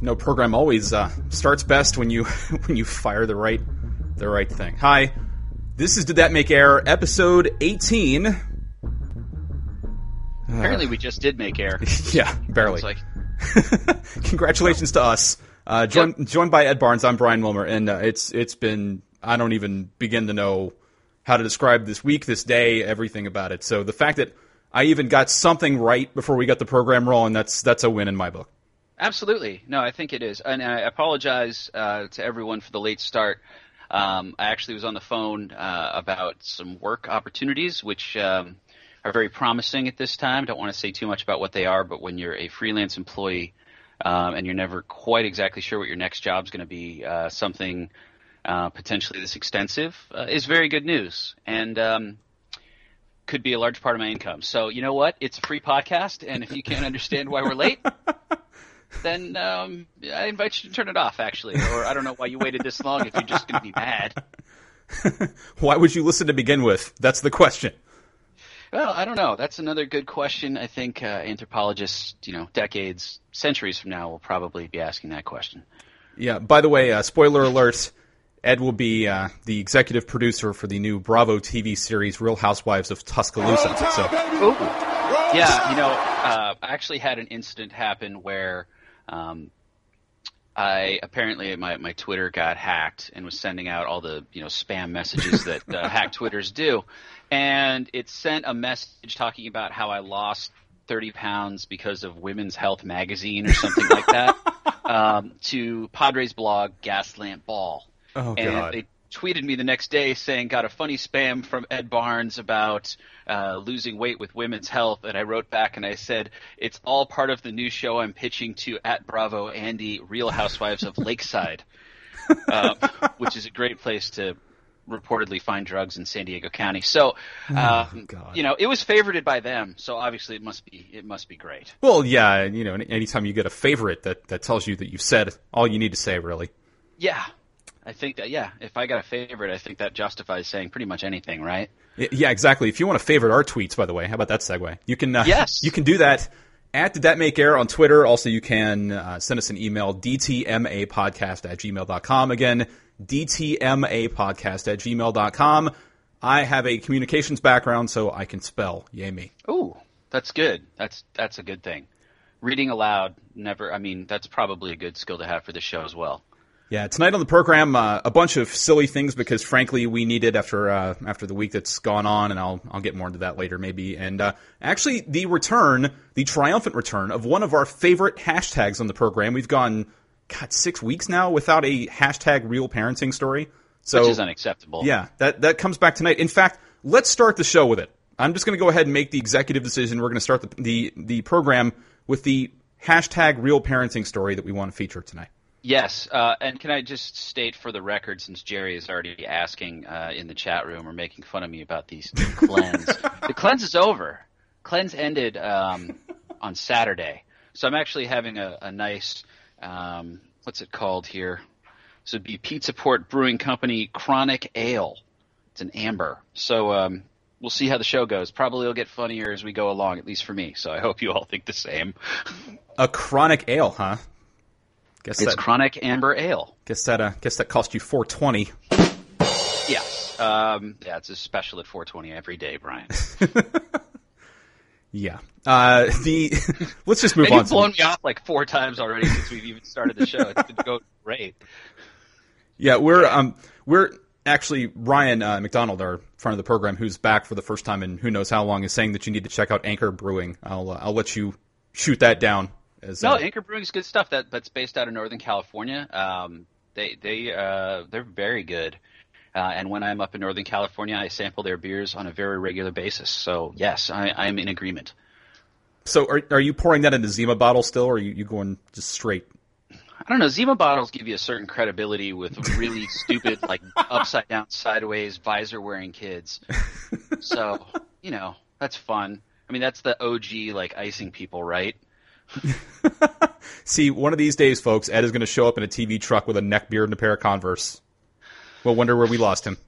no program always uh, starts best when you when you fire the right the right thing. Hi, this is Did That Make Air, episode 18. Apparently, we just did make air. yeah, barely. Like Congratulations to us. Uh, joined, joined by Ed Barnes, I'm Brian Wilmer, and uh, it's it's been I don't even begin to know how to describe this week, this day, everything about it. So the fact that I even got something right before we got the program rolling, that's that's a win in my book. Absolutely no, I think it is, and I apologize uh, to everyone for the late start. Um, I actually was on the phone uh, about some work opportunities, which um, are very promising at this time. Don't want to say too much about what they are, but when you're a freelance employee um, and you're never quite exactly sure what your next job is going to be, uh, something uh, potentially this extensive uh, is very good news, and um, could be a large part of my income. So you know what? It's a free podcast, and if you can't understand why we're late, then um, I invite you to turn it off. Actually, or I don't know why you waited this long if you're just going to be mad. Why would you listen to begin with? That's the question. Well, I don't know. That's another good question. I think uh, anthropologists, you know, decades, centuries from now, will probably be asking that question. Yeah. By the way, uh, spoiler alert: Ed will be uh, the executive producer for the new Bravo TV series Real Housewives of Tuscaloosa. So Ooh. Yeah, you know, uh, I actually had an incident happen where um, I apparently my, my Twitter got hacked and was sending out all the you know spam messages that uh, hacked Twitters do, and it sent a message talking about how I lost 30 pounds because of Women's Health magazine or something like that um, to Padres blog Gaslamp Ball. Oh, and God. they tweeted me the next day saying got a funny spam from Ed Barnes about uh, losing weight with women's health, and I wrote back and I said it's all part of the new show I'm pitching to at Bravo Andy, Real Housewives of Lakeside, uh, which is a great place to reportedly find drugs in San Diego County. So, um, Oh, you know, it was favorited by them, so obviously it must be it must be great. Well, yeah, you know, anytime you get a favorite that, that tells you that you've said all you need to say, really. Yeah. I think that yeah, if I got a favorite, I think that justifies saying pretty much anything, right? Yeah, exactly. If you want to favorite our tweets, by the way, how about that segue? You can, uh, Yes. you can do that at Did That Make Air on Twitter. Also, you can uh, send us an email, dtmapodcast at gmail.com. Again, dtmapodcast at gmail.com. I have a communications background, so I can spell. Yay me. Ooh, that's good. That's that's a good thing. Reading aloud never. I mean, that's probably a good skill to have for the show as well. Yeah, tonight on the program, uh, a bunch of silly things because frankly we needed after uh, after the week that's gone on, and I'll I'll get more into that later maybe. And uh, actually, the return, the triumphant return of one of our favorite hashtags on the program. We've gone, God, six weeks now without a hashtag real parenting story. So Which is unacceptable. yeah, that that comes back tonight. In fact, let's start the show with it. I'm just going to go ahead and make the executive decision. We're going to start the, the the program with the hashtag real parenting story that we want to feature tonight. Yes, uh, and can I just state for the record, since Jerry is already asking uh, in the chat room or making fun of me about these cleanse, the cleanse is over. Cleanse ended um, on Saturday, so I'm actually having a, a nice, um, what's it called here? This would be Pizza Port Brewing Company Chronic Ale. It's an amber. So um, we'll see how the show goes. Probably it'll get funnier as we go along, at least for me. So I hope you all think the same. A chronic ale, huh? Guess It's that. Chronic Amber Ale. guess that. Uh, guess that cost you four twenty. Yes. Um, yeah, it's a special at 420 every day, Brian. Yeah. Uh, the let's just move And on. you've blown me off like four times already since we've even started the show. It's been going great. yeah, we're um we're actually Ryan uh, McDonald, our friend of the program, who's back for the first time in who knows how long, is saying that you need to check out Anchor Brewing. I'll uh, I'll let you shoot that down. As, No, uh, Anchor Brewing's good stuff. That that's based out of Northern California. Um, they they uh, they're very good. Uh, and when I'm up in Northern California, I sample their beers on a very regular basis. So yes, I, I'm in agreement. so are are you pouring that into Zima bottle still, or are you, you going just straight? I don't know. Zima bottles give you a certain credibility with really stupid, like upside down, sideways, visor wearing kids. So you know that's fun. I mean, that's the OG like icing people, right? See, one of these days, folks, Ed is going to show up in a TV truck with a neck beard and a pair of Converse. We'll wonder where we lost him.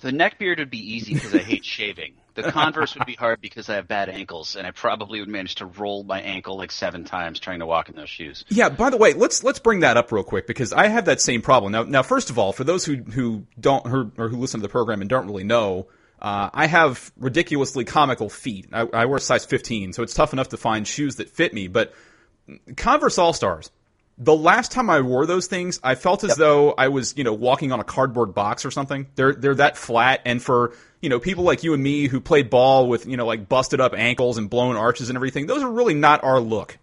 The neck beard would be easy because I hate shaving. The Converse would be hard because I have bad ankles, and I probably would manage to roll my ankle like seven times trying to walk in those shoes. Yeah. By the way, let's let's bring that up real quick because I have that same problem. Now, now, first of all, for those who who don't who, or who listen to the program and don't really know, uh, I have ridiculously comical feet. I, I wear size 15, so it's tough enough to find shoes that fit me. But Converse All Stars, the last time I wore those things, I felt as yep. though I was, you know, walking on a cardboard box or something. They're they're that flat, and for you know people like you and me who played ball with you know like busted up ankles and blown arches and everything, those are really not our look.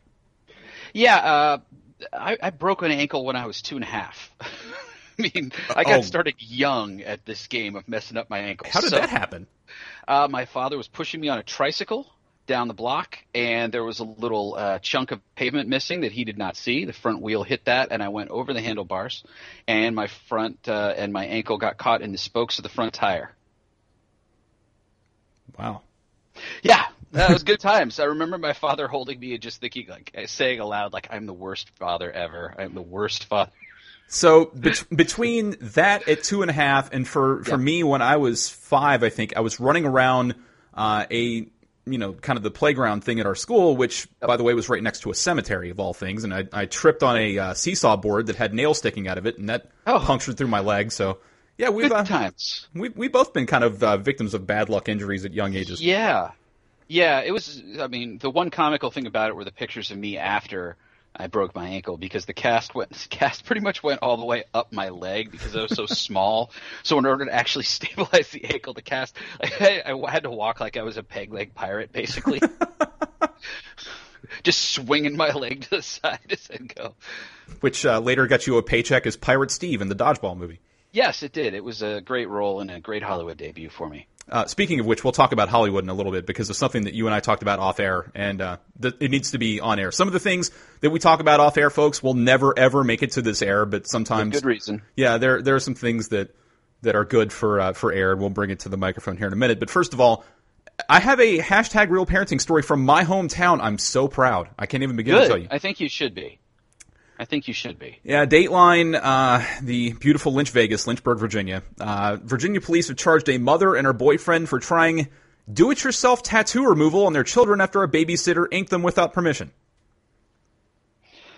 Yeah, uh, I, I broke an ankle when I was two and a half. I mean, I got oh. started young at this game of messing up my ankle. How did so, that happen? Uh, my father was pushing me on a tricycle down the block, and there was a little uh, chunk of pavement missing that he did not see. The front wheel hit that, and I went over the handlebars, and my front uh, and my ankle got caught in the spokes of the front tire. Wow. Yeah, that was good times. I remember my father holding me and just thinking, like, saying aloud, like, "I'm the worst father ever. I'm the worst father." So bet- between that at two and a half, and for for yep. me when I was five, I think I was running around uh, a you know kind of the playground thing at our school, which yep. by the way was right next to a cemetery of all things, and I, I tripped on a uh, seesaw board that had nails sticking out of it, and that oh. punctured through my leg. So yeah, we've Good uh, times. We we both been kind of uh, victims of bad luck injuries at young ages. Yeah, yeah. It was. I mean, the one comical thing about it were the pictures of me after I broke my ankle because the cast went cast pretty much went all the way up my leg because I was so small. So in order to actually stabilize the ankle, the cast I, I had to walk like I was a peg leg pirate, basically. Just swinging my leg to the side as I go. Which uh, later got you a paycheck as Pirate Steve in the Dodgeball movie. Yes, it did. It was a great role and a great Hollywood debut for me. Uh, speaking of which, we'll talk about Hollywood in a little bit because it's something that you and I talked about off air, and uh, th- it needs to be on air. Some of the things that we talk about off air, folks, will never ever make it to this air, but sometimes good reason. Yeah, there there are some things that that are good for uh, for air, and we'll bring it to the microphone here in a minute. But first of all, I have a hashtag real parenting story from my hometown. I'm so proud. I can't even begin good. to tell you. I think you should be. I think you should be. Yeah, Dateline, uh, the beautiful Lynch Vegas, Lynchburg, Virginia. Uh, Virginia police have charged a mother and her boyfriend for trying do-it-yourself tattoo removal on their children after a babysitter inked them without permission.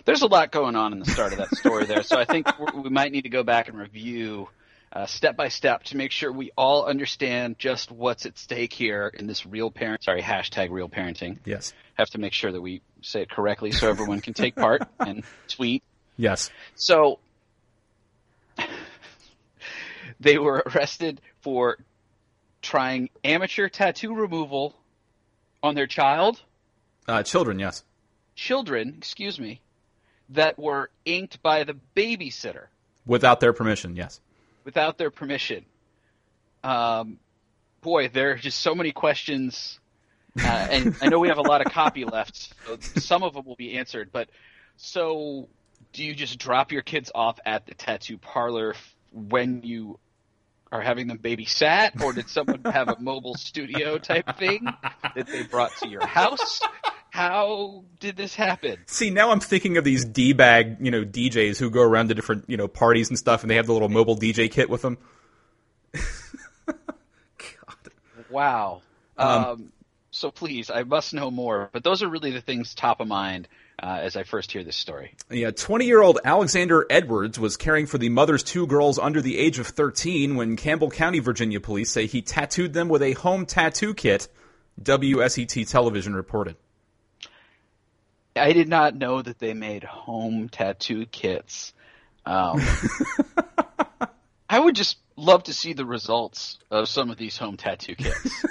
There's a lot going on in the start of that story there, so I think we might need to go back and review uh, step by step to make sure we all understand just what's at stake here in this real parent. Sorry, hashtag real parenting. Yes. Have to make sure that we say it correctly so everyone can take part and tweet. Yes. So they were arrested for trying amateur tattoo removal on their child. Uh, children, yes. Children, excuse me, that were inked by the babysitter. Without their permission, yes without their permission. Um, boy, there are just so many questions, uh, and I know we have a lot of copy left. So some of them will be answered, but so do you just drop your kids off at the tattoo parlor when you are having them babysat, or did someone have a mobile studio type thing that they brought to your house? How did this happen? See, now I'm thinking of these d bag, you know, DJs who go around to different, you know, parties and stuff, and they have the little mobile DJ kit with them. God. Wow. Um, um, so please, I must know more. But those are really the things top of mind uh, as I first hear this story. Yeah, 20 year old Alexander Edwards was caring for the mother's two girls under the age of 13 when Campbell County, Virginia police say he tattooed them with a home tattoo kit. WSET television reported. I did not know that they made home tattoo kits. Um, I would just love to see the results of some of these home tattoo kits.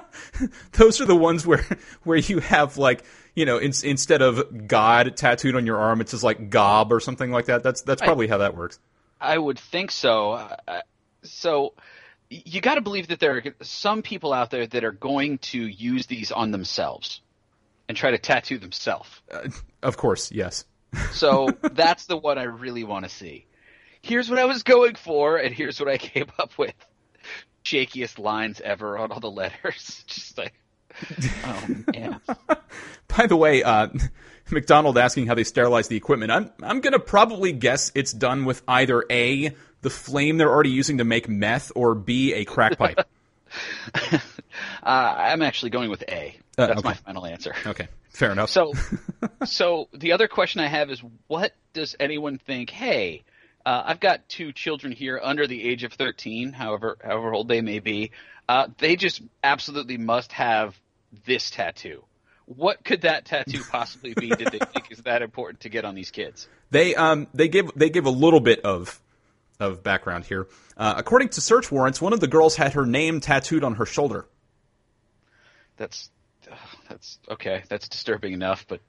Those are the ones where where you have like you know in, instead of God tattooed on your arm, it's just like Gob or something like that. That's that's probably I, how that works. I would think so. Uh, so you got to believe that there are some people out there that are going to use these on themselves and try to tattoo themselves. Uh, of course, yes. so that's the one I really want to see. Here's what I was going for, and here's what I came up with. Shakiest lines ever on all the letters. Just like, oh man. By the way, uh, McDonald asking how they sterilize the equipment. I'm I'm gonna probably guess it's done with either a the flame they're already using to make meth, or B, a crack pipe? uh, I'm actually going with A. Uh, That's okay. my final answer. Okay, fair enough. So, so the other question I have is, what does anyone think? Hey, uh, I've got two children here under the age of 13, however however old they may be. Uh, they just absolutely must have this tattoo. What could that tattoo possibly be? Did they think is that important to get on these kids? They um they give they give a little bit of of background here. Uh, according to search warrants, one of the girls had her name tattooed on her shoulder. That's that's okay. That's disturbing enough, but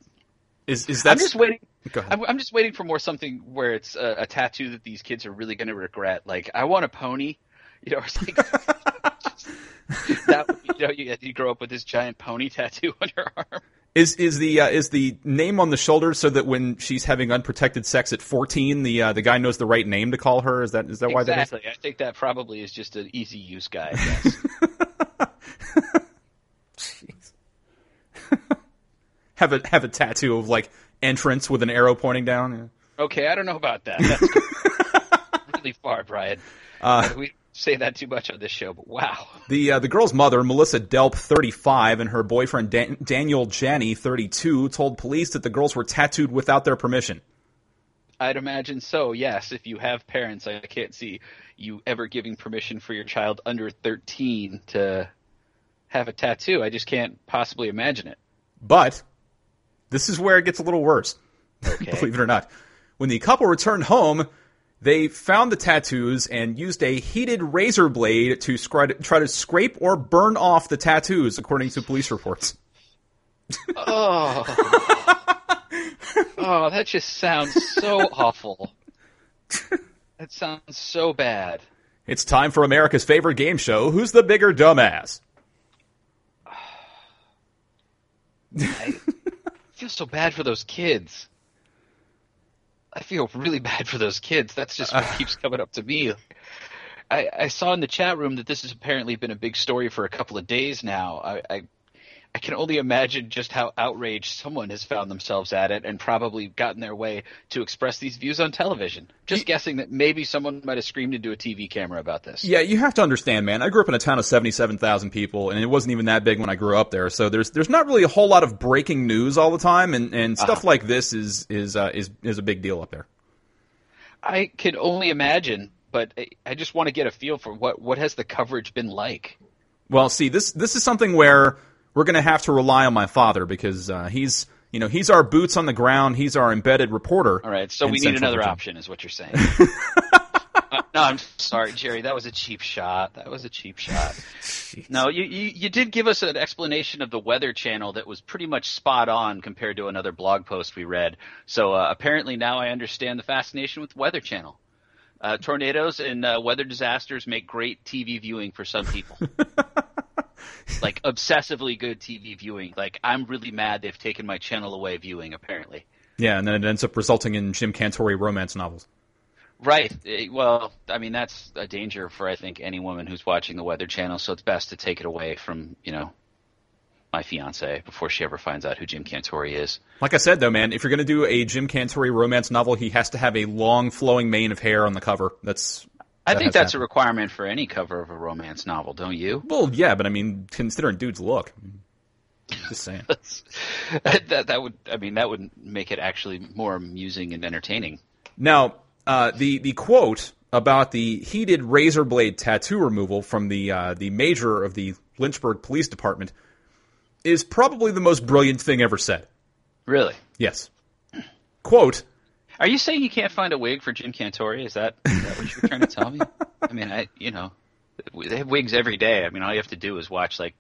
Is is that? I'm just waiting. Go ahead. I'm, I'm just waiting for more something where it's a, a tattoo that these kids are really going to regret. Like, I want a pony. You know, it's like that. You know, you, you grow up with this giant pony tattoo on your arm. Is is the uh, is the name on the shoulder so that when she's having unprotected sex at 14, the uh, the guy knows the right name to call her? Is that is that why that is? exactly. I think that probably is just an easy use guy. Yes. Have a have a tattoo of like entrance with an arrow pointing down. okay, I don't know about that. That's really far, Brian. Uh, we say that too much on this show, but wow. The uh, the girl's mother, Melissa Delp, 35, and her boyfriend Dan- Daniel Janney, 32, told police that the girls were tattooed without their permission. I'd imagine so. Yes, if you have parents, I can't see you ever giving permission for your child under 13 to have a tattoo. I just can't possibly imagine it. But this is where it gets a little worse. Okay. Believe it or not. When the couple returned home, they found the tattoos and used a heated razor blade to scri- try to scrape or burn off the tattoos, according to police reports. Oh. oh, that just sounds so awful. That sounds so bad. It's time for America's favorite game show, Who's the Bigger Dumbass? I feel so bad for those kids. I feel really bad for those kids. That's just what keeps coming up to me. I, I saw in the chat room that this has apparently been a big story for a couple of days now. I, I I can only imagine just how outraged someone has found themselves at it and probably gotten their way to express these views on television. Just guessing that maybe someone might have screamed into a TV camera about this. Yeah, you have to understand, man. I grew up in a town of seventy-seven thousand people, and it wasn't even that big when I grew up there. So there's there's not really a whole lot of breaking news all the time, and, and stuff like this is is uh, is is a big deal up there. I can only imagine, but I- I just want to get a feel for what what has the coverage been like. Well, see, this this is something where we're going to have to rely on my father because uh, he's you know he's our boots on the ground, he's our embedded reporter. All right, so in we need another Virginia. option, is what you're saying. Uh, no, I'm sorry, Jerry. That was a cheap shot. That was a cheap shot. No, you, you you did give us an explanation of the Weather Channel that was pretty much spot on compared to another blog post we read. So uh, apparently now I understand the fascination with Weather Channel. Uh, tornadoes and uh, weather disasters make great TV viewing for some people. like obsessively good TV viewing. Like I'm really mad they've taken my channel away viewing. Apparently. Yeah, and then it ends up resulting in Jim Cantore romance novels. Right. Eh, Well, I mean that's a danger for I think any woman who's watching the Weather Channel. So it's best to take it away from you know my fiance before she ever finds out who Jim Cantore is. Like I said, though, man, if you're going to do a Jim Cantore romance novel, he has to have a long, flowing mane of hair on the cover. That's I that think that's a requirement for any cover of a romance novel, don't you? well, yeah, but I mean, considering dudes look, just saying. that that would I mean that would make it actually more amusing and entertaining. Now, uh, the the quote about the heated razor blade tattoo removal from the uh, the major of the Lynchburg Police Department is probably the most brilliant thing ever said. Really? Yes. Quote. Are you saying you can't find a wig for Jim Cantore? Is that, is that what you're trying to tell me? I mean, I you know, they have wigs every day. I mean, all you have to do is watch like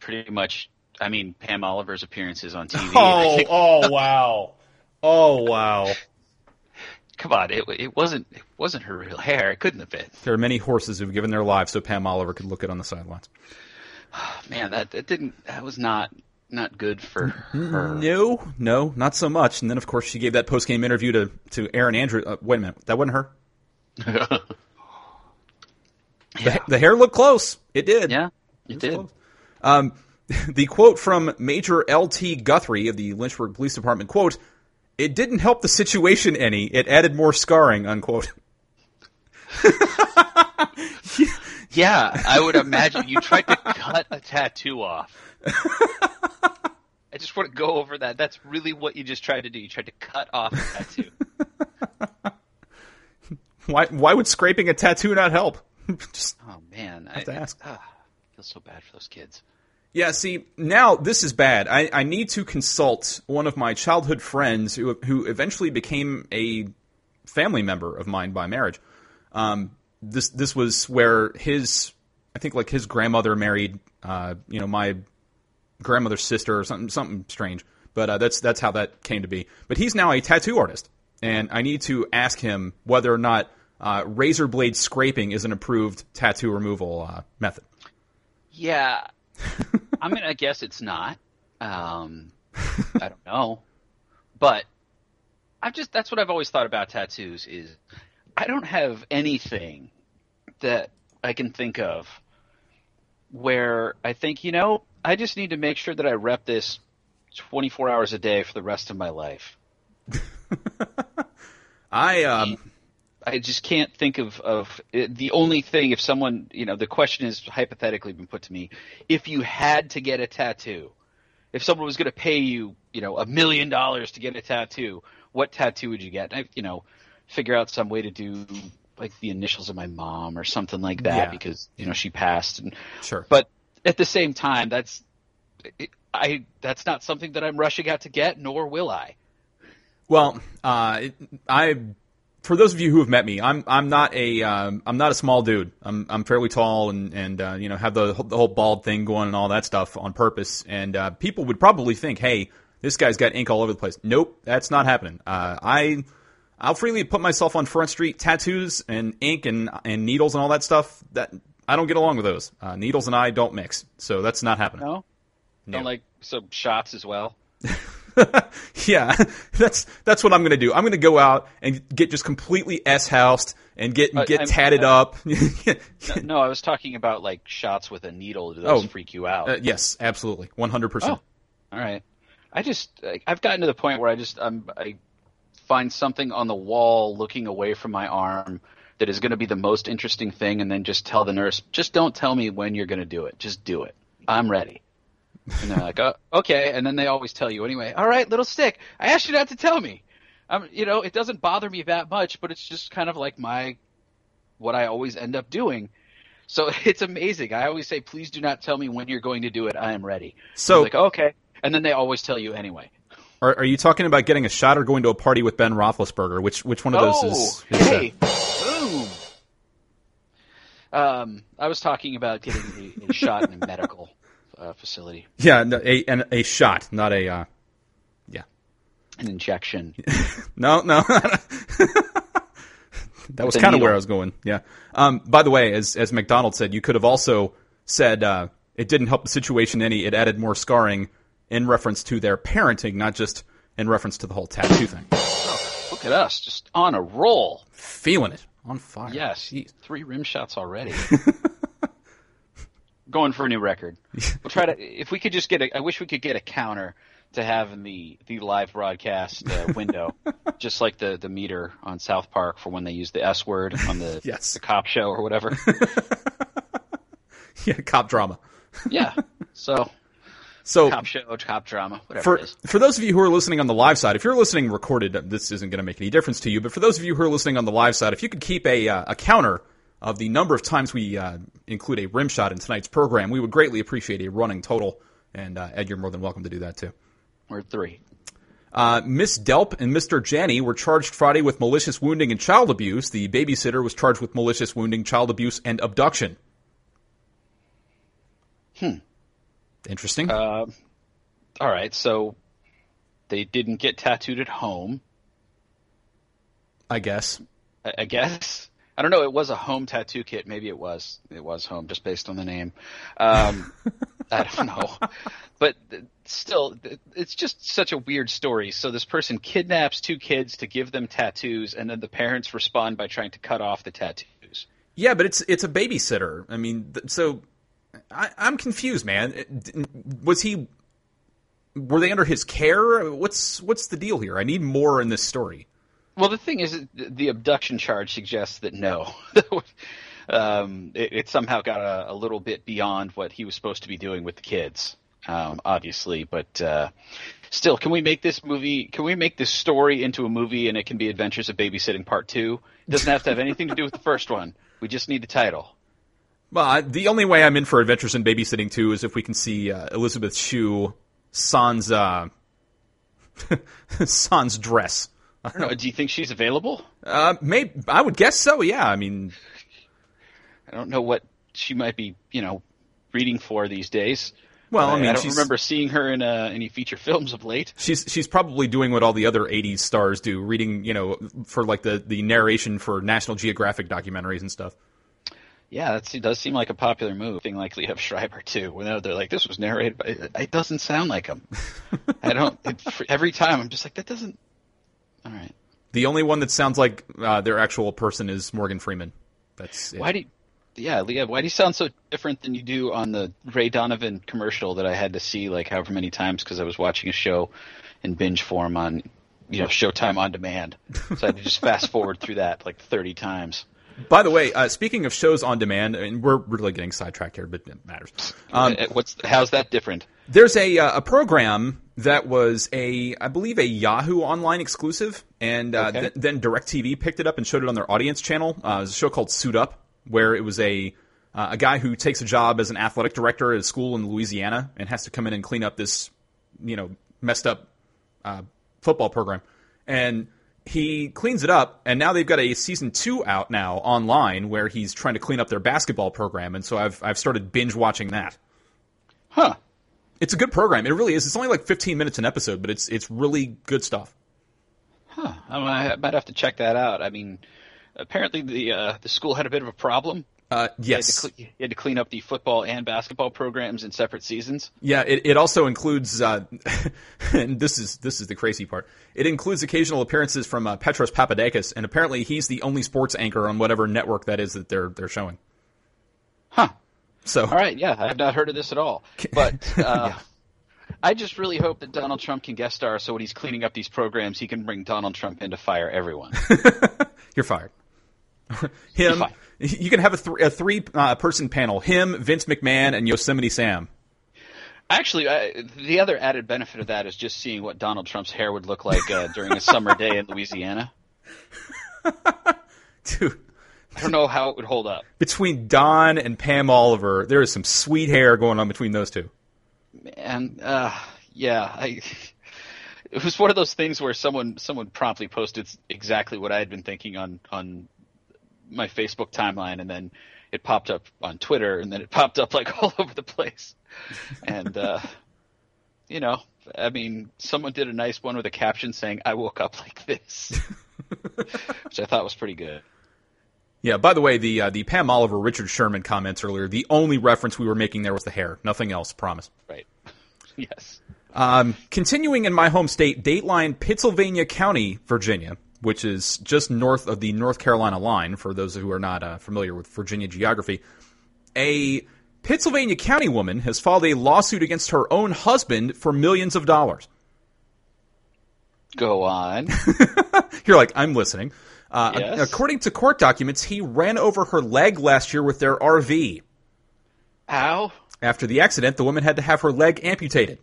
pretty much. I mean, Pam Oliver's appearances on TV. Oh, oh wow. Oh wow. come on, it it wasn't it wasn't her real hair. It couldn't have been. There are many horses who've given their lives so Pam Oliver could look it on the sidelines. Oh, Man, that that didn't that was not not good for her. No, no, not so much. And then, of course, she gave that post game interview to to Erin Andrew. Uh, wait a minute, that wasn't her. The, the hair looked close. It did. Yeah, it did. Um, the quote from Major L.T. Guthrie of the Lynchburg Police Department, quote, it didn't help the situation any. It added more scarring, unquote. yeah, I would imagine you tried to cut a tattoo off. I just want to go over that. That's really what you just tried to do. You tried to cut off a tattoo. why? Why would scraping a tattoo not help? just oh man, I have to ask. Ah, I feel so bad for those kids. Yeah, see, now this is bad. I, I need to consult one of my childhood friends who who eventually became a family member of mine by marriage. Um, this this was where his I think like his grandmother married uh, you know my grandmother's sister or something something strange. But uh, that's that's how that came to be. But he's now a tattoo artist, and I need to ask him whether or not uh, razor blade scraping is an approved tattoo removal uh, method. Yeah, I'm gonna guess it's not. Um, I don't know, but I've just that's what I've always thought about tattoos is I don't have anything that I can think of where I think you know I just need to make sure that I rep this 24 hours a day for the rest of my life. I um, I just can't think of of it, the only thing. If someone, you know, the question is hypothetically been put to me: if you had to get a tattoo, if someone was going to pay you, you know, a million dollars to get a tattoo, what tattoo would you get? I, you know, figure out some way to do like the initials of my mom or something like that Yeah. because you know she passed. And sure. but at the same time, that's I that's not something that I'm rushing out to get, nor will I. Well, uh, I, for those of you who have met me, I'm I'm not a um, I'm not a small dude. I'm I'm fairly tall and and uh, you know have the the whole bald thing going and all that stuff on purpose. And uh, people would probably think, hey, this guy's got ink all over the place. Nope, that's not happening. Uh, I. I'll freely put myself on Front Street. Tattoos and ink and and needles and all that stuff. That I don't get along with those. Uh, needles and I don't mix, so that's not happening. No, No. don't like some shots as well. Yeah, that's that's what I'm going to do. I'm going to go out and get just completely s housed and get Uh, get I'm- tatted uh, up. No, no, I was talking about like shots with a needle. Do those Oh. freak you out? Uh, yes, absolutely, 100. percent Oh. All right. I just I've gotten to the point where I just I'm, I find something on the wall looking away from my arm that is going to be the most interesting thing, and then just tell the nurse, just don't tell me when you're going to do it. Just do it. I'm ready. And they're like, oh, okay. And then they always tell you anyway. All right, little stick. I asked you not to tell me. Um, you know, it doesn't bother me that much, but it's just kind of like my what I always end up doing. So it's amazing. I always say, please do not tell me when you're going to do it. I am ready. So- like, okay. And then they always tell you anyway. Are, are you talking about getting a shot or going to a party with Ben Roethlisberger? Which which one of those oh, is? is hey. Um, I was talking about getting a, a shot in a medical uh, facility, yeah, no, a an, a shot, not a. Uh, yeah, an injection. no, no. that was kind of where I was going. Yeah. Um, by the way, as as McDonald said, you could have also said uh, it didn't help the situation any. It added more scarring in reference to their parenting, not just in reference to the whole tattoo thing. Look at us, just on a roll. Feeling it on fire. Yes, Jeez. three rim shots already. Going for a new record. We'll try to. If we could just get a, I wish we could get a counter to have in the the live broadcast uh, window, just like the the meter on South Park for when they use the S word on the Yes. the cop show or whatever. Yeah, cop drama. yeah. So So cop show, cop drama, whatever for it is. for those of you who are listening on the live side, if you're listening recorded, this isn't going to make any difference to you. But for those of you who are listening on the live side, if you could keep a uh, a counter of the number of times we uh, include a rim shot in tonight's program, we would greatly appreciate a running total. And uh, Ed, you're more than welcome to do that too. We're three. Uh, Miss Delp and Mr. Janney were charged Friday with malicious wounding and child abuse. The babysitter was charged with malicious wounding, child abuse, and abduction. Hmm. Interesting. Uh, all right, so they didn't get tattooed at home. I guess. I, I guess. I don't know. It was a home tattoo kit. Maybe it was. It was home, just based on the name. Um, I don't know, but still, it's just such a weird story. So this person kidnaps two kids to give them tattoos, and then the parents respond by trying to cut off the tattoos. Yeah, but it's it's a babysitter. I mean, th- so I, I'm confused, man. Was he? Were they under his care? What's what's the deal here? I need more in this story. Well, the thing is, the abduction charge suggests that no. um, it, it, somehow got a, a, little bit beyond what he was supposed to be doing with the kids, um, obviously. But uh, still, can we make this movie? Can we make this story into a movie and it can be Adventures of Babysitting Part Two? It doesn't have to have anything to do with the first one. We just need the title. Well, I, the only way I'm in for Adventures in Babysitting 2 is if we can see uh, Elizabeth Shue sans uh, sans dress. I don't know. Do you think she's available? Uh, maybe I would guess so. Yeah. I mean, I don't know what she might be, you know, reading for these days. Well, I mean, I don't remember seeing her in uh, any feature films of late. She's she's probably doing what all the other '80s stars do, reading, you know, for like the the narration for National Geographic documentaries and stuff. Yeah, that does seem like a popular move. Thing like Liev Schreiber too, when they're like, "This was narrated," by, it doesn't sound like him. I don't. It, every time, I'm just like, that doesn't. All right. The only one that sounds like uh, their actual person is Morgan Freeman. That's it. why do. You, yeah, Liev, why do you sound so different than you do on the Ray Donovan commercial that I had to see like however many times because I was watching a show in binge form on, you know, Showtime on demand. So I had to just fast forward through that like 30 times. By the way, uh, speaking of shows on demand, I and we're really getting sidetracked here, but it matters. Um, uh, What's how's that different? There's a uh, a program that was a I believe a Yahoo online exclusive, and uh, okay. th- then Directv picked it up and showed it on their audience channel. Uh, it was a show called Suit Up, where it was a uh, a guy who takes a job as an athletic director at a school in Louisiana and has to come in and clean up this you know messed up football program, and he cleans it up, and now they've got a season two out now online where he's trying to clean up their basketball program, and so I've I've started binge watching that. Huh. It's a good program. It really is. It's only like 15 minutes an episode, but it's it's really good stuff. Huh. I might have to check that out. I mean, apparently the uh, the school had a bit of a problem uh, yes, you had, you had, to clean up the football and basketball programs in separate seasons. Yeah, it, it also includes, uh, and this is this is the crazy part. It includes occasional appearances from uh, Petros Papadakis, and apparently he's the only sports anchor on whatever network that is that they're they're showing. Huh. So, all right, yeah, I have not heard of this at all. But uh, yeah. I just really hope that Donald Trump can guest star, so when he's cleaning up these programs, he can bring Donald Trump in to fire everyone. You're fired. Him. You can have a, th- a three uh, person panel: him, Vince McMahon, and Yosemite Sam. Actually, I, the other added benefit of that is just seeing what Donald Trump's hair would look like uh, during a summer day in Louisiana. Dude. I don't know how it would hold up. Between Don and Pam Oliver, there is some sweet hair going on between those two. And uh, yeah, I, it was one of those things where someone someone promptly posted exactly what I had been thinking on on my Facebook timeline, and then it popped up on Twitter, and then it popped up like all over the place. and uh, you know, I mean, someone did a nice one with a caption saying, "I woke up like this," which I thought was pretty good. Yeah. By the way, the uh, the Pam Oliver Richard Sherman comments earlier. The only reference we were making there was the hair. Nothing else. Promise. Right. yes. Um, continuing in my home state, Dateline, Pittsylvania County, Virginia which is just north of the North Carolina line, for those who are not uh, familiar with Virginia geography, a Pittsylvania county woman has filed a lawsuit against her own husband for millions of dollars. Go on. You're like, I'm listening. Uh, yes. According to court documents, he ran over her leg last year with their RV. How? After the accident, the woman had to have her leg amputated.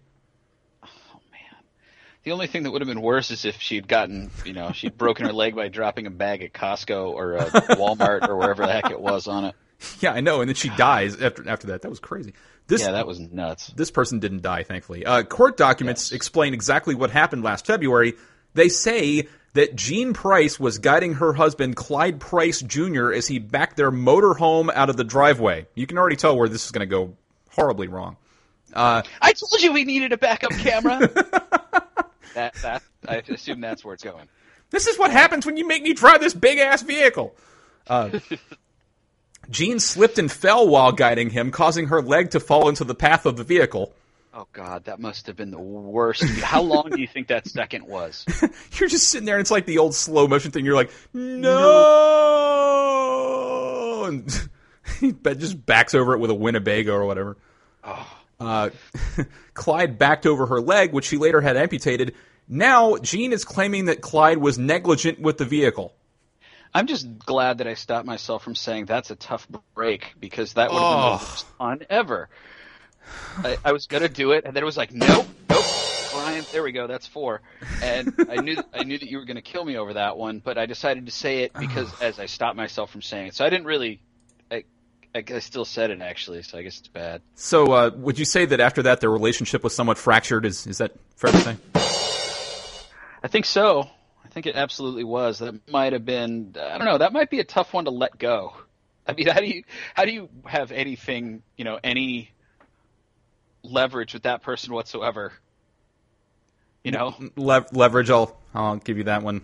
The only thing that would have been worse is if she'd gotten, you know, she'd broken her leg by dropping a bag at Costco or uh, Walmart or wherever the heck it was on it. Yeah, I know. And then she dies after after that. That was crazy. This, yeah, that was nuts. This person didn't die, thankfully. Uh, court documents yes. explain exactly what happened last February. They say that Jean Price was guiding her husband, Clyde Price Jr., as he backed their motorhome out of the driveway. You can already tell where this is going to go horribly wrong. Uh, I told you we needed a backup camera. That that I assume that's where it's going. This is what happens when you make me drive this big ass vehicle. Uh, Jean slipped and fell while guiding him, causing her leg to fall into the path of the vehicle. Oh God, that must have been the worst. How long do you think that second was? You're just sitting there, and it's like the old slow motion thing. You're like, no, no. and he just backs over it with a Winnebago or whatever. Oh. Uh, Clyde backed over her leg, which she later had amputated. Now, Jean is claiming that Clyde was negligent with the vehicle. I'm just glad that I stopped myself from saying that's a tough break because that would have been the Oh. worst fun ever. I, I was gonna do it, and then it was like, nope, nope, Brian. There we go. That's four. And I knew I knew that you were gonna kill me over that one, but I decided to say it because as I stopped myself from saying it, so I didn't really. I, I, still said it actually, so I guess it's bad. So, uh, would you say that after that their relationship was somewhat fractured? Is is that fair to say? I think so. I think it absolutely was. That might have been. I don't know. That might be a tough one to let go. I mean, how do you how do you have anything you know any leverage with that person whatsoever? You know, Le- leverage. I'll I'll give you that one.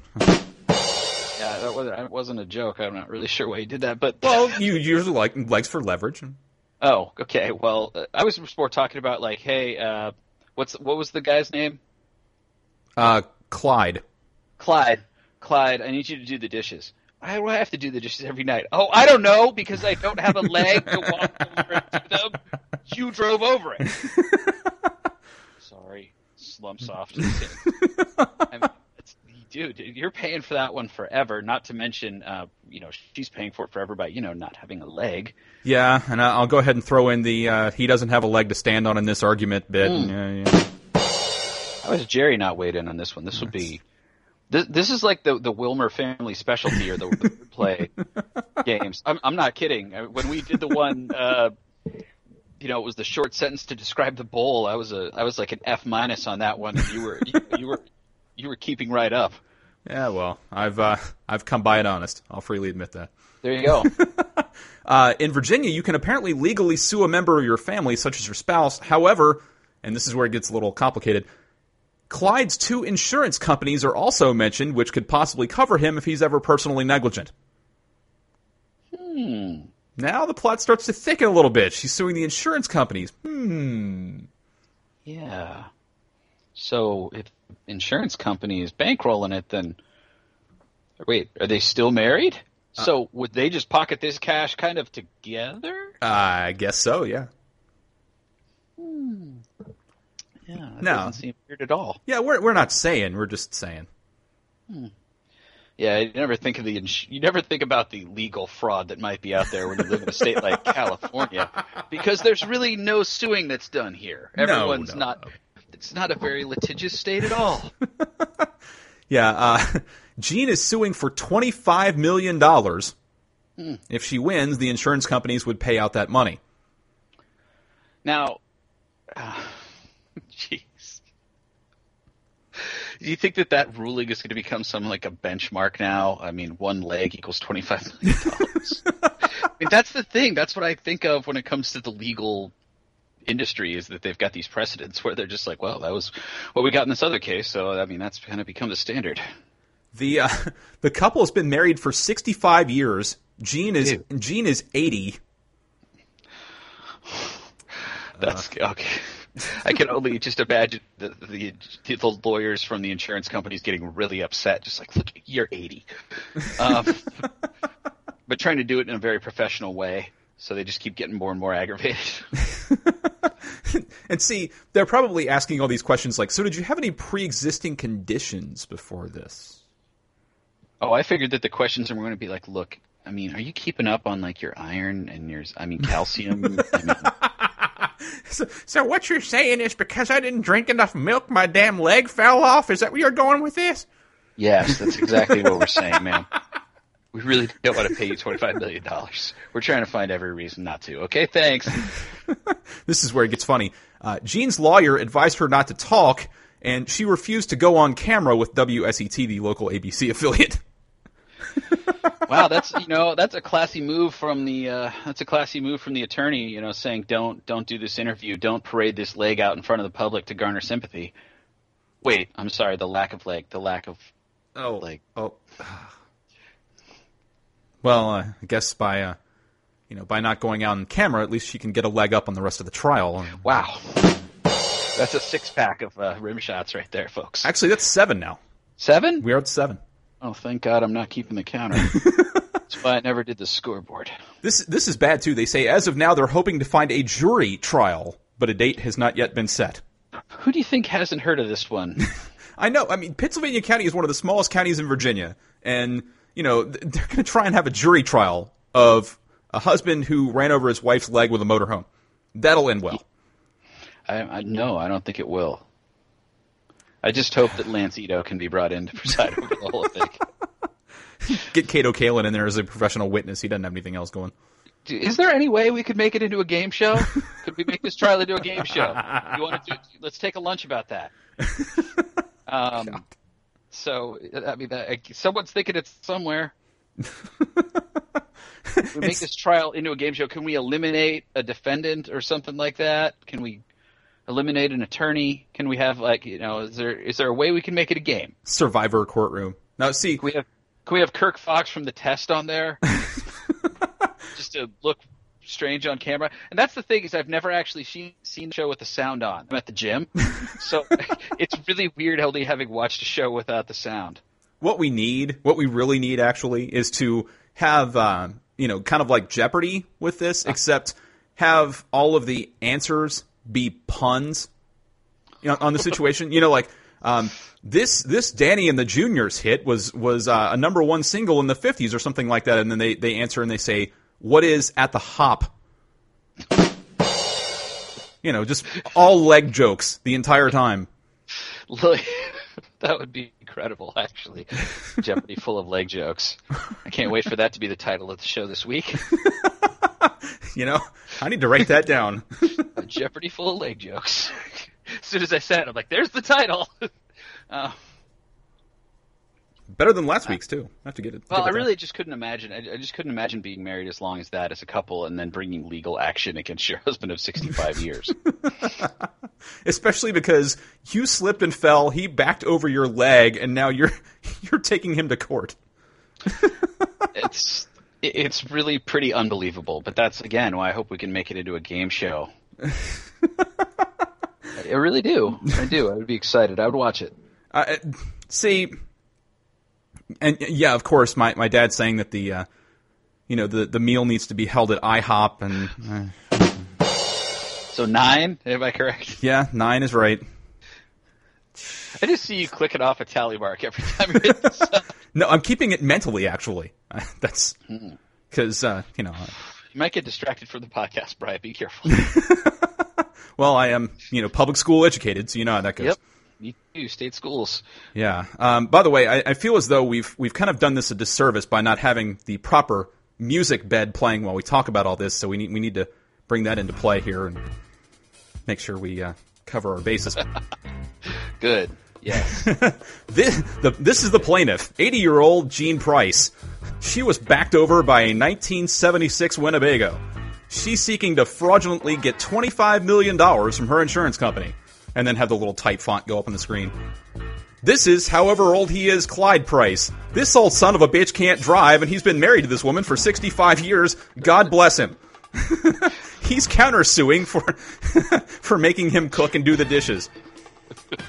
Yeah, that wasn't that wasn't a joke. I'm not really sure why you did that, but Well, you usually like legs for leverage. oh, okay. Well, uh, I was more talking about like, hey, uh, what's what was the guy's name? Uh, Clyde. Clyde, Clyde, I need you to do the dishes. Why do I have to do the dishes every night? Oh, I don't know, because I don't have a leg to walk over and do them. You drove over it. Sorry, slump soft. I mean, dude, you're paying for that one forever. Not to mention, uh, you know, she's paying for it forever by, you know, not having a leg. Yeah, and I'll go ahead and throw in the uh, he doesn't have a leg to stand on in this argument bit. Yeah, yeah. How is Jerry not weighed in on this one? This would be. This, this is like the the Wilmer family specialty or the, the play games. I'm I'm not kidding. When we did the one, uh, you know, it was the short sentence to describe the bowl. I was a I was like an F minus on that one. And you were you, you were you were keeping right up. Yeah, well, I've uh, I've come by it honest. I'll freely admit that. There you go. Uh, in Virginia, you can apparently legally sue a member of your family, such as your spouse. However, and this is where it gets a little complicated, Clyde's two insurance companies are also mentioned, which could possibly cover him if he's ever personally negligent. Hmm. Now the plot starts to thicken a little bit. She's suing the insurance companies. Hmm. Yeah. So if insurance company is bankrolling it, then wait, are they still married? So would they just pocket this cash kind of together? I guess so, yeah. Hmm. Yeah, that No. doesn't seem weird at all. Yeah, we're, we're not saying, we're just saying. Hmm. Yeah, you never think of the ins- you never think about the legal fraud that might be out there when you live in a state like California, because there's really no suing that's done here. No, Everyone's no, not. no. It's not a very litigious state at all. Yeah, uh, Jean is suing for $25 million. If she wins, the insurance companies would pay out that money. Now, uh, jeez. Do you think that that ruling is going to become some like a benchmark now? I mean, one leg equals twenty five million dollars. I mean, that's the thing. That's what I think of when it comes to the legal industry is that they've got these precedents where they're just like, well, that was what we got in this other case, so I mean, that's kind of become the standard. The uh, the couple has been married for 65 years. Jean is Ew. Jean is 80. That's okay. I can only just imagine the, the the lawyers from the insurance companies getting really upset, just like, look, you're 80, um, but trying to do it in a very professional way. So they just keep getting more and more aggravated. And see, they're probably asking all these questions like, so did you have any pre-existing conditions before this? Oh, I figured that the questions are going to be like, look, I mean, are you keeping up on like your iron and your, I mean, calcium? I mean, So, so what you're saying is because I didn't drink enough milk, my damn leg fell off? Is that where you're going with this? yes, that's exactly what we're saying, man. We really don't want to pay you $25 million. We're trying to find every reason not to. Okay, thanks. This is where it gets funny. Uh, Jean's lawyer advised her not to talk, and she refused to go on camera with WSET, the local ABC affiliate. Wow, that's you know that's a classy move from the uh, that's a classy move from the attorney. You know, saying don't don't do this interview, don't parade this leg out in front of the public to garner sympathy. Wait, I'm sorry, the lack of leg, the lack of Oh, leg. oh. Well, uh, I guess by uh, you know by not going out on camera, at least she can get a leg up on the rest of the trial. wow. That's a six pack of uh, rim shots right there, folks. Actually, that's seven now. Seven? We are at seven. Oh, thank God I'm not keeping the counter. That's why I never did the scoreboard. This this is bad too. They say as of now they're hoping to find a jury trial, but a date has not yet been set. Who do you think hasn't heard of this one? I know. I mean, Pittsylvania County is one of the smallest counties in Virginia, and you know they're going to try and have a jury trial of a husband who ran over his wife's leg with a motorhome. That'll end well. I, I no, I don't think it will. I just hope that Lance Ito can be brought in to preside over the whole thing. Get Kato Kaelin in there as a professional witness. He doesn't have anything else going. Is there any way we could make it into a game show? could we make this trial into a game show? You want to do? Let's take a lunch about that. Um, so I mean, uh, that, someone's thinking it's somewhere. we make this trial into a game show. Can we eliminate a defendant or something like that? Can we eliminate an attorney? Can we have like you know? Is there is there a way we can make it a game? Survivor courtroom. Now, see, Can we have can we have Kirk Fox from the test on there? Just to look strange on camera. And that's the thing is I've never actually seen, seen the show with the sound on. I'm at the gym, so it's really weird only having watched a show without the sound. what we need, what we really need actually, is to have, uh, you know, kind of like Jeopardy with this, except have all of the answers be puns you know, on the situation. you know, like um, this this Danny and the Juniors hit was was uh, a number one single in the '50s or something like that, and then they they answer and they say, "What is at the hop?" You know, just all leg jokes the entire time. That would be incredible, actually. Jeopardy full of leg jokes. I can't wait for that to be the title of the show this week. You know, I need to write that down. Jeopardy full of leg jokes. as soon as I said, it, I'm like, "There's the title." Uh, Better than last week's too. I have to get it. well, I really just couldn't imagine. I, I just couldn't imagine being married as long as that as a couple, and then bringing legal action against your husband of 65 years. especially because you slipped and fell, he backed over your leg, and now you're you're taking him to court. it's it's really pretty unbelievable. But that's again why I hope we can make it into a game show. I really do. I do. I would be excited. I would watch it. Uh, see, and yeah, of course, my my dad's saying that the uh, you know the the meal needs to be held at IHOP, and uh, So nine, am I correct? yeah, nine is right. I just see you clicking off a tally mark every time you hit this. No, I'm keeping it mentally. Actually, that's because uh, you know. You might get distracted from the podcast, Brian. Be careful. Well, I am, you know, public school educated, so you know how that goes. yep. Me too. State schools. Yeah. Um, by the way, I, I feel as though we've we've kind of done this a disservice by not having the proper music bed playing while we talk about all this. So we need we need to bring that into play here and make sure we uh, cover our bases. Good. Yes. this, the, this is the plaintiff, 80 year old Jean Price. She was backed over by a 1976 Winnebago. She's seeking to fraudulently get $25 million from her insurance company. And then have the little type font go up on the screen. This is, however old he is, Clyde Price. This old son of a bitch can't drive, and he's been married to this woman for 65 years. God bless him. he's countersuing for for making him cook and do the dishes.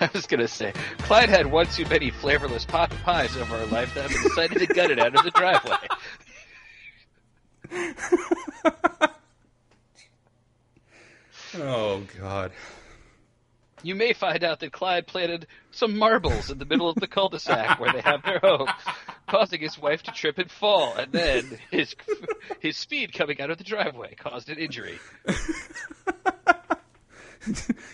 I was gonna say, Clyde had one too many flavorless pot pies over our lifetime and decided to gut it out of the driveway. Oh God. You may find out that Clyde planted some marbles in the middle of the cul-de-sac where they have their home, causing his wife to trip and fall, and then his his speed coming out of the driveway caused an injury.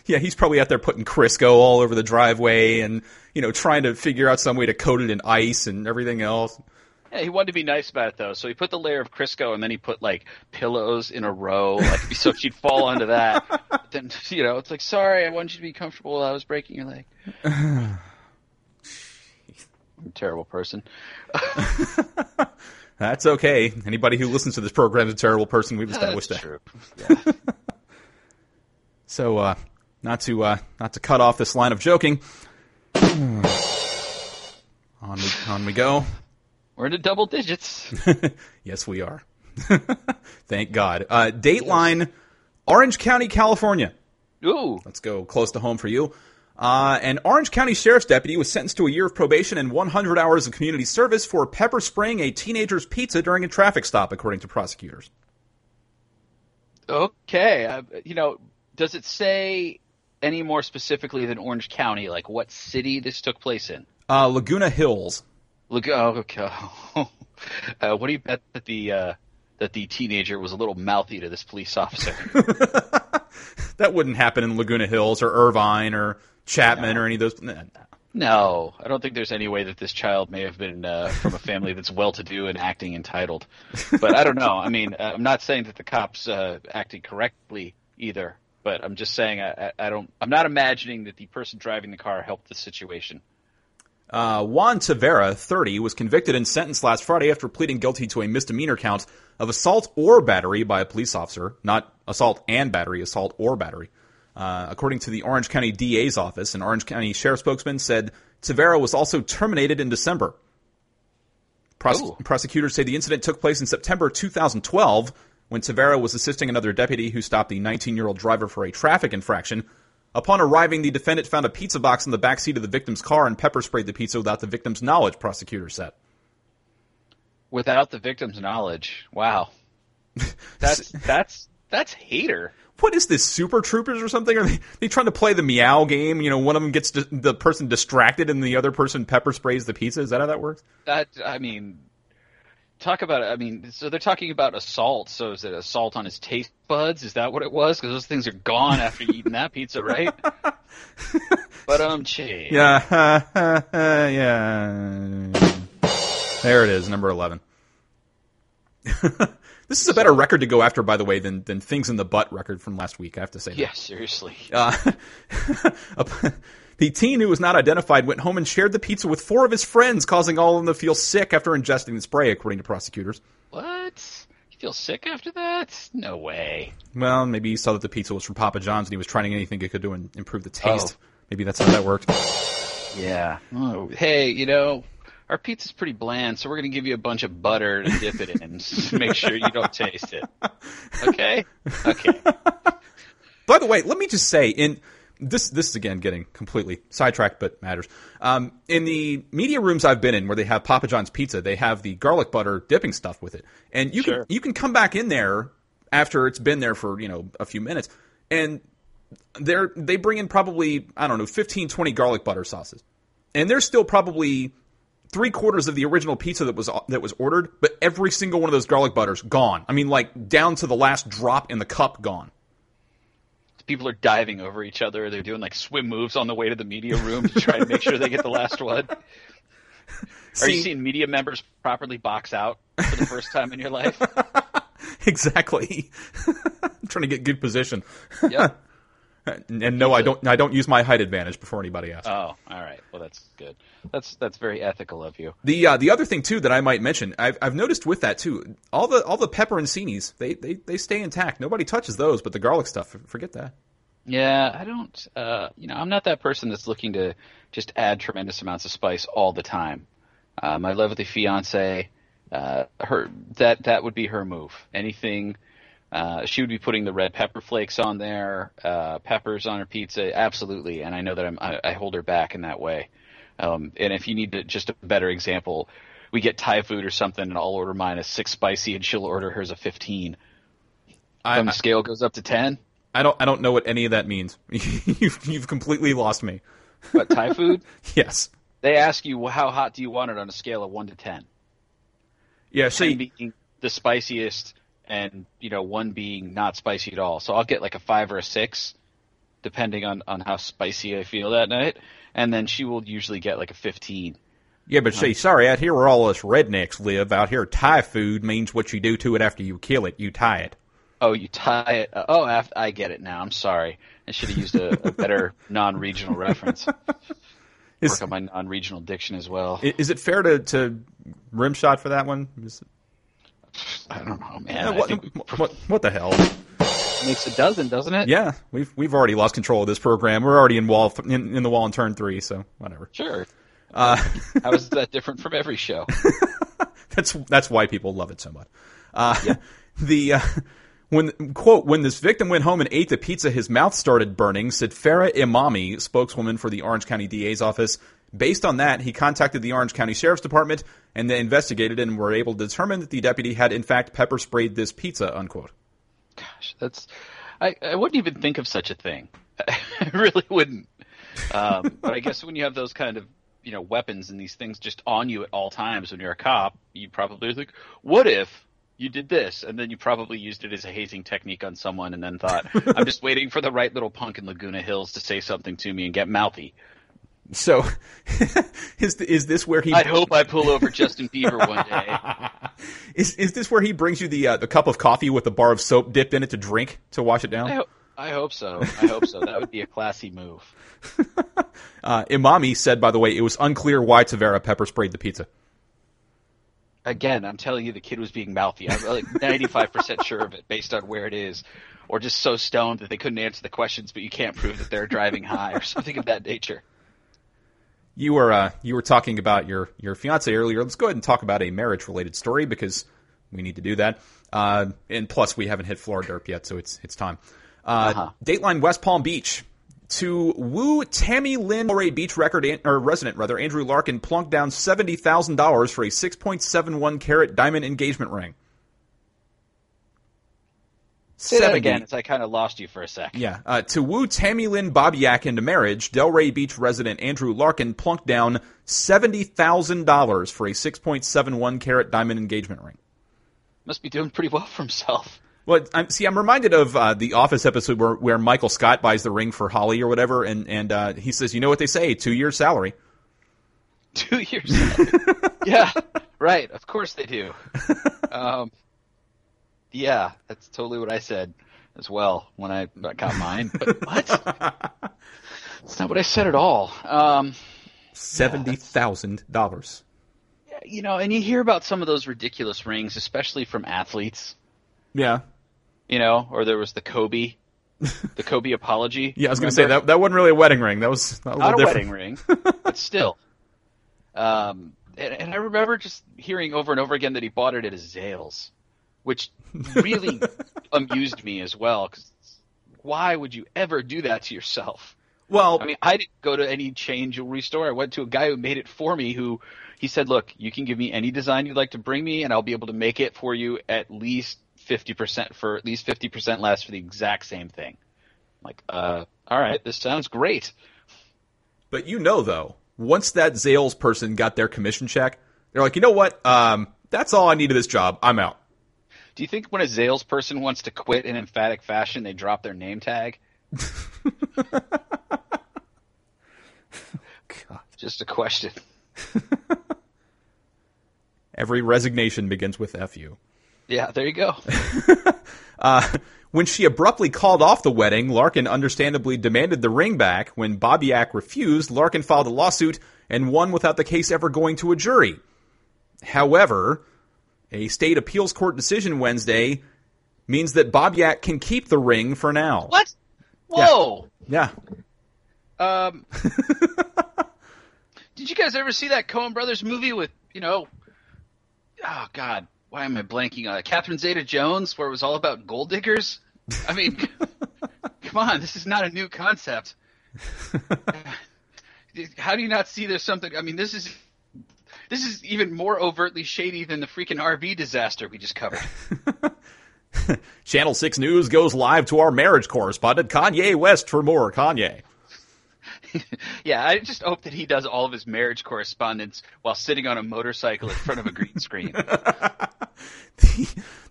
Yeah, he's probably out there putting Crisco all over the driveway and, you know, trying to figure out some way to coat it in ice and everything else. Yeah, he wanted to be nice about it though, so he put the layer of Crisco and then he put like pillows in a row, like so she'd fall onto that. But then you know, it's like, sorry, I wanted you to be comfortable while I was breaking your leg. I'm a terrible person. That's okay. Anybody who listens to this program is a terrible person. We've established That's that. true. Yeah. So, uh, not to uh, not to cut off this line of joking. on we on we go. We're into double digits. Yes, we are. Thank God. Uh, Dateline, Orange County, California. Ooh. Let's go close to home for you. Uh, an Orange County Sheriff's deputy was sentenced to a year of probation and 100 hours of community service for pepper spraying a teenager's pizza during a traffic stop, according to prosecutors. Okay. Uh, you know, does it say any more specifically than Orange County, like what city this took place in? Uh, Laguna Hills. Look, oh, okay. uh, what do you bet that the uh, that the teenager was a little mouthy to this police officer? that wouldn't happen in Laguna Hills or Irvine or Chapman No. or any of those. Nah. no, I don't think there's any way that this child may have been uh, from a family that's well-to-do and acting entitled. But I don't know. I mean, uh, I'm not saying that the cops uh, acted correctly either. But I'm just saying I, I don't. I'm not imagining that the person driving the car helped the situation. Uh, Juan Tavera, 30, was convicted and sentenced last Friday after pleading guilty to a misdemeanor count of assault or battery by a police officer, not assault and battery, assault or battery. Uh, according to the Orange County DA's office, an Orange County sheriff spokesman said Tavera was also terminated in December. Pros- Oh. Prosecutors say the incident took place in September 2012 when Tavera was assisting another deputy who stopped the 19 year old driver for a traffic infraction. Upon arriving, the defendant found a pizza box in the back seat of the victim's car and pepper sprayed the pizza without the victim's knowledge, prosecutor said. Without the victim's knowledge, wow, that's that's that's hater. What is this, Super Troopers or something? Are they, they trying to play the meow game? You know, one of them gets di- the person distracted and the other person pepper sprays the pizza? Is that how that works? That I mean, talk about. It. I mean, so they're talking about assault. So is it assault on his taste buds? Is that what it was? Because those things are gone after eating that pizza, right? but um, gee. Yeah, yeah. There it is, number 11. this is a better record to go after, by the way, than, than Things in the Butt record from last week, I have to say. that. Yeah, seriously. The teen who was not identified went home and shared the pizza with four of his friends, causing all of them to feel sick after ingesting the spray, according to prosecutors. What? You feel sick after that? No way. Well, maybe he saw that the pizza was from Papa John's and he was trying anything he could do and improve the taste. Oh. Maybe that's how that worked. Yeah. Oh, hey, you know, our pizza's pretty bland, so we're gonna give you a bunch of butter to dip it in. to make sure you don't taste it. Okay. Okay. By the way, let me just say, in this this is again getting completely sidetracked, but matters. Um, in the media rooms I've been in, where they have Papa John's pizza, they have the garlic butter dipping stuff with it, and you Sure. can you can come back in there after it's been there for you know a few minutes, and they're they bring in probably I don't know 15, 20 garlic butter sauces, and there's still probably three quarters of the original pizza that was that was ordered, but every single one of those garlic butters gone. I mean, like down to the last drop in the cup gone. People are diving over each other. They're doing like swim moves on the way to the media room to try and make sure they get the last one. Are you seeing media members properly box out for the first time in your life? Exactly. I'm trying to get good position. Yep. And no, I don't. I don't use my height advantage before anybody asks. Oh, all right. Well, that's good. That's that's very ethical of you. the uh, the other thing too that I might mention, I've I've noticed with that too. All the all the pepper and pepperoncinis, they they they stay intact. Nobody touches those, but the garlic stuff, forget that. Yeah, I don't. Uh, you know, I'm not that person that's looking to just add tremendous amounts of spice all the time. Uh, my lovely fiance, uh, her that that would be her move. Anything. Uh, she would be putting the red pepper flakes on there, uh, peppers on her pizza, absolutely. And I know that I'm, I, I hold her back in that way. Um, and if you need to, just a better example, we get Thai food or something, and I'll order mine a six spicy, and she'll order hers a fifteen. I, When the scale goes up to ten, I don't I don't know what any of that means. you've you've completely lost me. but Thai food, Yes. they ask you well, how hot do you want it on a scale of one to ten. Yeah. 10 See, being the spiciest and you know one being not spicy at all. So I'll get like a five or a six, depending on on how spicy I feel that night. And then she will usually get like a fifteen. yeah, but see, sorry, out here where all us rednecks live, out here Thai food means what you do to it after you kill it. You tie it. Oh, you tie it. Uh, oh, af- I get it now. I'm sorry. I should have used a, a better non-regional reference. Is, Work on my non-regional diction as well. is it fair to, to rim shot for that one? Is- I don't know, man. Uh, what, think what, what the hell? makes a dozen, doesn't it? Yeah, we've we've already lost control of this program. We're already in wall in, in the wall in turn three, so whatever. Sure. Uh, How is that different from every show? that's that's why people love it so much. Uh, The uh, when quote when this victim went home and ate the pizza, his mouth started burning. Said Farrah Emami, spokeswoman for the Orange County DA's office. Based on that, he contacted the Orange County Sheriff's Department and they investigated and were able to determine that the deputy had in fact pepper sprayed this pizza. Unquote. Gosh, that's I, I wouldn't even think of such a thing. I really wouldn't. Um, but I guess when you have those kind of you know weapons and these things just on you at all times when you're a cop, you probably think, "What if you did this?" And then you probably used it as a hazing technique on someone, and then thought, "I'm just waiting for the right little punk in Laguna Hills to say something to me and get mouthy." So, is is this where he? I hope I pull over Justin Bieber one day. Is is this where he brings you the uh, the cup of coffee with the bar of soap dipped in it to drink to wash it down? I, ho- I hope so. I hope so. That would be a classy move. Uh, Emami said, by the way, it was unclear why Tavera pepper sprayed the pizza. Again, I'm telling you, the kid was being mouthy. I'm like 95% sure of it based on where it is, or just so stoned that they couldn't answer the questions, but you can't prove that they're driving high or something of that nature. You were uh, you were talking about your your fiance earlier. Let's go ahead and talk about a marriage related story because we need to do that. Uh, and plus, we haven't hit Florida Derp yet, so it's it's time. Uh, Uh-huh. Dateline West Palm Beach to woo Tammy Lynn Delray Beach record or resident rather Andrew Larkin plunked down seventy thousand dollars for a six point seven one carat diamond engagement ring. Say that 70. again, as I kind of lost you for a sec. Yeah. Uh, to woo Tammy Lynn Bobyak into marriage, Delray Beach resident Andrew Larkin plunked down $70,000 for a 6.71 carat diamond engagement ring. Must be doing pretty well for himself. Well, I'm, see, I'm reminded of uh, the Office episode where, where Michael Scott buys the ring for Holly or whatever, and, and uh, he says, you know what they say, two years salary. Two years. yeah, right. Of course they do. Um, yeah, that's totally what I said as well when I got mine. But what? That's not what I said at all. Um, $70,000. you know, and you hear about some of those ridiculous rings, especially from athletes. Yeah. You know, or there was the Kobe, the Kobe apology. Yeah, I was going to say that that wasn't really a wedding ring. That was, that was not a little wedding different. ring, but still. Um, and, and I remember just hearing over and over again that he bought it at his Zales, which really amused me as well. Because why would you ever do that to yourself? Well, I mean, I didn't go to any chain jewelry store. I went to a guy who made it for me. Who he said, "Look, you can give me any design you'd like to bring me, and I'll be able to make it for you at least fifty percent for at least fifty percent less for the exact same thing." I'm like, uh, all right, this sounds great. But you know, though, once that Zales person got their commission check, they're like, you know what? Um, that's all I need of this job. I'm out. Do you think when a Zales person wants to quit in emphatic fashion, they drop their name tag? God. Just a question. Every resignation begins with "fu." Yeah, there you go. Uh, when she abruptly called off the wedding, Larkin understandably demanded the ring back. When Bobyak refused, Larkin filed a lawsuit and won without the case ever going to a jury. However, a state appeals court decision Wednesday means that Bob Bobyak can keep the ring for now. What? Whoa. Yeah. Um, did you guys ever see that Coen Brothers movie with you know? Oh God, why am I blanking on it? Catherine Zeta-Jones, where it was all about gold diggers. I mean, come on, this is not a new concept. How do you not see there's something? I mean, this is this is even more overtly shady than the freaking RV disaster we just covered. Channel 6 News goes live to our marriage correspondent, Kanye West, for more Kanye. Yeah, I just hope that he does all of his marriage correspondence while sitting on a motorcycle in front of a green screen.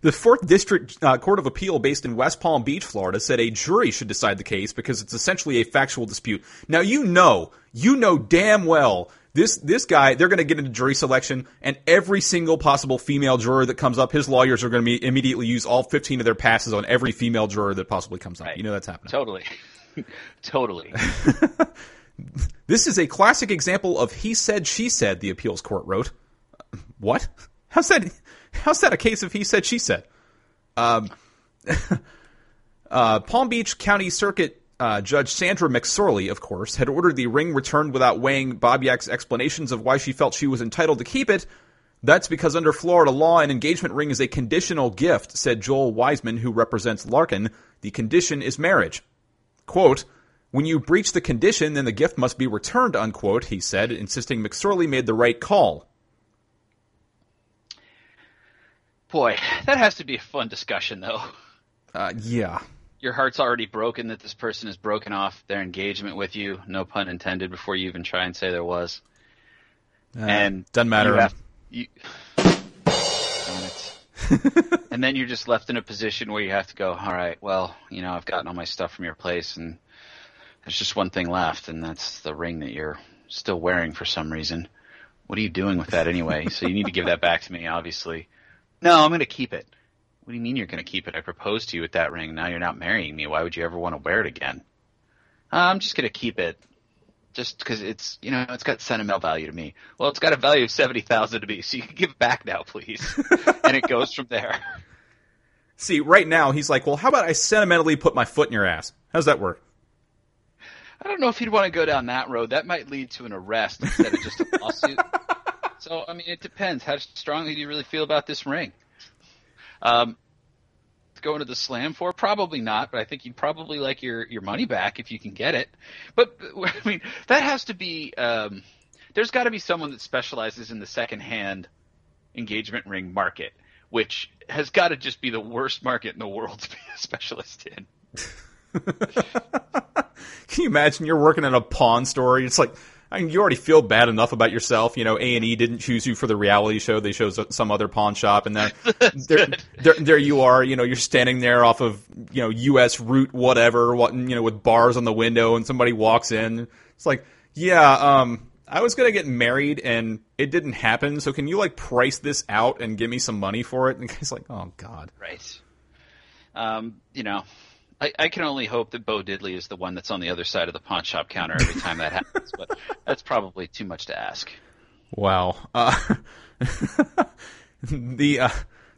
The Fourth District uh, Court of Appeal, based in West Palm Beach, Florida, said a jury should decide the case because it's essentially a factual dispute. Now, you know, you know damn well this this guy. They're going to get into jury selection, and every single possible female juror that comes up, his lawyers are going to immediately use all fifteen of their passes on every female juror that possibly comes up. Right. You know that's happening. Totally. totally. This is a classic example of he said she said. The appeals court wrote. What? How's that? How's that a case of he said she said? Um, uh, Palm Beach County Circuit uh, Judge Sandra McSorley, of course, had ordered the ring returned without weighing Bobyak's explanations of why she felt she was entitled to keep it. That's because under Florida law, an engagement ring is a conditional gift, said Joel Wiseman, who represents Larkin. The condition is marriage. Quote, when you breach the condition, then the gift must be returned, unquote, he said, insisting McSorley made the right call. Boy, that has to be a fun discussion, though. Uh, yeah. Your heart's already broken that this person has broken off their engagement with you, no pun intended, before you even try and say there was. Uh, and doesn't matter. You have, you, and then you're just left in a position where you have to go, all right, well, you know, I've gotten all my stuff from your place, and there's just one thing left, and that's the ring that you're still wearing for some reason. What are you doing with that anyway? so you need to give that back to me, obviously. No, I'm going to keep it. What do you mean you're going to keep it? I proposed to you with that ring. Now you're not marrying me. Why would you ever want to wear it again? Uh, I'm just going to keep it just because it's you know it's got sentimental value to me. Well, it's got a value of seventy thousand to me, so you can give it back now, please. and it goes from there. See, right now he's like, well, how about I sentimentally put my foot in your ass? How's that work? I don't know if he'd want to go down that road. That might lead to an arrest instead of just a lawsuit. so, I mean, it depends. How strongly do you really feel about this ring? Um, go into the slam for? Probably not, but I think you'd probably like your, your money back if you can get it. But I mean, that has to be. Um, there's got to be someone that specializes in the secondhand engagement ring market, which has got to just be the worst market in the world to be a specialist in. Can you imagine you're working at a pawn store? It's like I mean, you already feel bad enough about yourself. You know, A and E didn't choose you for the reality show; they chose some other pawn shop, and then there, there, there, you are. You know, you're standing there off of you know U.S. Route whatever, what you know, with bars on the window, and somebody walks in. It's like, yeah, um, I was gonna get married, and it didn't happen. So can you like price this out and give me some money for it? And the guy's like, oh god, right. Um, you know, I, I, can only hope that Bo Diddley is the one that's on the other side of the pawn shop counter every time that happens, but that's probably too much to ask. Wow. Uh, the uh,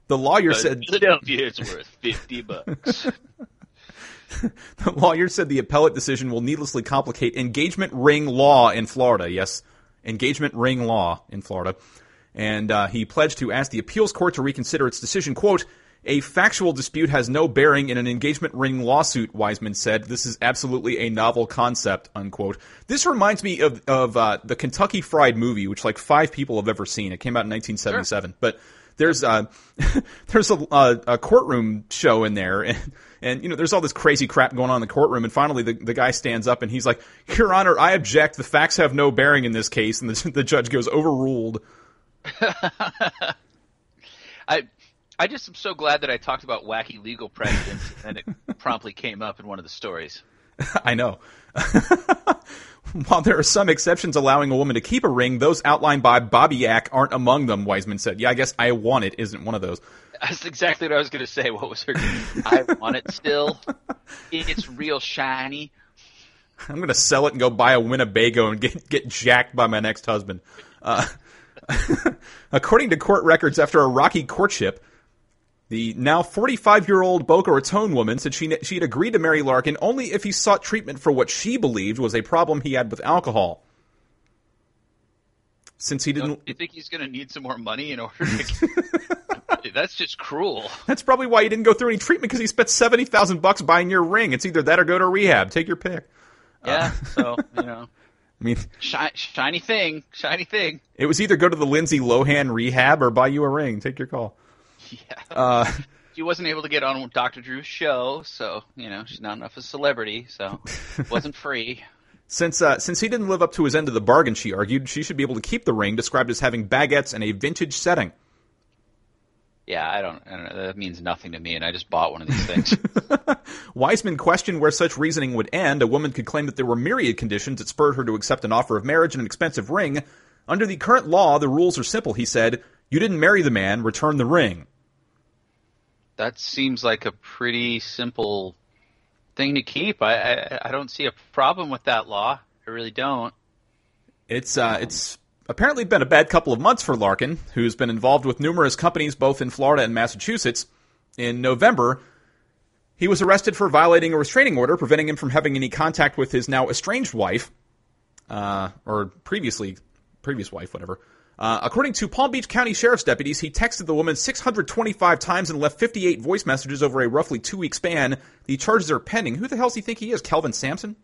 the lawyer but said Philadelphia is worth fifty bucks. the lawyer said the appellate decision will needlessly complicate engagement ring law in Florida. Yes, engagement ring law in Florida. And uh, he pledged to ask the appeals court to reconsider its decision. "Quote: a factual dispute has no bearing in an engagement ring lawsuit, Wiseman said. This is absolutely a novel concept, unquote. This reminds me of, of uh, the Kentucky Fried movie, which like five people have ever seen. It came out in 1977. Sure. But there's, uh, there's a, a, a, courtroom show in there, and, and, you know, there's all this crazy crap going on in the courtroom, and finally the, the guy stands up and he's like, Your Honor, I object. The facts have no bearing in this case. And the, the judge goes, Overruled. I I just am so glad that I talked about wacky legal precedents and it promptly came up in one of the stories. I know. While there are some exceptions allowing a woman to keep a ring, those outlined by Bobyak aren't among them, Wiseman said. Yeah, I guess I want it isn't one of those. That's exactly what I was going to say. What was her I want it still. It's real shiny. I'm going to sell it and go buy a Winnebago and get, get jacked by my next husband. Uh, according to court records, after a rocky courtship, the now 45 year old Boca Raton woman said she, she'd agreed to marry Larkin only if he sought treatment for what she believed was a problem he had with alcohol. Since he didn't. You think he's going to need some more money in order to. That's just cruel. That's probably why he didn't go through any treatment because he spent 70000 bucks buying your ring. It's either that or go to rehab. Take your pick. Yeah, uh, so, you know. I mean, Shi- shiny thing, shiny thing. It was either go to the Lindsay Lohan rehab or buy you a ring. Take your call. Yeah. Uh, she wasn't able to get on Dr. Drew's show, so you know she's not enough of a celebrity, so it wasn't free. Since uh, since he didn't live up to his end of the bargain, she argued she should be able to keep the ring, described as having baguettes and a vintage setting. Yeah, I don't, I don't know. That means nothing to me, and I just bought one of these things. Wiseman questioned where such reasoning would end. A woman could claim that there were myriad conditions that spurred her to accept an offer of marriage and an expensive ring. Under the current law, the rules are simple, he said. You didn't marry the man, return the ring that seems like a pretty simple thing to keep. I, I, I don't see a problem with that law. I really don't. It's uh, it's apparently been a bad couple of months for Larkin, who's been involved with numerous companies both in Florida and Massachusetts. In November, he was arrested for violating a restraining order preventing him from having any contact with his now estranged wife, uh, or previously previous wife, whatever. Uh, according to Palm Beach County Sheriff's deputies, he texted the woman 625 times and left 58 voice messages over a roughly two week span. The charges are pending. Who the hell does he think he is? Kelvin Sampson?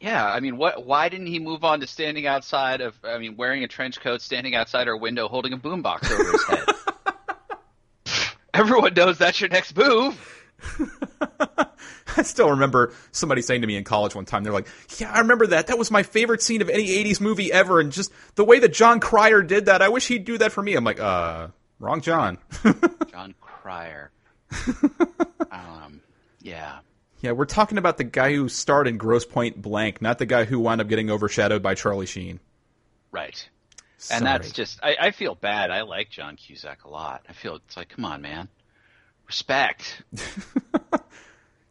Yeah, I mean, what? Why didn't he move on to standing outside of? I mean, wearing a trench coat, standing outside our window, holding a boombox over his head. Everyone knows that's your next move. I still remember somebody saying to me in college one time, they're like, "Yeah, I remember that. That was my favorite scene of any '80s movie ever, and just the way that Jon Cryer did that. I wish he'd do that for me." I'm like, "Uh, wrong, John." Jon Cryer. um, yeah. Yeah, we're talking about the guy who starred in Grosse Pointe Blank, not the guy who wound up getting overshadowed by Charlie Sheen. Right. Sorry. And that's just I, I feel bad. I like John Cusack a lot. I feel it's like, come on, man. Respect.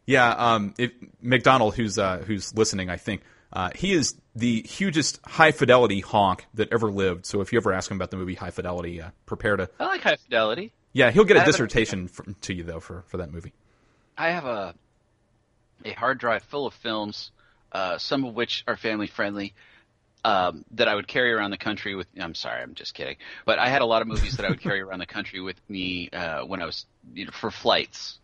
Yeah, um, if McDonald, who's uh, who's listening, I think uh, he is the hugest high fidelity honk that ever lived. So if you ever ask him about the movie High Fidelity, uh, prepare to. I like high fidelity. Yeah, he'll get I a haven't- dissertation to you though for for that movie. I have a a hard drive full of films, uh, some of which are family friendly, um, that I would carry around the country with. I'm sorry, I'm just kidding. But I had a lot of movies that I would carry around the country with me uh, when I was you know, for flights,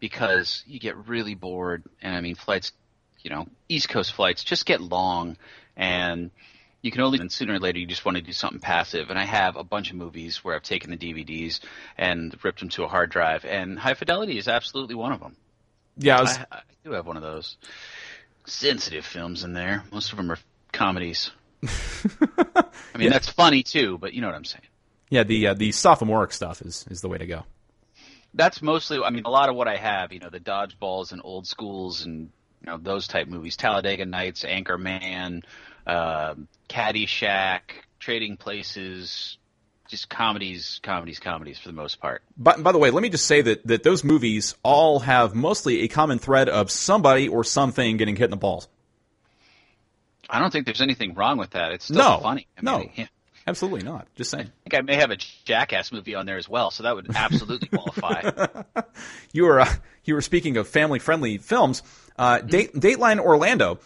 because you get really bored, and I mean flights, you know, East Coast flights just get long, and you can only and sooner or later you just want to do something passive. And I have a bunch of movies where I've taken the DVDs and ripped them to a hard drive, and High Fidelity is absolutely one of them. Yeah, I was, I, I do have one of those sensitive films in there. Most of them are comedies. I mean, that's funny too, but you know what I'm saying. yeah. The uh, the sophomoric stuff is is the way to go. That's mostly. I mean, a lot of what I have. You know, the dodgeballs and old schools and you know those type movies. Talladega Nights, Anchorman, uh, Caddyshack, Trading Places. Just comedies, comedies, comedies for the most part. By, by the way, let me just say that that those movies all have mostly a common thread of somebody or something getting hit in the balls. I don't think there's anything wrong with that. It's still No, funny. I no. yeah. Absolutely not. Just saying. I think I may have a Jackass movie on there as well, so that would absolutely qualify. You were uh, you were speaking of family friendly films. Uh, Date, Dateline Orlando,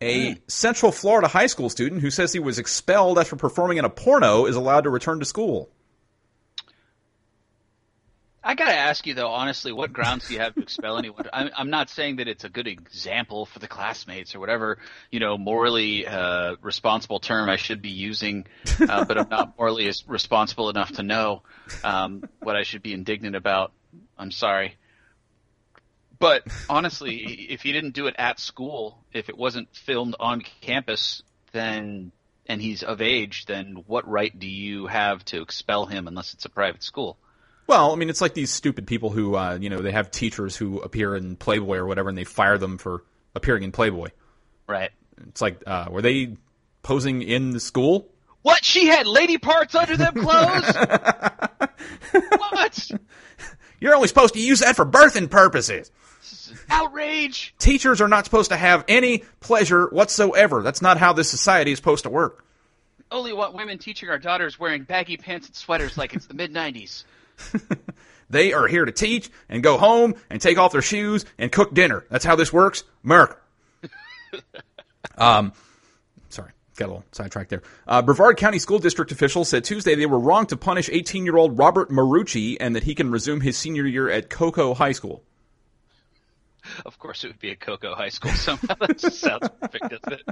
a Central Florida high school student who says he was expelled after performing in a porno is allowed to return to school. I gotta ask you though, honestly, what grounds do you have to expel anyone? I'm, I'm not saying that it's a good example for the classmates or whatever, you know, morally uh, responsible term I should be using, uh, but I'm not morally responsible enough to know um, what I should be indignant about. I'm sorry. But honestly, if he didn't do it at school, if it wasn't filmed on campus, then and he's of age, then what right do you have to expel him unless it's a private school? Well, I mean, it's like these stupid people who, uh, you know, they have teachers who appear in Playboy or whatever, and they fire them for appearing in Playboy. Right. It's like, uh, were they posing in the school? What? She had lady parts under them clothes? what? You're only supposed to use that for birthing purposes. Outrage! Teachers are not supposed to have any pleasure whatsoever. That's not how this society is supposed to work. Only want women teaching our daughters wearing baggy pants and sweaters like it's the mid 90s. They are here to teach and go home and take off their shoes and cook dinner. That's how this works. America. um, sorry, got a little sidetracked there. Uh, Brevard County School District officials said Tuesday they were wrong to punish 18 year old Robert Marucci and that he can resume his senior year at Cocoa High School. Of course, it would be a Cocoa High School somehow. that just sounds perfect, doesn't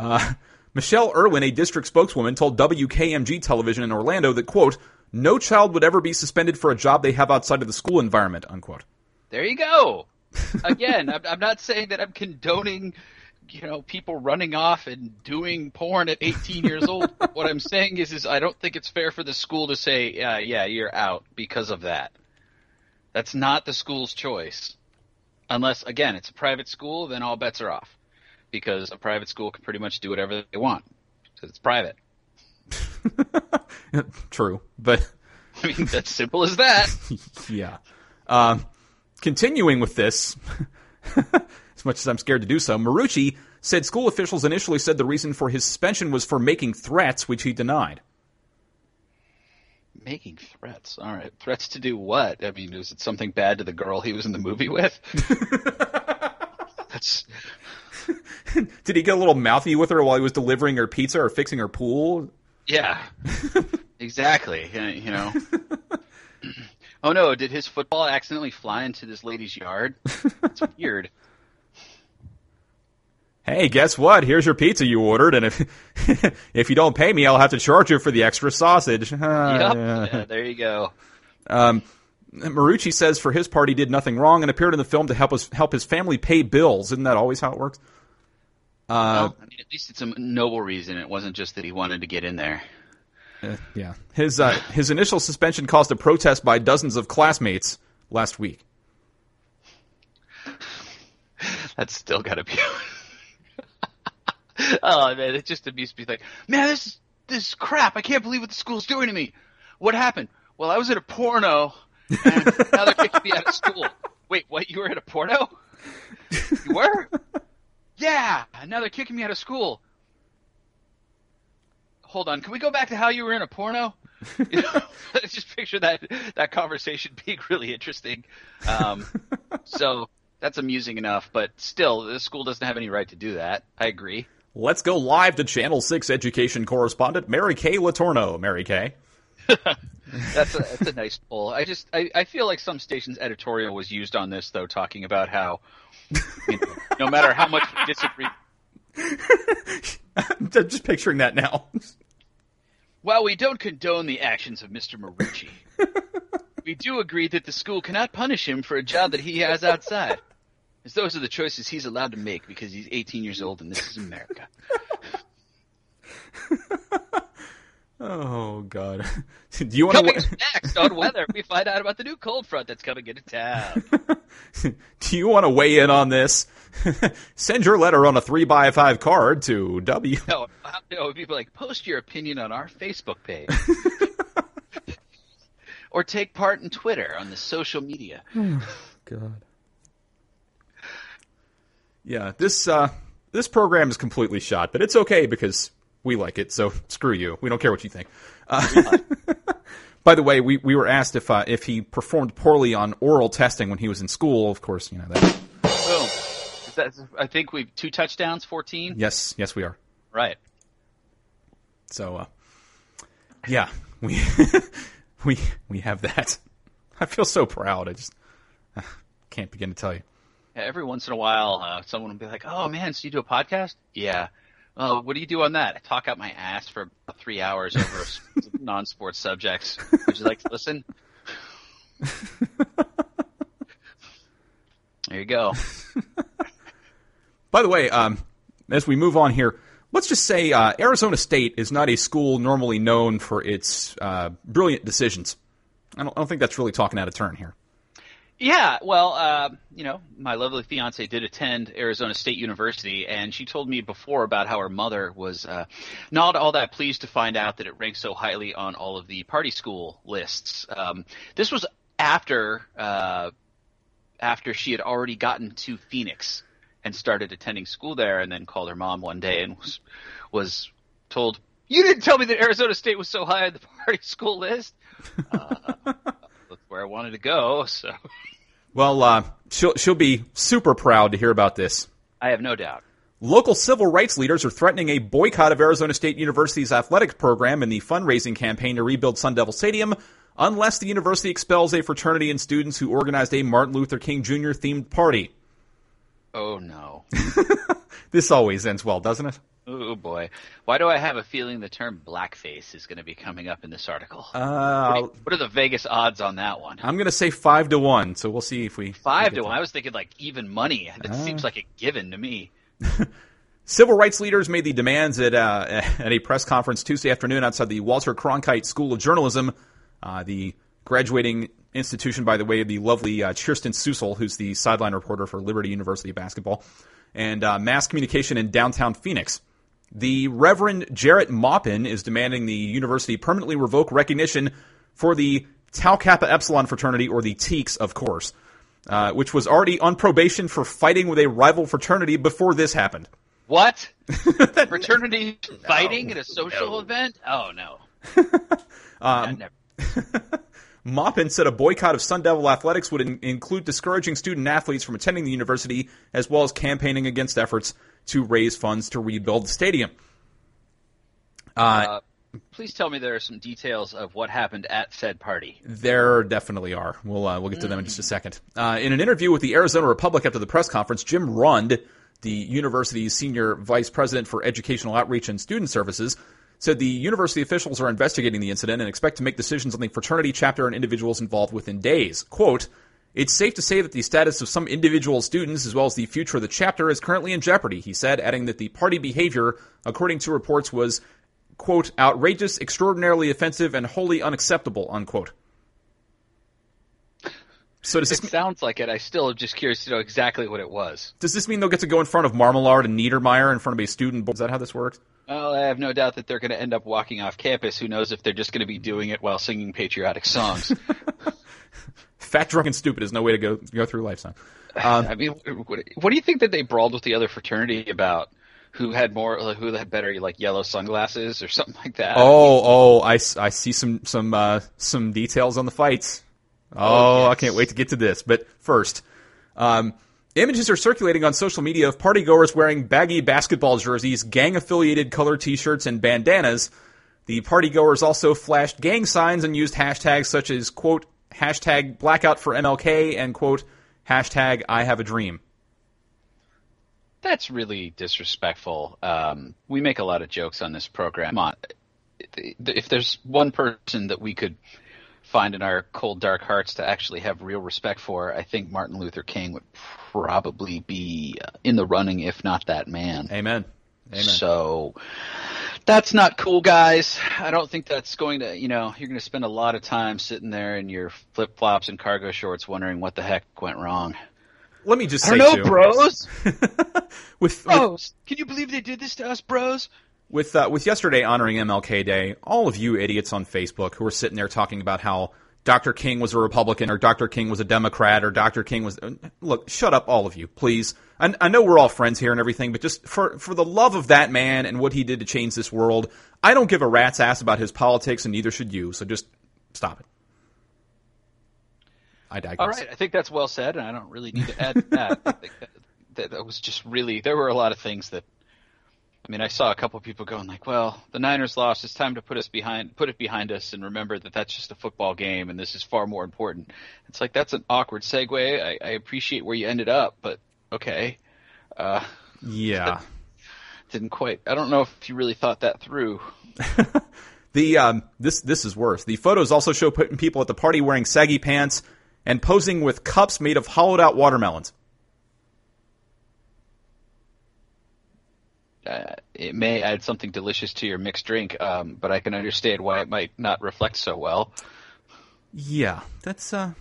it? Michelle Irwin, a district spokeswoman, told WKMG television in Orlando that, quote, no child would ever be suspended for a job they have outside of the school environment, unquote. There you go. Again, I'm, I'm not saying that I'm condoning, you know, people running off and doing porn at 18 years old. what I'm saying is, is I don't think it's fair for the school to say, yeah, yeah, you're out because of that. That's not the school's choice. Unless, again, it's a private school, then all bets are off. Because a private school can pretty much do whatever they want. Because it's private. True, but I mean, that's simple as that. yeah. Um, continuing with this, as much as I'm scared to do so, Marucci said school officials initially said the reason for his suspension was for making threats, which he denied. Making threats. All right. Threats to do what? I mean, was it something bad to the girl he was in the movie with? That's Did he get a little mouthy with her while he was delivering her pizza or fixing her pool? Yeah. exactly. You know. oh no! Did his football accidentally fly into this lady's yard? It's weird. Hey, guess what? Here's your pizza you ordered, and if if you don't pay me, I'll have to charge you for the extra sausage. Yep. Ah, yeah. Yeah, there you go. Marucci says for his part he did nothing wrong and appeared in the film to help us help his family pay bills. Isn't that always how it works? Uh, well, I mean, at least it's a noble reason. It wasn't just that he wanted to get in there. Uh, yeah, his uh, his initial suspension caused a protest by dozens of classmates last week. That's still got to be. oh man, it just amused me. Like, man, this is this is crap. I can't believe what the school's doing to me. What happened? Well, I was at a porno, and now they're kicking me out of school. Wait, what? You were at a porno? You were? yeah. Now they're kicking me out of school. Hold on. Can we go back to how you were in a porno? You know, just picture that that conversation being really interesting. Um, so that's amusing enough, but still, the school doesn't have any right to do that. I agree. Let's go live to Channel 6 education correspondent Mary Kay Letourneau. Mary Kay. that's, a, that's a nice pull. I just I, I feel like some station's editorial was used on this though, talking about how you know, no matter how much we disagree. I'm just picturing that now. While we don't condone the actions of Mr. Marucci, we do agree that the school cannot punish him for a job that he has outside. As those are the choices he's allowed to make because he's 18 years old and this is America. oh God! Do you want to w- next on weather? We find out about the new cold front that's coming into town. Do you want to weigh in on this? Send your letter on a three by five card to W. No, no, people like post your opinion on our Facebook page. or take part in Twitter on the social media. God. Yeah, this uh, this program is completely shot, but it's okay because we like it. So screw you. We don't care what you think. Uh, by the way, we, we were asked if uh, if he performed poorly on oral testing when he was in school. Of course, you know that. Boom. That, I think we've two touchdowns, fourteen. Yes, yes, we are. Right. So, uh, yeah, we we we have that. I feel so proud. I just uh, can't begin to tell you every once in a while, uh, someone will be like, "Oh man, so you do a podcast?" Yeah. Oh, what do you do on that? I talk out my ass for about three hours over non-sports subjects. Would you like to listen? there you go. By the way, um, as we move on here, let's just say uh, Arizona State is not a school normally known for its uh, brilliant decisions. I don't, I don't think that's really talking out of turn here. Yeah, well, uh, you know, my lovely fiance did attend Arizona State University, and she told me before about how her mother was uh, not all that pleased to find out that it ranked so highly on all of the party school lists. Um, this was after uh, after she had already gotten to Phoenix and started attending school there, and then called her mom one day and was was told, "You didn't tell me that Arizona State was so high on the party school list." Where I wanted to go, so. Well, uh, she'll she'll be super proud to hear about this. I have no doubt. Local civil rights leaders are threatening a boycott of Arizona State University's athletic program in the fundraising campaign to rebuild Sun Devil Stadium unless the university expels a fraternity and students who organized a Martin Luther King Jr. themed party. Oh no. this always ends well, doesn't it? Oh boy, why do I have a feeling the term blackface is going to be coming up in this article? Uh, what, what, are the Vegas odds on that one? I'm going to say five to one. So we'll see if we five to one. I was thinking like even money. That uh, seems like a given to me. Civil rights leaders made the demands at uh, at a press conference Tuesday afternoon outside the Walter Cronkite School of Journalism, uh, the graduating institution, by the way, of the lovely uh, Kirsten Susel, who's the sideline reporter for Liberty University basketball, and uh, mass communication in downtown Phoenix. The Reverend Jarrett Maupin is demanding the university permanently revoke recognition for the Tau Kappa Epsilon fraternity, or the Tekes, of course, uh, which was already on probation for fighting with a rival fraternity before this happened. What? that, fraternity fighting no, at a social no. event? Oh no. um, Maupin said a boycott of Sun Devil athletics would in- include discouraging student athletes from attending the university, as well as campaigning against efforts to raise funds to rebuild the stadium. Uh, uh, please tell me there are some details of what happened at said party. There definitely are. We'll uh, we'll get to them in just a second. Uh, in an interview with the Arizona Republic after the press conference, Jim Rund, the university's senior vice president for educational outreach and student services, said the university officials are investigating the incident and expect to make decisions on the fraternity chapter and individuals involved within days. Quote, it's safe to say that the status of some individual students, as well as the future of the chapter, is currently in jeopardy, he said, adding that the party behavior, according to reports, was, quote, outrageous, extraordinarily offensive, and wholly unacceptable, unquote. So does this it sounds like it. I still am just curious to know exactly what it was. Does this mean they'll get to go in front of Marmalard and Neidermeyer in front of a student? Is that how this works? Well, I have no doubt that they're going to end up walking off campus. Who knows if they're just going to be doing it while singing patriotic songs? fat, drunk, and stupid is no way to go go through life, son. Um, I mean, what, do you think that they brawled with the other fraternity about? Who had more? Who had better, like yellow sunglasses or something like that? Oh, oh, I, I see some some uh, some details on the fights. Oh, oh yes. I can't wait to get to this. But first, um, images are circulating on social media of partygoers wearing baggy basketball jerseys, gang-affiliated color T-shirts, and bandanas. The partygoers also flashed gang signs and used hashtags such as quote hashtag blackout for MLK and quote hashtag I have a dream. That's really disrespectful. Um, we make a lot of jokes on this program. If there's one person that we could find in our cold, dark hearts to actually have real respect for, I think Martin Luther King would probably be in the running, if not that man. Amen. Amen. So that's not cool, guys. I don't think that's going to, you know, you're going to spend a lot of time sitting there in your flip flops and cargo shorts wondering what the heck went wrong. Let me just say, I know, bros. with bros, with, can you believe they did this to us, bros? With uh, with yesterday honoring MLK Day, all of you idiots on Facebook who were sitting there talking about how Dr. King was a Republican or Dr. King was a Democrat or Dr. King was look, shut up, all of you, please. I, I know we're all friends here and everything, but just for for the love of that man and what he did to change this world, I don't give a rat's ass about his politics, and neither should you. So just stop it. I digress. All right, I think that's well said, and I don't really need to add that. That, that was just really there were a lot of things that I mean, I saw a couple of people going like, "Well, the Niners lost. It's time to put us behind, put it behind us, and remember that that's just a football game, and this is far more important." It's like that's an awkward segue. I, I appreciate where you ended up, but okay. Uh, yeah, didn't quite. I don't know if you really thought that through. the um, this this is worse. The photos also show people at the party wearing saggy pants and posing with cups made of hollowed out watermelons. Uh, it may add something delicious to your mixed drink, um, but I can understand why it might not reflect so well. Yeah, that's uh,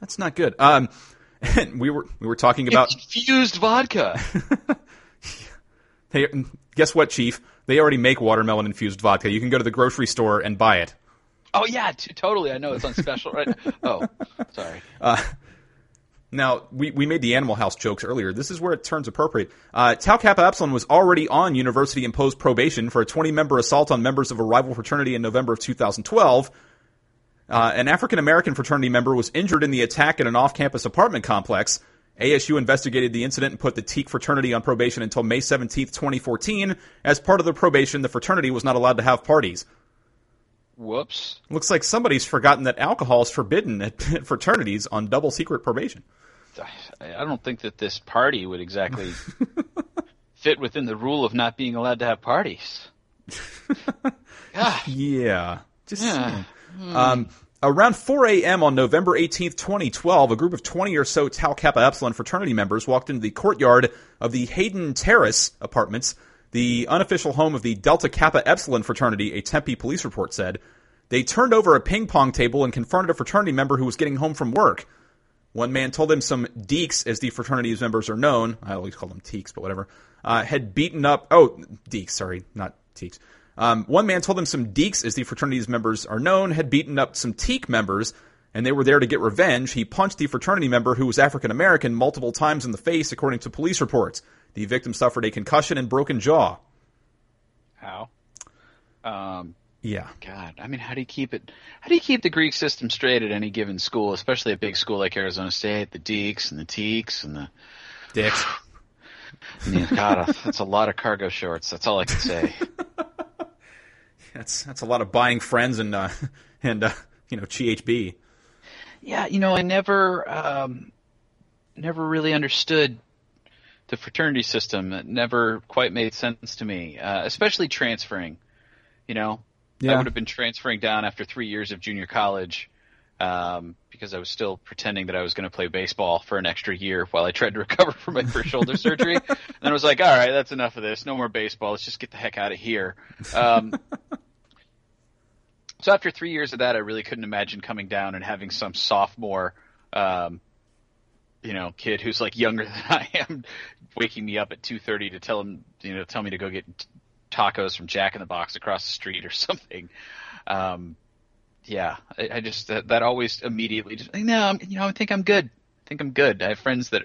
that's not good. Um, we were we were talking about infused vodka. hey, guess what, Chief? They already make watermelon infused vodka. You can go to the grocery store and buy it. Oh yeah, t- totally. I know it's on special, right? oh, sorry. Uh, now, we, we made the Animal House jokes earlier. This is where it turns appropriate. Uh, Tau Kappa Epsilon was already on university imposed probation for a 20 member assault on members of a rival fraternity in November of 2012. Uh, an African American fraternity member was injured in the attack at an off campus apartment complex. ASU investigated the incident and put the Teke fraternity on probation until May 17, 2014. As part of the probation, the fraternity was not allowed to have parties. Whoops. Looks like somebody's forgotten that alcohol is forbidden at fraternities on double secret probation. I don't think that this party would exactly fit within the rule of not being allowed to have parties. yeah. Just yeah. Um, around 4 a.m. on November 18th, 2012, a group of 20 or so Tau Kappa Epsilon fraternity members walked into the courtyard of the Hayden Terrace apartments the unofficial home of the Delta Kappa Epsilon fraternity, a Tempe police report said. They turned over a ping pong table and confronted a fraternity member who was getting home from work. One man told them some Dekes, as the fraternity's members are known, I always call them Tekes, but whatever, uh, had beaten up, oh, Dekes, sorry, not Tekes. Um, one man told them some Dekes, as the fraternity's members are known, had beaten up some Teke members, and they were there to get revenge. He punched the fraternity member, who was African American, multiple times in the face, according to police reports. The victim suffered a concussion and broken jaw. How? Um, yeah. God, I mean, how do you keep it? How do you keep the Greek system straight at any given school, especially a big school like Arizona State? The Dekes and the Tekes and the Dicks. I mean, God, that's a lot of cargo shorts. That's all I can say. that's that's a lot of buying friends and uh, and uh, you know GHB. Yeah, you know, I never um, never really understood the fraternity system. It never quite made sense to me, uh, especially transferring. You know, Yeah. I would have been transferring down after three years of junior college um, because I was still pretending that I was going to play baseball for an extra year while I tried to recover from my first shoulder surgery. And I was like, all right, that's enough of this. No more baseball. Let's just get the heck out of here. Um, so after three years of that, I really couldn't imagine coming down and having some sophomore, um, you know, kid who's like younger than I am, waking me up at two thirty to tell him, you know, tell me to go get tacos from Jack in the Box across the street or something. Um, yeah, I, I just that, that always immediately just no, I'm, you know, I think I'm good. I think I'm good. I have friends that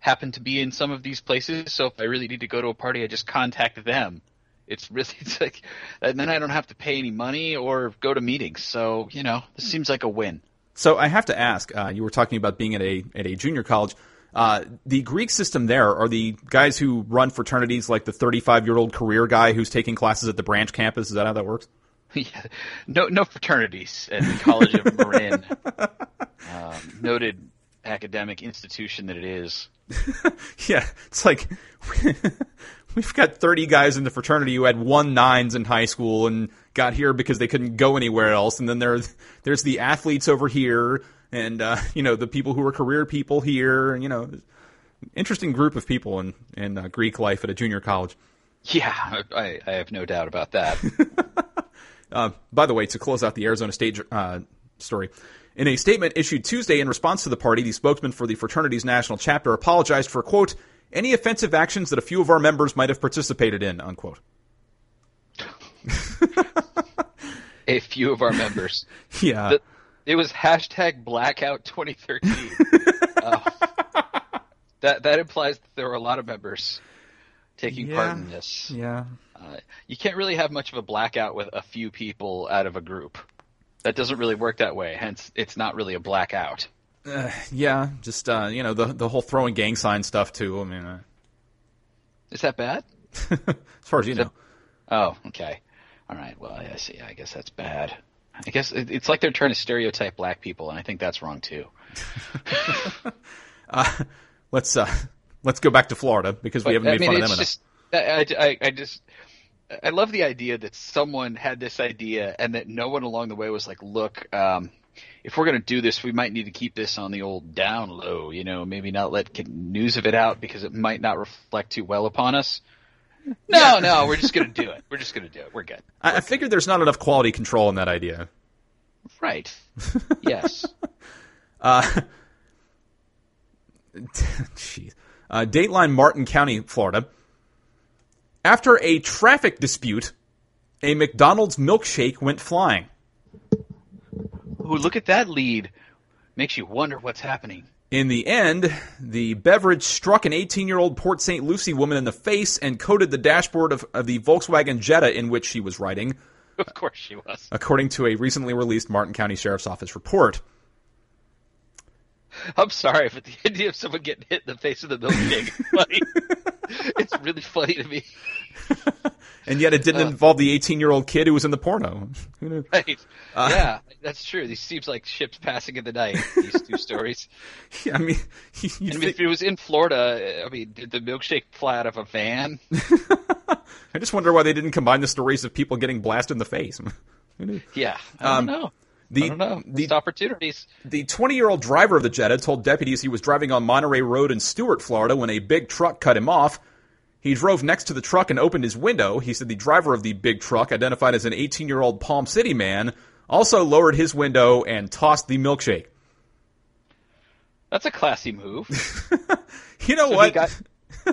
happen to be in some of these places, so if I really need to go to a party, I just contact them. It's really it's like, and then I don't have to pay any money or go to meetings. So you know, this seems like a win. So I have to ask. Uh, you were talking about being at a at a junior college. Uh, the Greek system there are the guys who run fraternities, like the 35 year old career guy who's taking classes at the branch campus. Is that how that works? yeah, no no fraternities at the College of Marin, um, noted academic institution that it is. Yeah, it's like we've got 30 guys in the fraternity who had one nines in high school and got here because they couldn't go anywhere else, and then there's there's the athletes over here, and uh, you know the people who are career people here, you know, interesting group of people in in uh, Greek life at a junior college. Yeah, I, I have no doubt about that. Uh, by the way, to close out the Arizona State uh, story, in a statement issued Tuesday in response to the party, the spokesman for the fraternity's national chapter apologized for quote any offensive actions that a few of our members might have participated in unquote. a few of our members. Yeah, The- it was hashtag blackout 2013. uh, that that implies that there were a lot of members taking Yeah. part in this. yeah. Uh, you can't really have much of a blackout with a few people out of a group. That doesn't really work that way. Hence, it's not really a blackout. Yeah, just uh, you know the the whole throwing gang sign stuff too. I mean, uh, Is that bad? as far as you know, Oh, okay. All right. Well, I see. I guess that's bad. I guess it's like they're trying to stereotype black people, and I think that's wrong too. let's uh, let's go back to Florida because we haven't I made mean, fun of them enough. just, I, I, I just, I love the idea that someone had this idea and that no one along the way was like, look, um, if we're going to do this, we might need to keep this on the old down low, you know, maybe not let news of it out because it might not reflect too well upon us. No, no, we're just going to do it. We're just going to do it. We're good. I, I figured there's not enough quality control in that idea. Right. Yes. Jeez. Uh, Dateline Martin County, Florida. After a traffic dispute, a McDonald's milkshake went flying. Ooh, look at that lead. Makes you wonder what's happening. In the end, the beverage struck an 18 year old Port St. Lucie woman in the face and coated the dashboard of, of the Volkswagen Jetta in which she was riding, Of course she was. according to a recently released Martin County Sheriff's Office report. I'm sorry, but the idea of someone getting hit in the face with a milkshake is funny. it's really funny to me. And yet it didn't involve the 18 year old kid who was in the porno. Who knew? Right. Uh, yeah, that's true. These seems like ships passing in the night, these two stories. I mean, I mean, if it was in Florida, I mean, did the milkshake fly out of a van? I just wonder why they didn't combine the stories of people getting blasted in the face. Yeah. I Um, don't know. The, I don't know. the opportunities. The 20 year old driver of the Jetta told deputies he was driving on Monterey Road in Stuart, Florida, when a big truck cut him off. He drove next to the truck and opened his window. He said the driver of the big truck, identified as an 18 year old Palm City man, also lowered his window and tossed the milkshake. That's a classy move. You know So, what? got,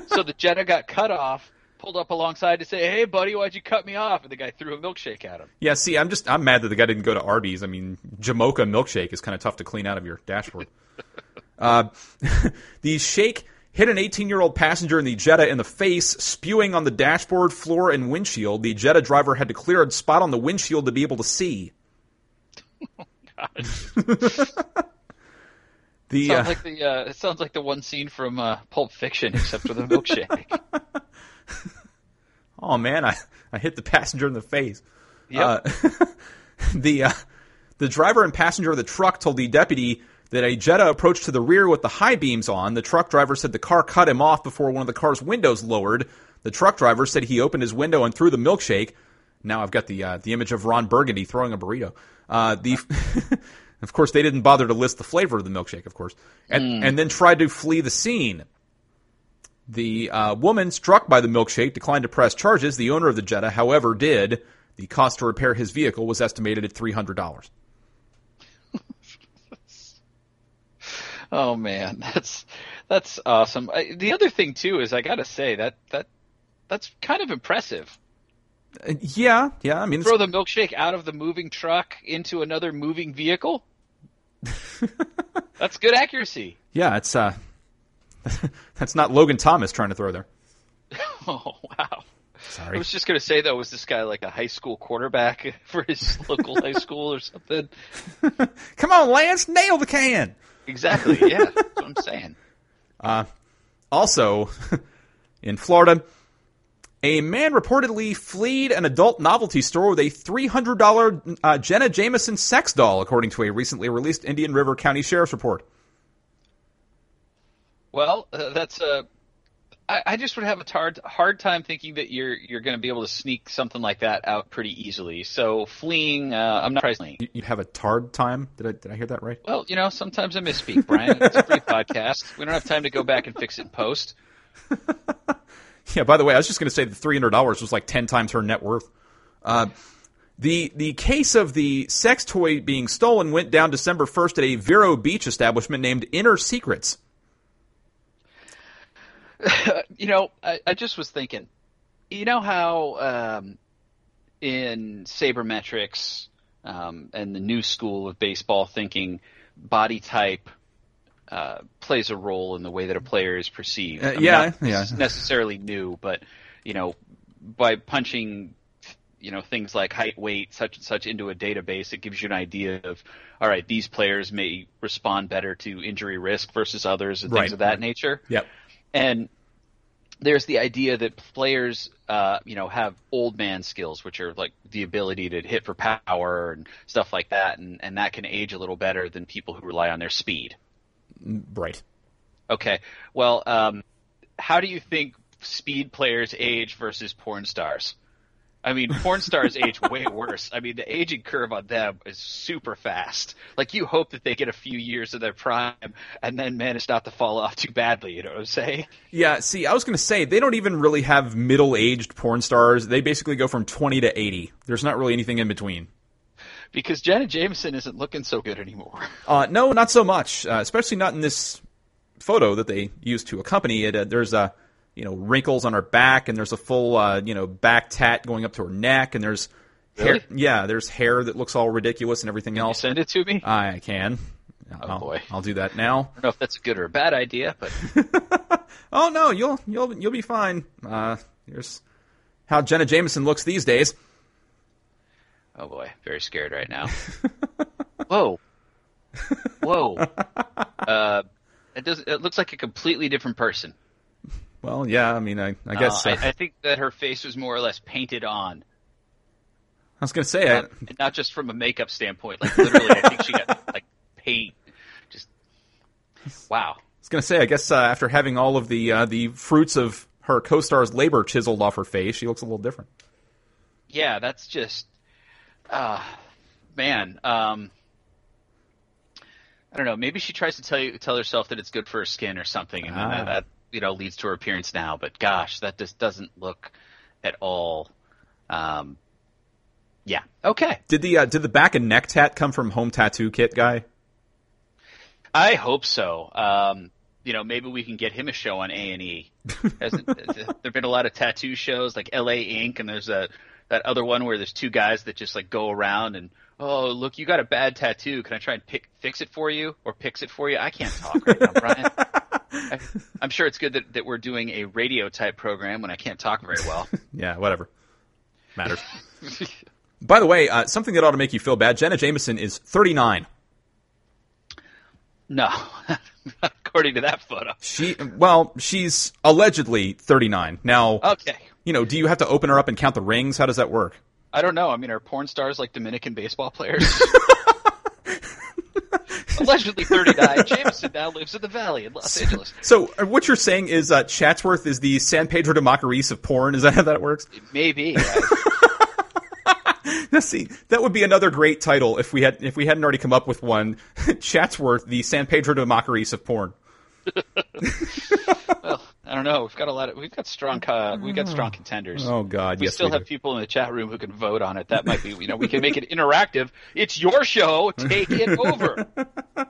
so the Jetta got cut off, pulled up alongside to say, "Hey, buddy, why'd you cut me off?" And the guy threw a milkshake at him. yeah, see, I'm just I'm mad that the guy didn't go to Arby's. I mean, Jamocha milkshake is kind of tough to clean out of your dashboard. uh, the shake hit an 18 year old passenger in the Jetta in the face, spewing on the dashboard, floor, and windshield. The Jetta driver had to clear a spot on the windshield to be able to see. the Sounds uh, like the uh, it sounds like the one scene from uh, Pulp Fiction, except with a milkshake. oh man, I I hit the passenger in the face. Yep. Uh, the uh, the driver and passenger of the truck told the deputy that a Jetta approached to the rear with the high beams on. The truck driver said the car cut him off before one of the car's windows lowered. The truck driver said he opened his window and threw the milkshake. Now I've got the uh, the image of Ron Burgundy throwing a burrito. Uh, the of course they didn't bother to list the flavor of the milkshake, of course, and and then tried to flee the scene. The uh, woman struck by the milkshake declined to press charges. The owner of the Jetta, however, did. The cost to repair his vehicle was estimated at three hundred dollars. Oh man, that's that's awesome. I, the other thing too is I got to say that that that's kind of impressive. Uh, yeah, yeah. I mean, it's- Throw the milkshake out of the moving truck into another moving vehicle. that's good accuracy. yeah, it's uh, that's not Logan Thomas trying to throw there. Oh wow. Sorry, I was just gonna say though, was this guy like a high school quarterback for his local high school or something? Come on, Lance, nail the can. Exactly. Yeah, that's what I'm saying. Also, in Florida, a man reportedly fleed an adult novelty store with a $300 uh, Jenna Jameson sex doll, according to a recently released Indian River County Sheriff's report. Well, uh, that's uh, I, I just would have a hard hard time thinking that you're you're going to be able to sneak something like that out pretty easily. So fleeing, uh, I'm not fleeing. You, you have a tard time? Did I, did I hear that right? Well, you know, sometimes I misspeak, Brian. It's a free podcast. We don't have time to go back and fix it in post. Yeah, by the way, I was just going to say the $300 was like 10 times her net worth. Uh, the the case of the sex toy being stolen went down December 1st at a Vero Beach establishment named Inner Secrets. you know, I, I just was thinking, you know how um, in sabermetrics um, and the new school of baseball thinking, body type uh, plays a role in the way that a player is perceived. Uh, I mean, yeah, not yeah. necessarily new, but you know, by punching you know things like height, weight, such and such into a database, it gives you an idea of all right, these players may respond better to injury risk versus others and Right, things of that right. nature. Yep. And there's the idea that players, uh, you know, have old man skills, which are like the ability to hit for power and stuff like that, and, and that can age a little better than people who rely on their speed. Right. Okay, well, um, how do you think speed players age versus porn stars? I mean, porn stars age way worse. I mean, the aging curve on them is super fast. Like, you hope that they get a few years of their prime and then manage not to fall off too badly. You know what I'm saying? Yeah, see, I was going to say, they don't even really have middle aged porn stars. They basically go from 20 to 80. There's not really anything in between. Because Janet Jameson isn't looking so good anymore. Uh, no, not so much, uh, especially not in this photo that they used to accompany it. Uh, there's uh, you know wrinkles on her back, and there's a full uh, you know back tat going up to her neck, and there's hair. Yeah, there's hair that looks all ridiculous and everything You else. send it to me. I can. I'll, boy. I'll do that now. I don't know if that's a good or a bad idea, but Oh no, you'll you'll you'll be fine. Uh, here's how Jenna Jameson looks these days. oh boy, very scared right now. Whoa, whoa. Uh, it does. It looks like a completely different person. Well, yeah, I mean, I, I guess Uh, uh, I, I think that her face was more or less painted on, I was going to say I, uh, not just from a makeup standpoint. Like literally, I think she got like paint. Just wow. I was going to say, I guess uh, after having all of the uh, the fruits of her co-star's labor chiseled off her face, she looks a little different. Yeah, that's just, uh, man. Um, I don't know. Maybe she tries to tell you tell herself that it's good for her skin or something, and then Ah. that, that you know leads to her appearance now. But gosh, that just doesn't look at all. Um, yeah. Okay. Did the uh, did the back and neck tat come from Home Tattoo Kit guy? I hope so. Um, you know, maybe we can get him a show on A and E. There've been a lot of tattoo shows like L.A. Ink, and there's a that other one where there's two guys that just like go around and oh look, you got a bad tattoo. Can I try and pick, fix it for you or fix it for you? I can't talk right now, Brian. I, I'm sure it's good that, that we're doing a radio type program when I can't talk very well. Yeah, whatever. Matters. By the way, uh, something that ought to make you feel bad. Jenna Jameson is 39. No, according to that photo. She well, she's allegedly 39. Now, Okay. you know, do you have to open her up and count the rings? How does that work? I don't know. I mean, are porn stars like Dominican baseball players? Allegedly 39, Jameson now lives in the Valley in Los Angeles. So, uh, what you're saying is uh, Chatsworth is the San Pedro de Macorís of porn? Is that how that works? Maybe. now, see, that would be another great title if we had if we hadn't already come up with one. Chatsworth, the San Pedro de Macorís of porn. well, I don't know. We've got a lot of we've got strong uh, we've got strong contenders. Oh God, we yes, still we have do. people in the chat room who can vote on it. That might be you know we can make it interactive. It's your show. Take it over.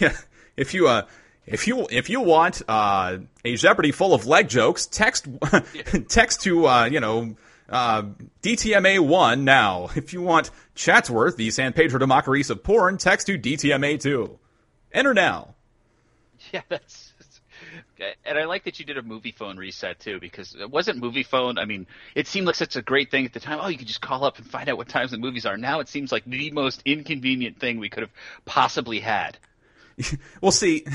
Yeah, if you uh, if you if you want uh, a Jeopardy full of leg jokes, text text to uh, you know uh, DTMA one now. If you want Chatsworth, the San Pedro de Macorís of porn, text to DTMA two. Enter now. Yeah, that's. And I like that you did a Moviefone reset too, because it wasn't Moviefone. I mean, it seemed like such a great thing at the time. Oh, you could just call up and find out what times the movies are. Now it seems like the most inconvenient thing we could have possibly had. Well, see,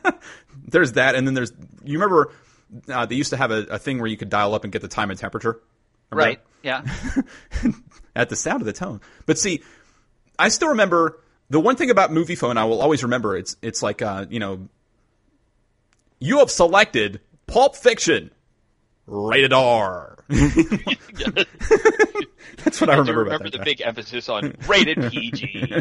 there's that, and then there's you remember uh, they used to have a, a thing where you could dial up and get the time and temperature. Remember Right? Yeah. At the sound of the tone. But see, I still remember the one thing about Moviefone I will always remember. It's it's like uh, you know, you have selected Pulp Fiction, rated R. That's what I I remember about remember the guy. big emphasis on rated PG.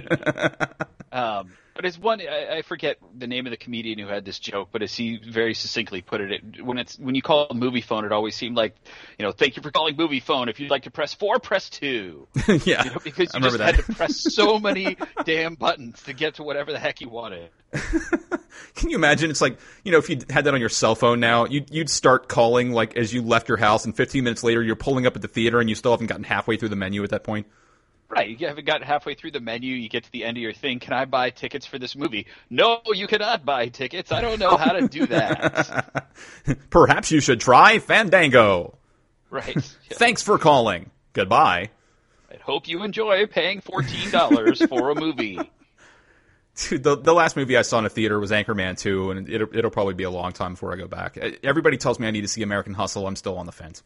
um, but it's one I, I forget the name of the comedian who had this joke, but as he very succinctly put it, it when it's when you call it Moviefone, it always seemed like you know, thank you for calling Moviefone. If you'd like to press four, press two. yeah, You know, because you just that. had to press so many damn buttons to get to whatever the heck you wanted. Can you imagine? It's like you know, if you had that on your cell phone now, you'd you'd start calling like as you left your house, and 15 minutes later, you're pulling up at the theater, and you still haven't gotten halfway through the menu at that point. Right, you haven't got halfway through the menu. You get to the end of your thing. Can I buy tickets for this movie? No, you cannot buy tickets. I don't know how to do that. Perhaps you should try Fandango. right. Yeah. Thanks for calling. Goodbye. I hope you enjoy paying fourteen dollars for a movie. Dude, the, the last movie I saw in a theater was Anchorman 2, and it'll, it'll probably be a long time before I go back. Everybody tells me I need to see American Hustle. I'm still on the fence.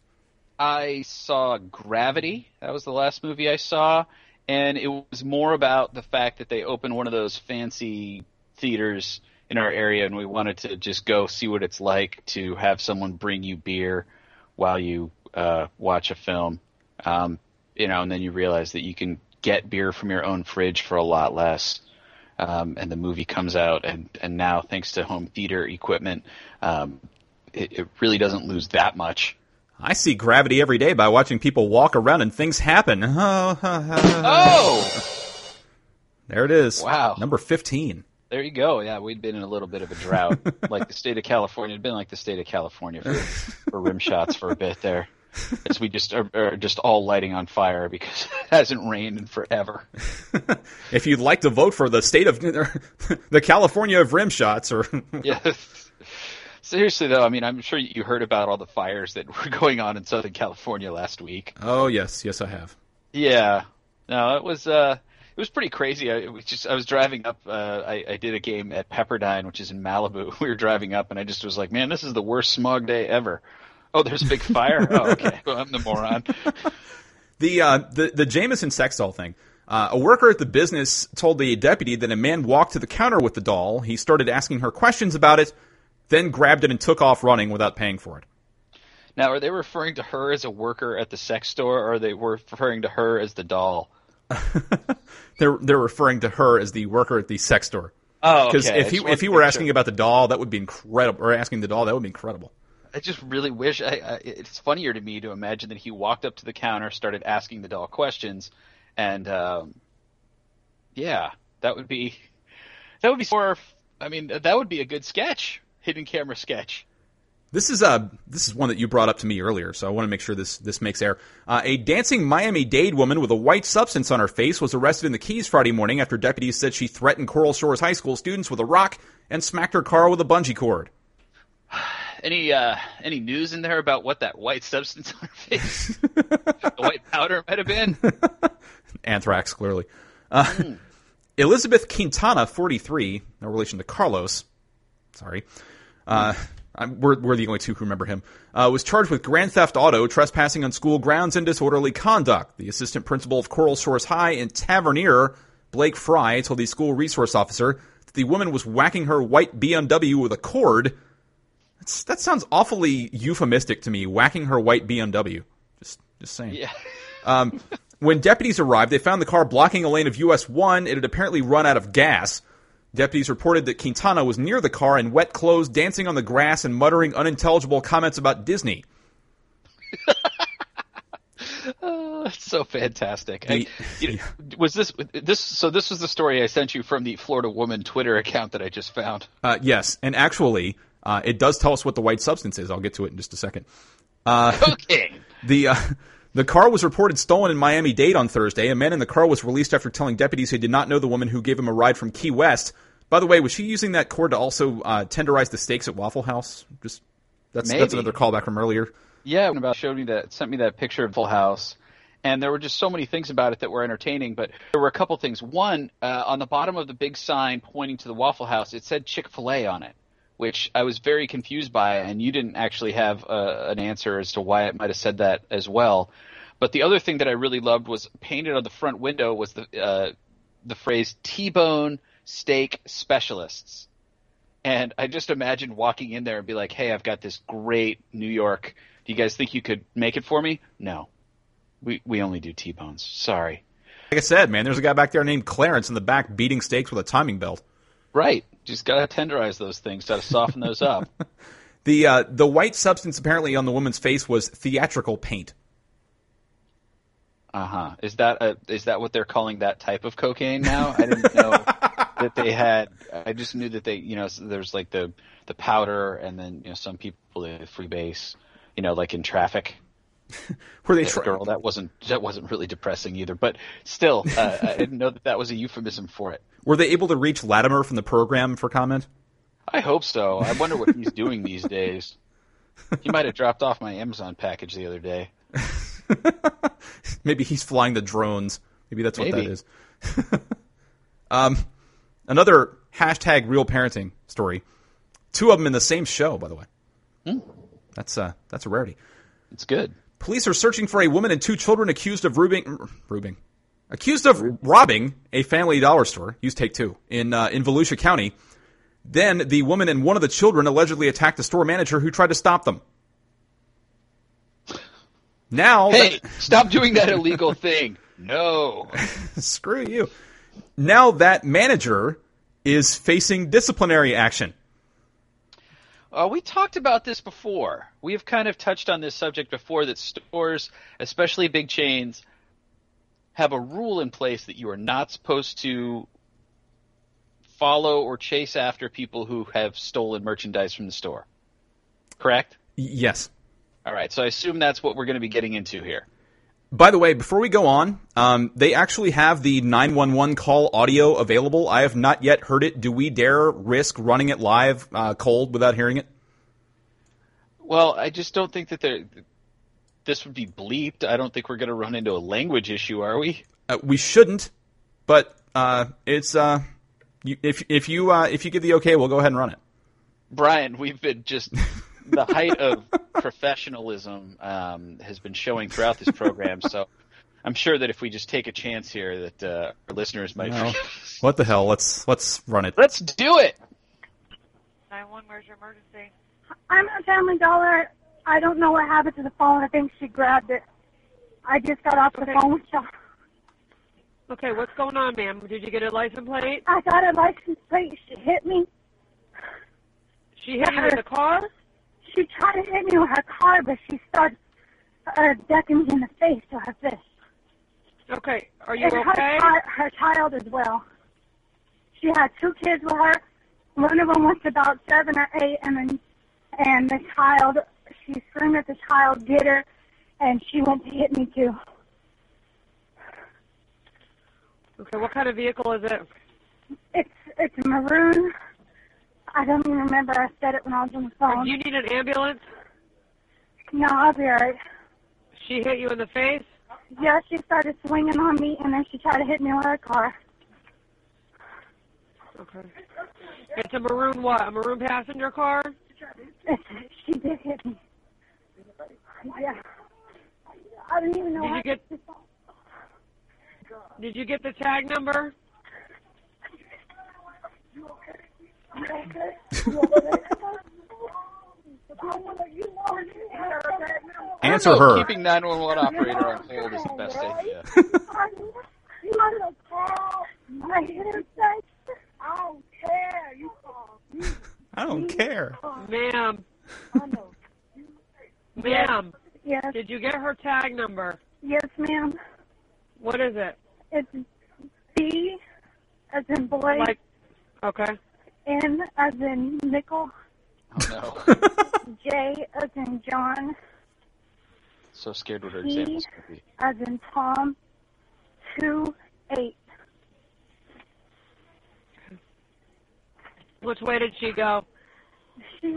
I saw Gravity. That was the last movie I saw, and it was more about the fact that they opened one of those fancy theaters in our area, and we wanted to just go see what it's like to have someone bring you beer while you uh, watch a film. Um, you know, and then you realize that you can get beer from your own fridge for a lot less. Um, and the movie comes out, and, and now thanks to home theater equipment, um, it, it really doesn't lose that much. I see gravity every day by watching people walk around and things happen. Oh, Oh! there it is. Wow. Number 15. There you go. Yeah, we'd been in a little bit of a drought, like the state of California. It'd been like the state of California for, for rim shots for a bit there, as we just are, are just all lighting on fire because it hasn't rained in forever. If you'd like to vote for the state of the California of rim shots, or Yeah. Seriously though, I mean, I'm sure you heard about all the fires that were going on in Southern California last week. oh yes, yes I have. Yeah. No, it was uh it was pretty crazy. I was just I was driving up uh I, I did a game at Pepperdine, which is in Malibu. We were driving up and I just was like, Man, this is the worst smog day ever. Oh, there's a big fire? oh, okay. Well, I'm the moron. The uh, the the Jameson sex doll thing. Uh, a worker at the business told the deputy that a man walked to the counter with the doll. He started asking her questions about it, then grabbed it and took off running without paying for it. Now, are they referring to her as a worker at the sex store or are they referring to her as the doll? They're they're referring to her as the worker at the sex store. Oh, Because okay. If he if he were asking sure. about the doll, that would be incredible. Or asking the doll, that would be incredible. I just really wish I, I, it's funnier to me to imagine that he walked up to the counter, started asking the doll questions, and um, yeah, that would be that would be more. I mean, that would be a good sketch, hidden camera sketch. This is uh this is one that you brought up to me earlier, so I want to make sure this this makes air. Uh, a dancing Miami Dade woman with a white substance on her face was arrested in the Keys Friday morning after deputies said she threatened Coral Shores High School students with a rock and smacked her car with a bungee cord. Any uh, any news in there about what that white substance on her face, the white powder might have been? Anthrax, clearly. Uh, Elizabeth Quintana, 43, no relation to Carlos. Sorry. Uh, I'm, we're, we're the only two who remember him. Uh, was charged with grand theft auto, trespassing on school grounds, and disorderly conduct. The assistant principal of Coral Shores High in Tavernier, Blake Fry, told the school resource officer that the woman was whacking her white BMW with a cord. That's, that sounds awfully euphemistic to me, whacking her white BMW. Just, just saying. Yeah. Um, When deputies arrived, they found the car blocking a lane of US 1. It had apparently run out of gas. Deputies reported that Quintana was near the car in wet clothes, dancing on the grass and muttering unintelligible comments about Disney. oh, it's so fantastic. I, you know, was this this? So this was the story I sent you from the Florida Woman Twitter account that I just found. Uh, yes, and actually, uh, it does tell us what the white substance is. I'll get to it in just a second. Uh, okay. The uh, the car was reported stolen in Miami Dade on Thursday. A man in the car was released after telling deputies he did not know the woman who gave him a ride from Key West. By the way, was she using that cord to also uh, tenderize the steaks at Waffle House? Just that's Maybe. that's another callback from earlier. Yeah, about showed me that, sent me that picture of Full House, and there were just so many things about it that were entertaining. But there were a couple things. One, uh, on the bottom of the big sign pointing to the Waffle House, it said Chick Fil A on it, which I was very confused by, and you didn't actually have uh, an answer as to why it might have said that as well. But the other thing that I really loved was painted on the front window was the uh, the phrase T-bone steak specialists. And I just imagine walking in there and be like, "Hey, I've got this great New York. Do you guys think you could make it for me?" No, we we only do T-bones. Sorry. Like I said, man, there's a guy back there named Clarence in the back beating steaks with a timing belt. Right. Just gotta tenderize those things. Gotta soften those up. The uh, the white substance apparently on the woman's face was theatrical paint. Uh huh. Is that a, is that what they're calling that type of cocaine now? I didn't know that they had. I just knew that they, you know, there's like the the powder, and then you know some people they freebase, you know, like in traffic. Were they Yeah, girl? That wasn't that wasn't really depressing either. But still, uh, I didn't know that that was a euphemism for it. were they able to reach Latimer from the program for comment? I hope so. I wonder what he's doing these days. He might have dropped off my Amazon package the other day. Maybe he's flying the drones. Maybe that's what Maybe. that is. um, another hashtag real parenting story. Two of them in the same show, by the way. Hmm. That's uh, that's a rarity. It's good. Police are searching for a woman and two children accused of robbing, robbing, accused of robbing a Family Dollar store. Use take two in uh, in Volusia County. Then the woman and one of the children allegedly attacked the store manager who tried to stop them. Now, Hey, stop doing that illegal thing. No. screw you. Now that manager is facing disciplinary action. Uh, we talked about this before. We have kind of touched on this subject before that stores, especially big chains, have a rule in place that you are not supposed to follow or chase after people who have stolen merchandise from the store. Correct? Yes. All right, so I assume that's what we're going to be getting into here. By the way, before we go on, um, they actually have the 911 call audio available. I have not yet heard it. Do we dare risk running it live uh, cold without hearing it? Well, I just don't think that there, this would be bleeped. I don't think we're going to run into a language issue, are we? Uh, we shouldn't, but uh, it's uh, you, if if you uh, if you give the okay, we'll go ahead and run it. Brian, we've been just the height of professionalism um, has been showing throughout this program. So I'm sure that if we just take a chance here, that uh, our listeners might. No. What the hell? Let's let's run it. Let's do it. 911, where's your emergency? I'm at Family Dollar. I don't know what happened to the phone. I think she grabbed it. I just got off the Okay. phone with you. Okay, what's going on, ma'am? Did you get a license plate? I got a license plate. She hit me. She hit you with a car? She tried to hit me with her car, but she started uh, decking me in the face to her fist. Okay, are you and her, okay? chi- her child as well. She had two kids with her. One of them was about seven or eight, and then and the child. She screamed at the child, get her, and she went to hit me too. Okay, what kind of vehicle is it? It's it's maroon. I don't even remember. I said it when I was on the Do phone. you need an ambulance? No, I'll be alright. She hit you in the face? Yeah, she started swinging on me, and then she tried to hit me with her car. Okay. It's a maroon what? A maroon passenger car? She did hit me. Yeah. I don't even know. Did how you get- Did you get the tag number? Answer her. Keeping 911 operator on hold is the best idea. You want to call my interstate? I don't care. You call me. I don't care. Ma'am, ma'am, Yes, did you get her tag number? yes, ma'am. What is it? It's B as in boy, Like, okay. N as in nickel, Oh no. J as in John, so scared what her E example's going to be. as in Tom, two eight. Which way did she go? She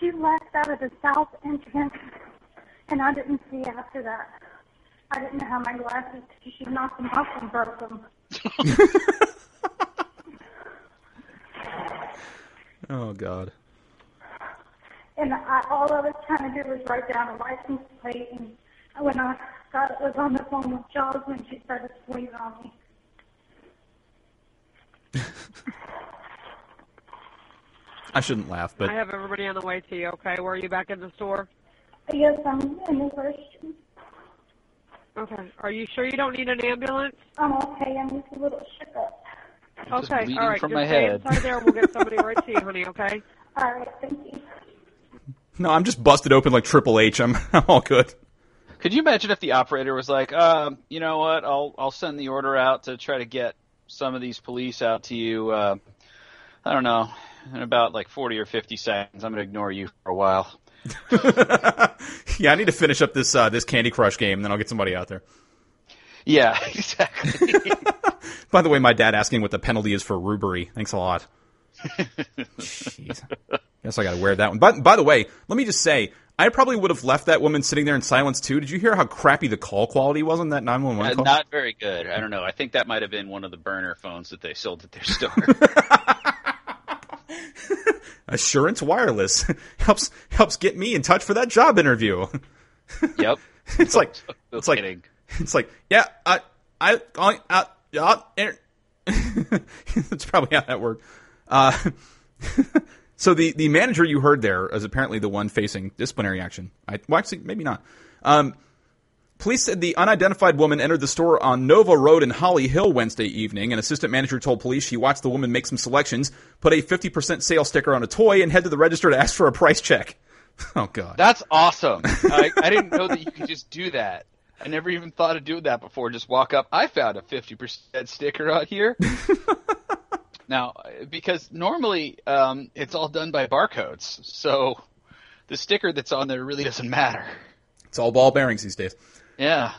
she left out of the south entrance, and I didn't see after that. I didn't have my glasses. Because she knocked them off and broke them. Oh God. And I, all I was trying to do was write down a license plate. And when I got it was on the phone with Jaws, when she started swinging on me. I shouldn't laugh, but I have everybody on the way to you, okay? Were you back in the store? Yes, I'm in the first. Okay. Are you sure you don't need an ambulance? I'm okay. I'm just a little shook up. Just okay, bleeding all right. from just my stay head. inside there we'll get somebody right to you, honey, okay? All right, thank you. no, I'm just busted open like Triple H. I'm, I'm all good. Could you imagine if the operator was like, um, you know what, I'll I'll send the order out to try to get some of these police out to you. Uh, I don't know, in about like 40 or 50 seconds. I'm gonna ignore you for a while. yeah, I need to finish up this uh, this Candy Crush game, and then I'll get somebody out there. Yeah, exactly. By the way, my dad asking what the penalty is for rubery. Thanks a lot. Jeez. Guess I got to wear that one. But by the way, let me just say, I probably would have left that woman sitting there in silence too. Did you hear how crappy the call quality was on that 911 Uh, call? not very good. I don't know. I think that might have been one of the burner phones that they sold at their store. Assurance Wireless helps helps get me in touch for that job interview. yep. it's like No it's like it's like yeah, I I I uh, yeah, er- that's probably how that worked. Uh, so the the manager you heard there is apparently the one facing disciplinary action. I, well, actually, maybe not. Um, police said the unidentified woman entered the store on Nova Road in Holly Hill Wednesday evening. An assistant manager told police she watched the woman make some selections, put a 50% sale sticker on a toy, and head to the register to ask for a price check. Oh God. That's awesome. I, I didn't know that you could just do that. I never even thought of doing that before. Just walk up. I found a 50% sticker on here. now, because normally um, it's all done by barcodes, so the sticker that's on there really doesn't matter. It's all ball bearings these days. Yeah.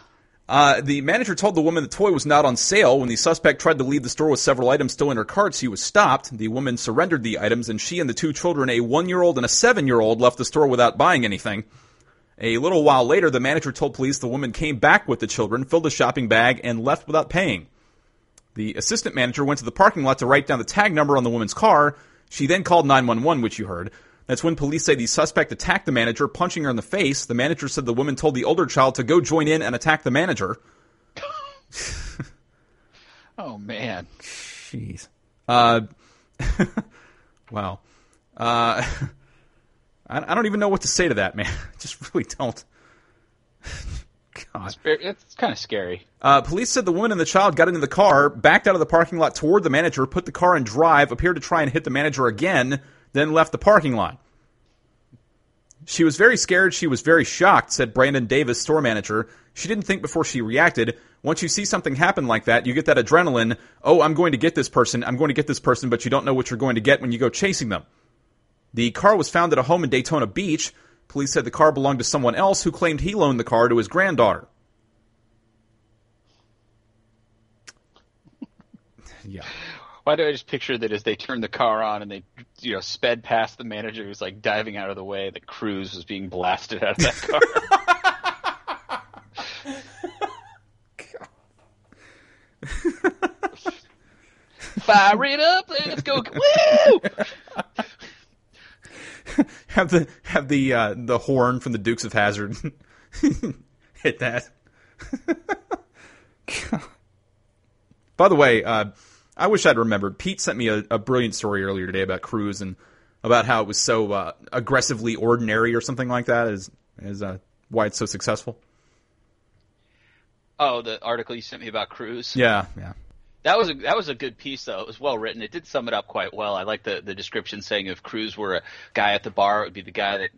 Uh, the manager told the woman the toy was not on sale. When the suspect tried to leave the store with several items still in her cart, she was stopped. The woman surrendered the items, and she and the two children, a one-year-old and a seven-year-old, left the store without buying anything. A little while later, the manager told police the woman came back with the children, filled a shopping bag, and left without paying. The assistant manager went to the parking lot to write down the tag number on the woman's car. She then called 911, which you heard. That's when police say the suspect attacked the manager, punching her in the face. The manager said the woman told the older child to go join in and attack the manager. Oh man. Jeez. Uh, wow. Uh, I, I don't even know what to say to that, man. I just really don't. God. It's kind of scary. Uh, police said the woman and the child got into the car, backed out of the parking lot toward the manager, put the car in drive, appeared to try and hit the manager again, then left the parking lot. She was very scared. She was very shocked, said Brandon Davis, store manager. She didn't think before she reacted. Once you see something happen like that, you get that adrenaline. Oh, I'm going to get this person. I'm going to get this person, but you don't know what you're going to get when you go chasing them. The car was found at a home in Daytona Beach. Police said the car belonged to someone else who claimed he loaned the car to his granddaughter. Yeah. Why do I just picture that as they turned the car on and they, you know, sped past the manager who's like diving out of the way, that Cruise was being blasted out of that car. Fire it up, let's go! Woo! have the have the uh, the horn from the Dukes of Hazzard hit that. By the way, uh, I wish I'd remembered. Pete sent me a, a brilliant story earlier today about Cruise, and about how it was so uh, aggressively ordinary or something like that is is uh, why it's so successful. Oh, the article you sent me about Cruise. Yeah, yeah. That was a that was a good piece though. It was well written. It did sum it up quite well. I like the the description saying if Cruise were a guy at the bar, it would be the guy that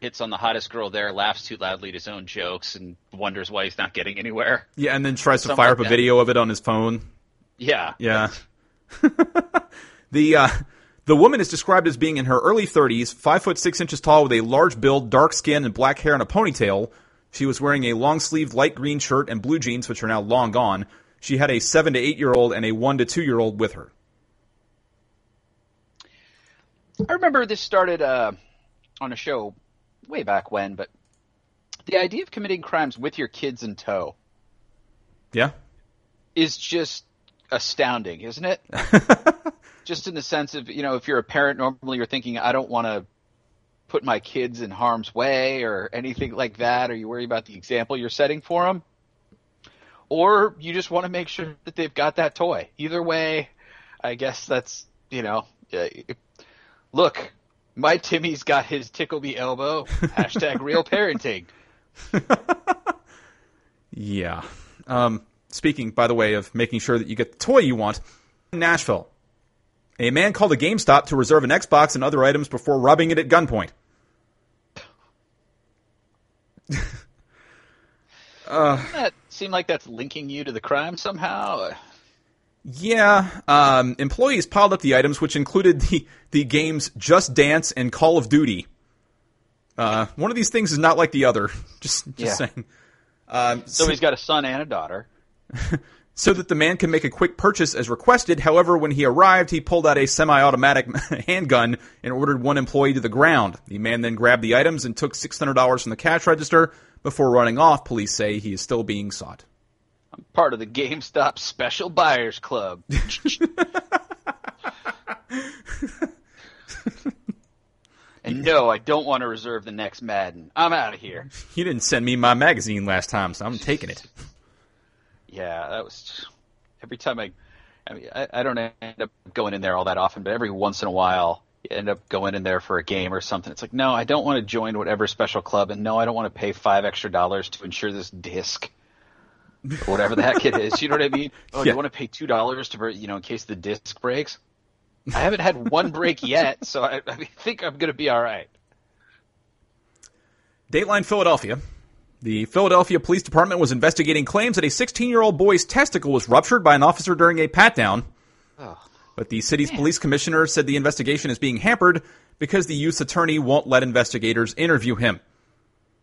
hits on the hottest girl there, laughs too loudly at his own jokes, and wonders why he's not getting anywhere. Yeah, and then tries to Something fire like up a video of it on his phone. Yeah, Yeah. the uh, the woman is described as being in her early 30s, five foot six inches tall, with a large build, dark skin, and black hair and a ponytail. She was wearing a long sleeved light green shirt and blue jeans, which are now long gone. She had a seven to eight year old and a one to two year old with her. I remember this started uh, on a show way back when, but the idea of committing crimes with your kids in tow Yeah. is just astounding, isn't it? just in the sense of, you know, if you're a parent, normally you're thinking, I don't want to put my kids in harm's way or anything like that, or you worry about the example you're setting for them. Or you just want to make sure that they've got that toy. Either way, I guess that's, you know, uh, look, my Timmy's got his tickle me Elmo. Hashtag real parenting. Yeah. Um, speaking, by the way, of making sure that you get the toy you want, in Nashville, a man called a GameStop to reserve an Xbox and other items before robbing it at gunpoint. That seem like that's linking you to the crime somehow. Yeah, um, employees piled up the items, which included the, the games Just Dance and Call of Duty. Uh, one of these things is not like the other. Just, just Yeah. saying. Um, So he's got a son and a daughter. so that the man can make a quick purchase as requested. However, when he arrived, he pulled out a semi-automatic handgun and ordered one employee to the ground. The man then grabbed the items and took $600 from the cash register before running off. Police say he is still being sought. I'm part of the GameStop Special Buyers Club. and no, I don't want to reserve the next Madden. I'm out of here. He didn't send me my magazine last time, so I'm taking it. Yeah, that was every time I. I mean, I, I don't end up going in there all that often, but every once in a while, you end up going in there for a game or something. It's like, no, I don't want to join whatever special club, and no, I don't want to pay five extra dollars to insure this disc. Or whatever the heck it is, you know what I mean? Oh, Yeah. you want to pay two dollars to, you know, in case the disc breaks? I haven't had one break yet, so I, I think I'm going to be all right. Dateline Philadelphia. The Philadelphia Police Department was investigating claims that a 16 year old boy's testicle was ruptured by an officer during a pat down. But the city's police commissioner said the investigation is being hampered because the youth's attorney won't let investigators interview him.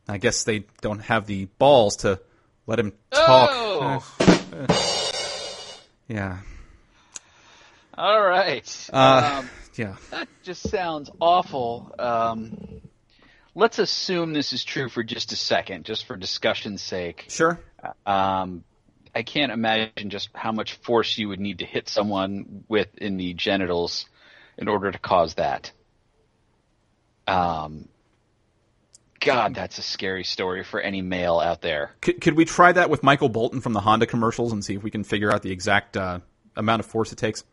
I guess they don't have the balls to let him talk. Oh, Yeah. all right. Uh, um, Yeah. That just sounds awful. Um, let's assume this is true for just a second, just for discussion's sake. Sure. Um, I can't imagine just how much force you would need to hit someone with in the genitals in order to cause that. Um, God, that's a scary story for any male out there. Could, could we try that with Michael Bolton from the Honda commercials and see if we can figure out the exact uh, amount of force it takes?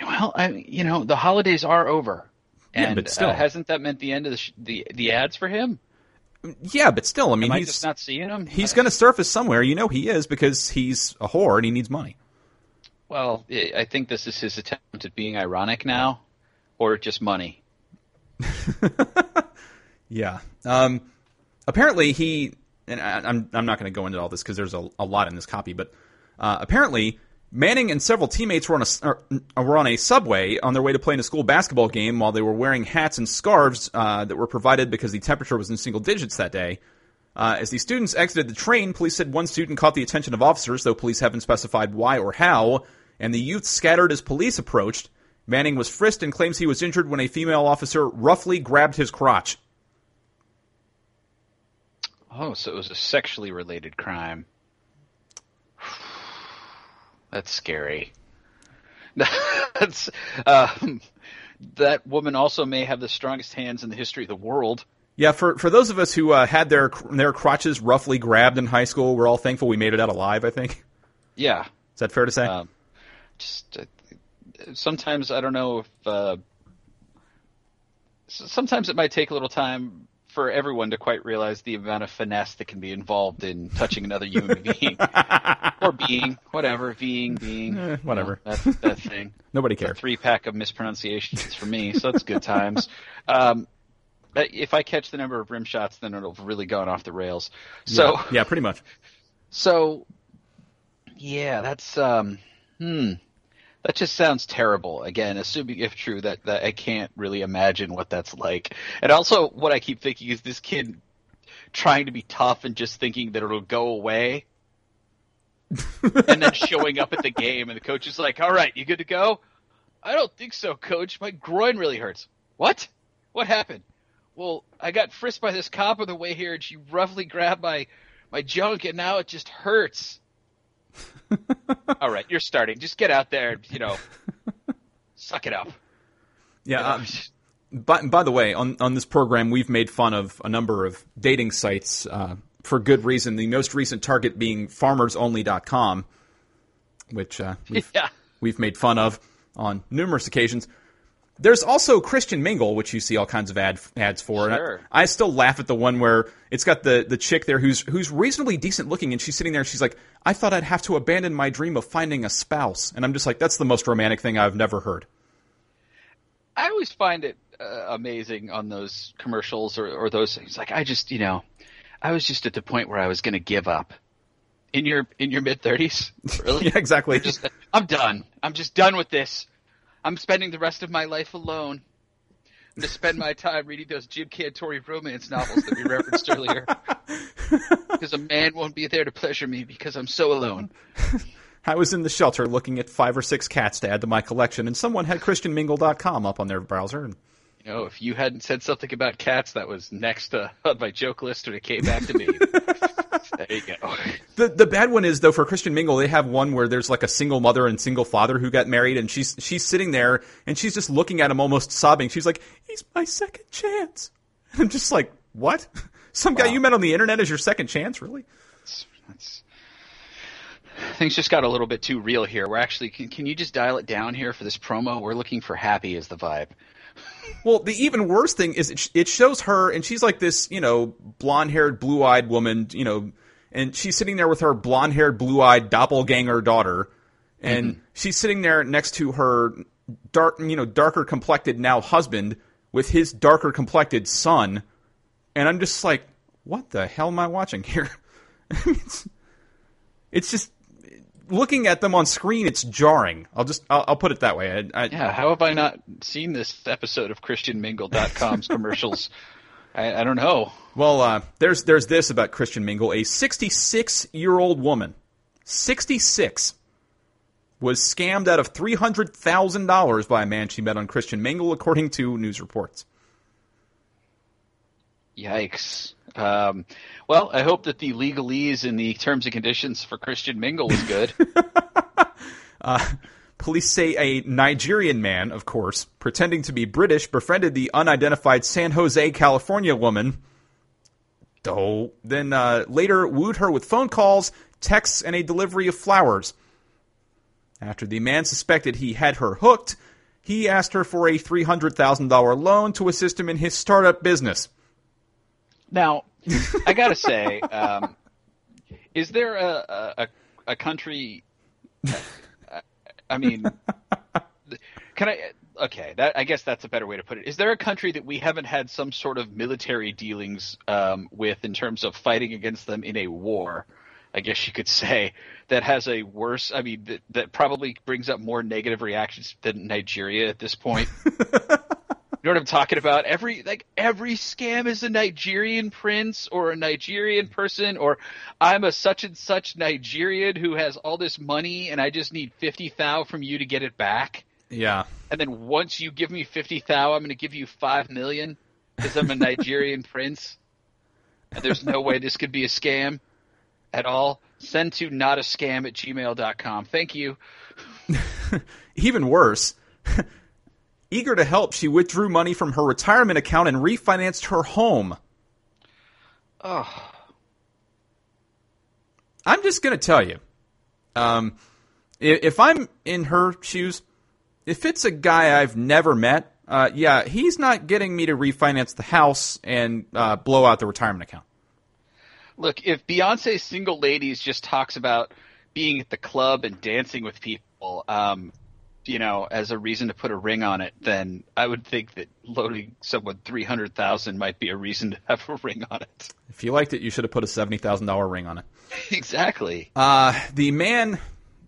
Well, I, you know, the holidays are over. Yeah, And but still. uh, hasn't that meant the end of the, sh- the the ads for him? Yeah, but still, I mean, Am he's just not seeing him? he's going to surface somewhere. You know he is because he's a whore and he needs money. Well, I I think this is his attempt at being ironic now, or just money. Yeah. Um, apparently he, and I, I'm I'm not going to go into all this because there's a, a lot in this copy, but uh, apparently Manning and several teammates were on a or, uh, were on a subway on their way to play in a school basketball game while they were wearing hats and scarves uh, that were provided because the temperature was in single digits that day. Uh, as the students exited the train, police said one student caught the attention of officers, though police haven't specified why or how, and the youth scattered as police approached. Manning was frisked and claims he was injured when a female officer roughly grabbed his crotch. Oh, so it was a sexually related crime. That's scary. That's um, that woman also may have the strongest hands in the history of the world. Yeah, for for those of us who uh, had their their crotches roughly grabbed in high school, we're all thankful we made it out alive. I think Yeah. is that fair to say? Um, just uh, sometimes I don't know if uh, sometimes it might take a little time for everyone to quite realize the amount of finesse that can be involved in touching another human being or being, whatever, being, being, Eh, whatever. you know, that, that thing. Nobody cares. three pack of mispronunciations for me, so it's good times. Um, if I catch the number of rim shots, then it'll have really gone off the rails. So, yeah, yeah, pretty much. so, yeah, that's um, hmm, that just sounds terrible. Again, assuming if true that that I can't really imagine what that's like. And also, what I keep thinking is this kid trying to be tough and just thinking that it'll go away. and then showing up at the game, and the coach is like, "All right, you good to go?" I don't think so, coach. My groin really hurts. What? What happened? Well, I got frisked by this cop on the way here, and she roughly grabbed my my junk, and now it just hurts. All right, you're starting. Just get out there, and, you know, suck it up. Yeah. You know? um, by, by the way, on, on this program, we've made fun of a number of dating sites uh, for good reason. The most recent target being FarmersOnly.com, which uh, we've, yeah. we've made fun of on numerous occasions. There's also Christian Mingle, which you see all kinds of ad, ads for. and Sure. I, I still laugh at the one where it's got the, the chick there who's who's reasonably decent looking, and she's sitting there and she's like, "I thought I'd have to abandon my dream of finding a spouse," and I'm just like, "That's the most romantic thing I've never heard." I always find it uh, amazing on those commercials or, or those things. Like I just, you know, I was just at the point where I was going to give up. In your in your mid thirties, really? yeah, exactly. Just I'm done. I'm just done with this. I'm spending the rest of my life alone. I'm going to spend my time reading those Jim Cantore romance novels that we referenced earlier. Because a man won't be there to pleasure me because I'm so alone. I was in the shelter looking at five or six cats to add to my collection, and someone had ChristianMingle.com up on their browser. And You know, if you hadn't said something about cats that was next uh, on my joke list when it came back to me. there you go. the the bad one is though for Christian Mingle, they have one where there's like a single mother and single father who got married, and she's she's sitting there and she's just looking at him, almost sobbing. She's like, "He's my second chance." And I'm just like, "What? Some guy you met on the internet is your second chance, really?" That's, things just got a little bit too real here. We're actually, can, can you just dial it down here for this promo? We're looking for happy as the vibe. Well, the even worse thing is it, sh- it shows her, and she's like this, you know, blonde haired, blue eyed woman, you know, and she's sitting there with her blonde haired, blue eyed doppelganger daughter, and mm-hmm. she's sitting there next to her dark, you know, darker complected now husband with his darker complected son, and I'm just like, what the hell am I watching here? it's, it's just looking at them on screen. It's jarring. I'll just, I'll, I'll put it that way. I, I, Yeah, how have I not seen this episode of ChristianMingle.com's commercials? I, I don't know. Well, uh, there's there's this about Christian Mingle. A 66 year old woman, 66, was scammed out of three hundred thousand dollars by a man she met on Christian Mingle, according to news reports. Yikes. Um, well, I hope that the legalese in the terms and conditions for Christian Mingle was good. Police say a Nigerian man, of course, pretending to be British, befriended the unidentified San Jose, California woman. Though, then uh, later wooed her with phone calls, texts, and a delivery of flowers. After the man suspected he had her hooked, he asked her for a $300,000 loan to assist him in his startup business. Now, I gotta say, um, is there a, a, a country? I mean, can I? Okay, that I guess that's a better way to put it. Is there a country that we haven't had some sort of military dealings um, with in terms of fighting against them in a war? I guess you could say that has a worse. I mean, that, that probably brings up more negative reactions than Nigeria at this point. Know what I'm talking about? Every like every scam is a Nigerian prince or a Nigerian person or I'm a such and such Nigerian who has all this money and I just need fifty thou from you to get it back. Yeah. And then once you give me fifty thou, I'm going to give you five million because I'm a Nigerian prince. And there's no way this could be a scam at all. Send to not a scam at gmail.com. Thank you. Even worse, eager to help, she withdrew money from her retirement account and refinanced her home. Oh, I'm just going to tell you. Um, if I'm in her shoes, if it's a guy I've never met, uh, yeah, he's not getting me to refinance the house and uh, blow out the retirement account. Look, if Beyonce Single Ladies just talks about being at the club and dancing with people, um, you know, as a reason to put a ring on it, then I would think that loading someone three hundred thousand might be a reason to have a ring on it. If you liked it, you should have put a seventy thousand dollar ring on it. exactly. Uh, the man,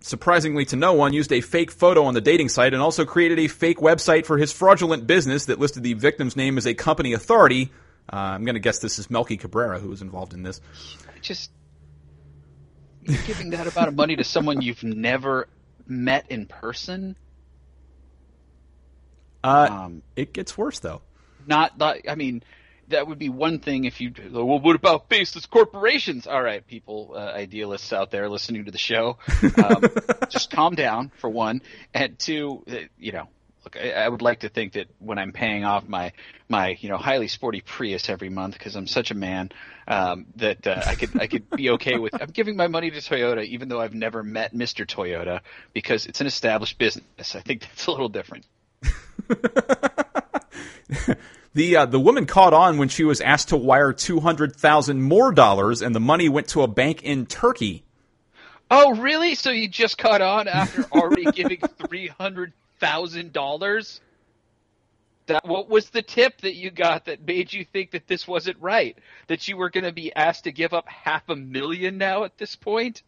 surprisingly to no one, used a fake photo on the dating site and also created a fake website for his fraudulent business that listed the victim's name as a company authority. Uh, I'm going to guess this is Melky Cabrera who was involved in this. Just you're giving that amount of money to someone you've never met in person. Uh, Um, it gets worse though. not, not I mean that would be one thing if you well what about faceless corporations? All right people uh, idealists out there listening to the show um, just calm down for one. And two uh, you know look I, I would like to think that when i'm paying off my my you know highly sporty prius every month because i'm such a man um, that uh, i could i could be okay with i'm giving my money to toyota even though i've never met mr toyota because it's an established business. I think that's a little different The uh, the woman caught on when she was asked to wire two hundred thousand more dollars, and the money went to a bank in Turkey. Oh, really? So you just caught on after already giving three hundred thousand dollars? That what was the tip that you got that made you think that this wasn't right? That you were going to be asked to give up half a million now at this point?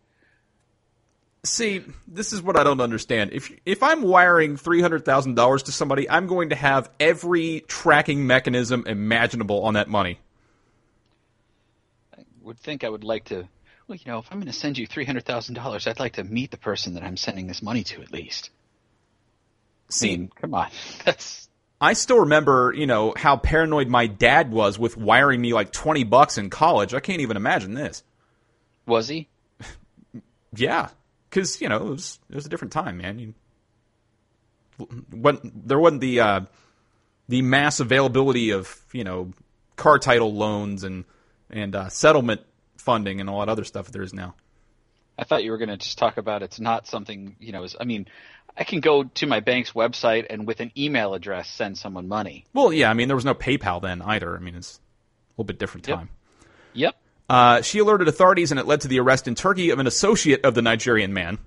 See, this is what I don't understand. If if I'm wiring three hundred thousand dollars to somebody, I'm going to have every tracking mechanism imaginable on that money. I would think I would like to. Well, you know, if I'm going to send you three hundred thousand dollars, I'd like to meet the person that I'm sending this money to at least. I mean, come on, that's I still remember, you know, how paranoid my dad was with wiring me like twenty bucks in college. I can't even imagine this. was he? Yeah, because you know it was it was a different time, man. You, when there wasn't the uh, the mass availability of you know car title loans and and uh, settlement funding and all that other stuff that there is now. I thought you were going to just talk about it's not something, you know, is, I mean, I can go to my bank's website and with an email address send someone money. Well, yeah, I mean there was no PayPal then either. I mean it's a little bit different Yep. time. Yep. Uh, she alerted authorities, and it led to the arrest in Turkey of an associate of the Nigerian man.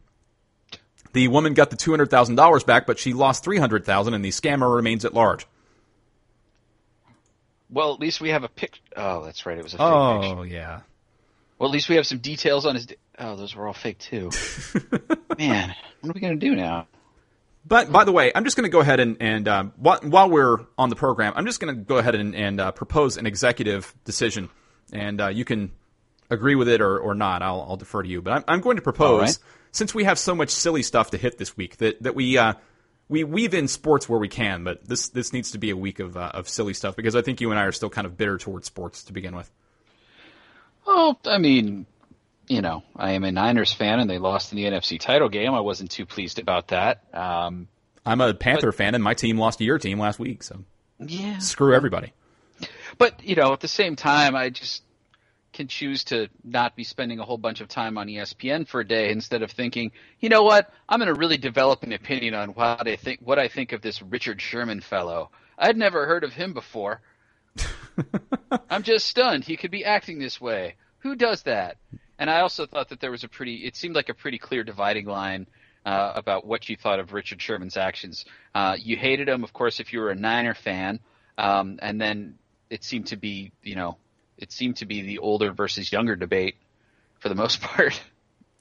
The woman got the two hundred thousand dollars back, but she lost three hundred thousand, and the scammer remains at large. Well, at least we have a pic. Oh, that's right. It was a fake picture. Oh yeah. Well, at least we have some details on his. Oh, those were all fake too. Man, what are we going to do now? But by the way, I'm just going to go ahead and, and um, while, while we're on the program, I'm just going to go ahead and, and uh, propose an executive decision, and uh, you can agree with it or, or not. I'll, I'll defer to you. But I'm, I'm going to propose, right. since we have so much silly stuff to hit this week, that that we uh, we weave in sports where we can. But this this needs to be a week of uh, of silly stuff because I think you and I are still kind of bitter towards sports to begin with. Oh, I mean, you know, I am a Niners fan, and they lost in the NFC title game. I wasn't too pleased about that. Um, I'm a Panther fan, and my team lost to your team last week, so yeah, screw everybody. But you know, at the same time, I just can choose to not be spending a whole bunch of time on ESPN for a day instead of thinking, you know what, I'm going to really develop an opinion on what I think what I think of this Richard Sherman fellow. I'd never heard of him before. I'm just stunned. He could be acting this way. Who does that? And I also thought that there was a pretty. It seemed like a pretty clear dividing line uh, about what you thought of Richard Sherman's actions. Uh, you hated him, of course, if you were a Niner fan, um, and then it seemed to be, you know, it seemed to be the older versus younger debate for the most part.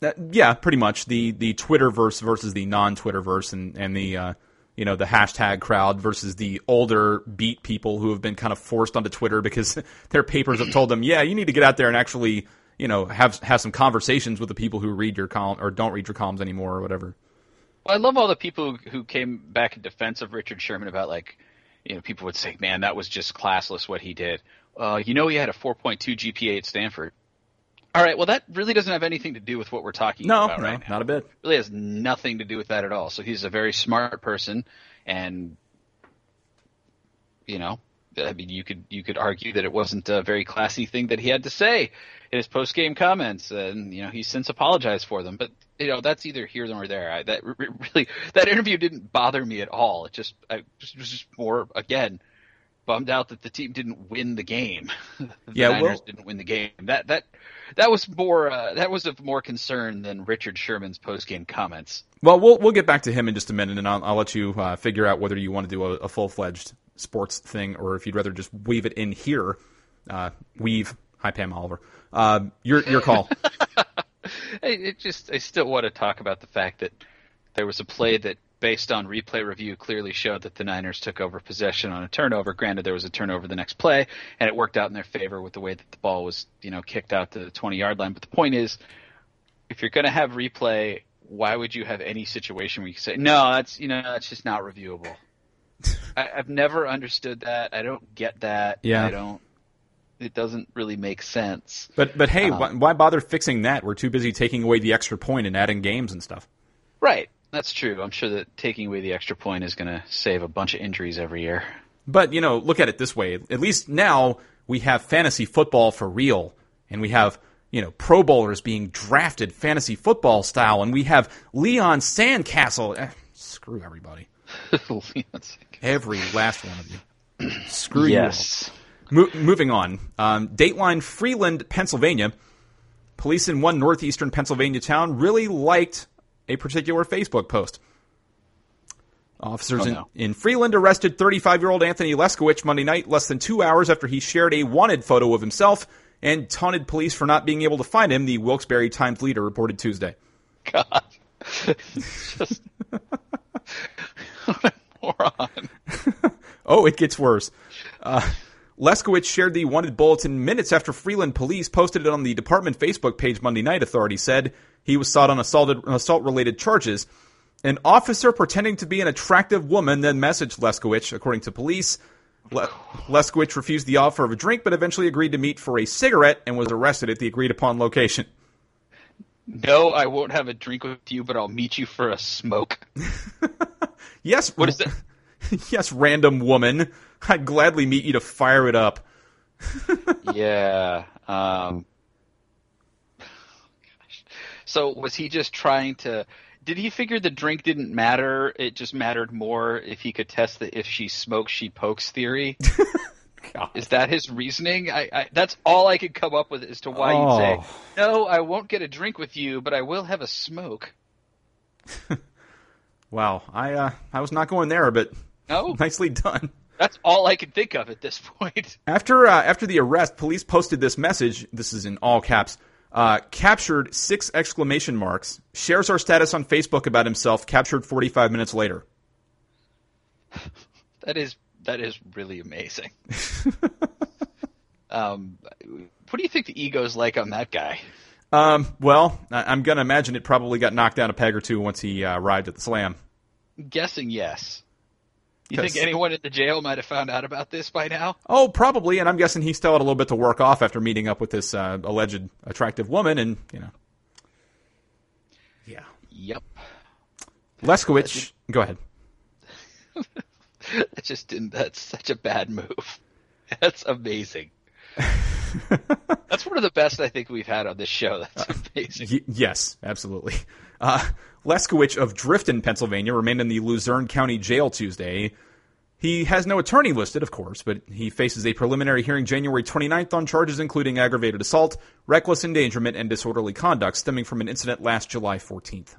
Uh, yeah, pretty much the the Twitterverse versus the non-Twitterverse, and and the uh, you know the hashtag crowd versus the older beat people who have been kind of forced onto Twitter because their papers have told them, yeah, you need to get out there and actually you know have have some conversations with the people who read your column or don't read your columns anymore or whatever. Well, I love all the people who, who came back in defense of Richard Sherman about like, you know, people would say, "Man, that was just classless what he did." Uh, you know, he had a 4.2 GPA at Stanford. All right, well, that really doesn't have anything to do with what we're talking No, about no, right now. not a bit. really has nothing to do with that at all. So he's a very smart person, and you know, I mean, you could you could argue that it wasn't a very classy thing that he had to say in his post game comments, and you know, he's since apologized for them. But you know that's either here or there. I, that really that interview didn't bother me at all. It just I just was just more again bummed out that the team didn't win the game. the Yeah, Niners well- didn't win the game. That that that was more uh, that was of more concern than Richard Sherman's post game comments. Well, we'll we'll get back to him in just a minute, and I'll, I'll let you uh, figure out whether you want to do a, a full fledged sports thing or if you'd rather just weave it in here. Uh, weave. Hi, Pam Oliver. Uh, your your call. I, it just I still want to talk about the fact that there was a play that based on replay review clearly showed that the Niners took over possession on a turnover. Granted there was a turnover the next play and it worked out in their favor with the way that the ball was, you know, kicked out to the 20-yard line, but the point is if you're going to have replay, why would you have any situation where you say, "No, that's, you know, that's just not reviewable." I, I've never understood that. I don't get that. Yeah. I don't it doesn't really make sense. But but hey, Um, why, why bother fixing that? We're too busy taking away the extra point and adding games and stuff. Right. That's true. I'm sure that taking away the extra point is going to save a bunch of injuries every year. But you know, look at it this way. At least now we have fantasy football for real, and we have you know Pro Bowlers being drafted fantasy football style, and we have Leon Sandcastle. Eh, screw everybody. Every last one of you. Screw yes. you. all. Mo- moving on. Um, Dateline Freeland, Pennsylvania. Police in one northeastern Pennsylvania town really liked a particular Facebook post. Officers Oh, in, no. in Freeland arrested 35 year old Anthony Leskowicz Monday night, less than two hours after he shared a wanted photo of himself and taunted police for not being able to find him, the Wilkes-Barre Times Leader reported Tuesday. God. Just what a moron. Oh, it gets worse. Uh, Leskowicz shared the wanted bulletin minutes after Freeland police posted it on the department Facebook page Monday night, authorities said. He was sought on assault-related charges. An officer pretending to be an attractive woman then messaged Leskowicz, according to police. Le- Leskowicz refused the offer of a drink, but eventually agreed to meet for a cigarette and was arrested at the agreed-upon location. No, I won't have a drink with you, but I'll meet you for a smoke. Yes, What is that? yes, random woman. I'd gladly meet you to fire it up. yeah. Um, gosh. So was he just trying to? Did he figure the drink didn't matter? It just mattered more if he could test the if she smokes, she pokes theory. God. Is that his reasoning? I, I that's all I could come up with as to why Oh. you'd say, "No, I won't get a drink with you, but I will have a smoke." Wow, I uh, I was not going there, but No, nicely done. That's all I can think of at this point. After uh, after the arrest, police posted this message. This is in all caps. Uh, captured six exclamation marks. Shares our status on Facebook about himself. Captured 45 minutes later. That is that is really amazing. um, what do you think the ego's like on that guy? Um, well, I- I'm gonna imagine it probably got knocked down a peg or two once he uh, arrived at the slam. guessing yes. You 'Cause- think anyone at the jail might have found out about this by now? Oh, probably, and I'm guessing he still had a little bit to work off after meeting up with this uh, alleged attractive woman, and you know, yeah. Yep. Leskowicz, go ahead. That just didn't. That's such a bad move. That's amazing. that's one of the best I think we've had on this show. That's amazing. Y- yes, absolutely. Uh, Leskowicz of Drifton, Pennsylvania, remained in the Luzerne County Jail Tuesday. He has no attorney listed, of course, but he faces a preliminary hearing January 29th on charges including aggravated assault, reckless endangerment, and disorderly conduct stemming from an incident last July 14th.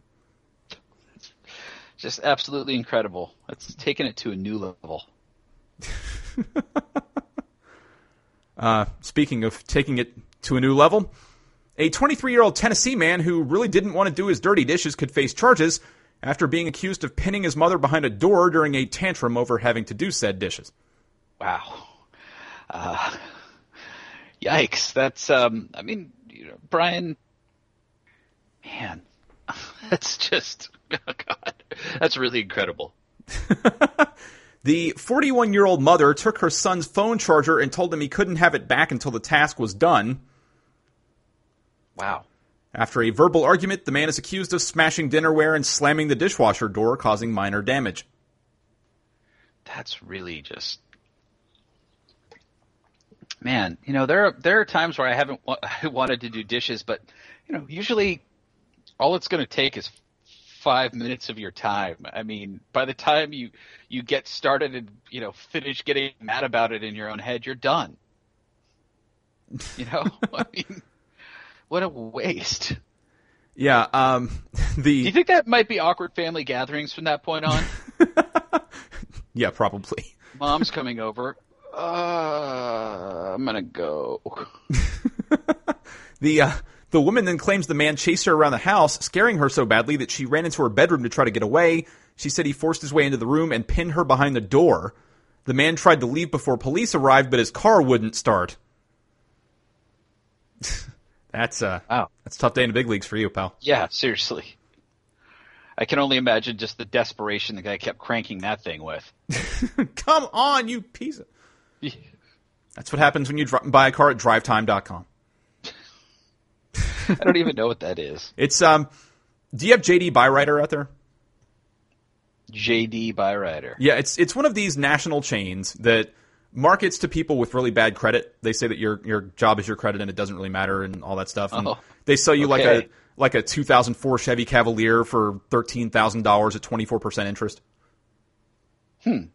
Just absolutely incredible. It's taken it to a new level. Uh, speaking of taking it to a new level, a 23 year old Tennessee man who really didn't want to do his dirty dishes could face charges after being accused of pinning his mother behind a door during a tantrum over having to do said dishes. Wow. Uh, yikes. That's, um, I mean, you know, Brian, man, that's just, oh God, that's really incredible. The 41 year old mother took her son's phone charger and told him he couldn't have it back until the task was done. Wow. After a verbal argument, the man is accused of smashing dinnerware and slamming the dishwasher door, causing minor damage. That's really just, man, you know, there are, there are times where I haven't wa- I wanted to do dishes, but, you know, usually all it's going to take is five minutes of your time. I mean, by the time you you get started and you know finish getting mad about it in your own head, you're done. You know, I mean, what a waste. Yeah. Um, the Do you think that might be awkward family gatherings from that point on? yeah, probably. Mom's coming over. Uh, I'm gonna go. The uh, the woman then claims the man chased her around the house, scaring her so badly that she ran into her bedroom to try to get away. She said he forced his way into the room and pinned her behind the door. The man tried to leave before police arrived, but his car wouldn't start. That's uh, Wow. that's a tough day in the big leagues for you, pal. Yeah, seriously. I can only imagine just the desperation the guy kept cranking that thing with. Come on, you piece of. That's what happens when you dri- buy a car at DriveTime.com. I don't even know what that is. It's um. Do you have JD Byrider out there? JD Byrider. Yeah, it's it's one of these national chains that markets to people with really bad credit. They say that your your job is your credit and it doesn't really matter and all that stuff. And Oh, they sell you like a like a 2004 Chevy Cavalier for thirteen thousand dollars at 24 percent interest. Hmm.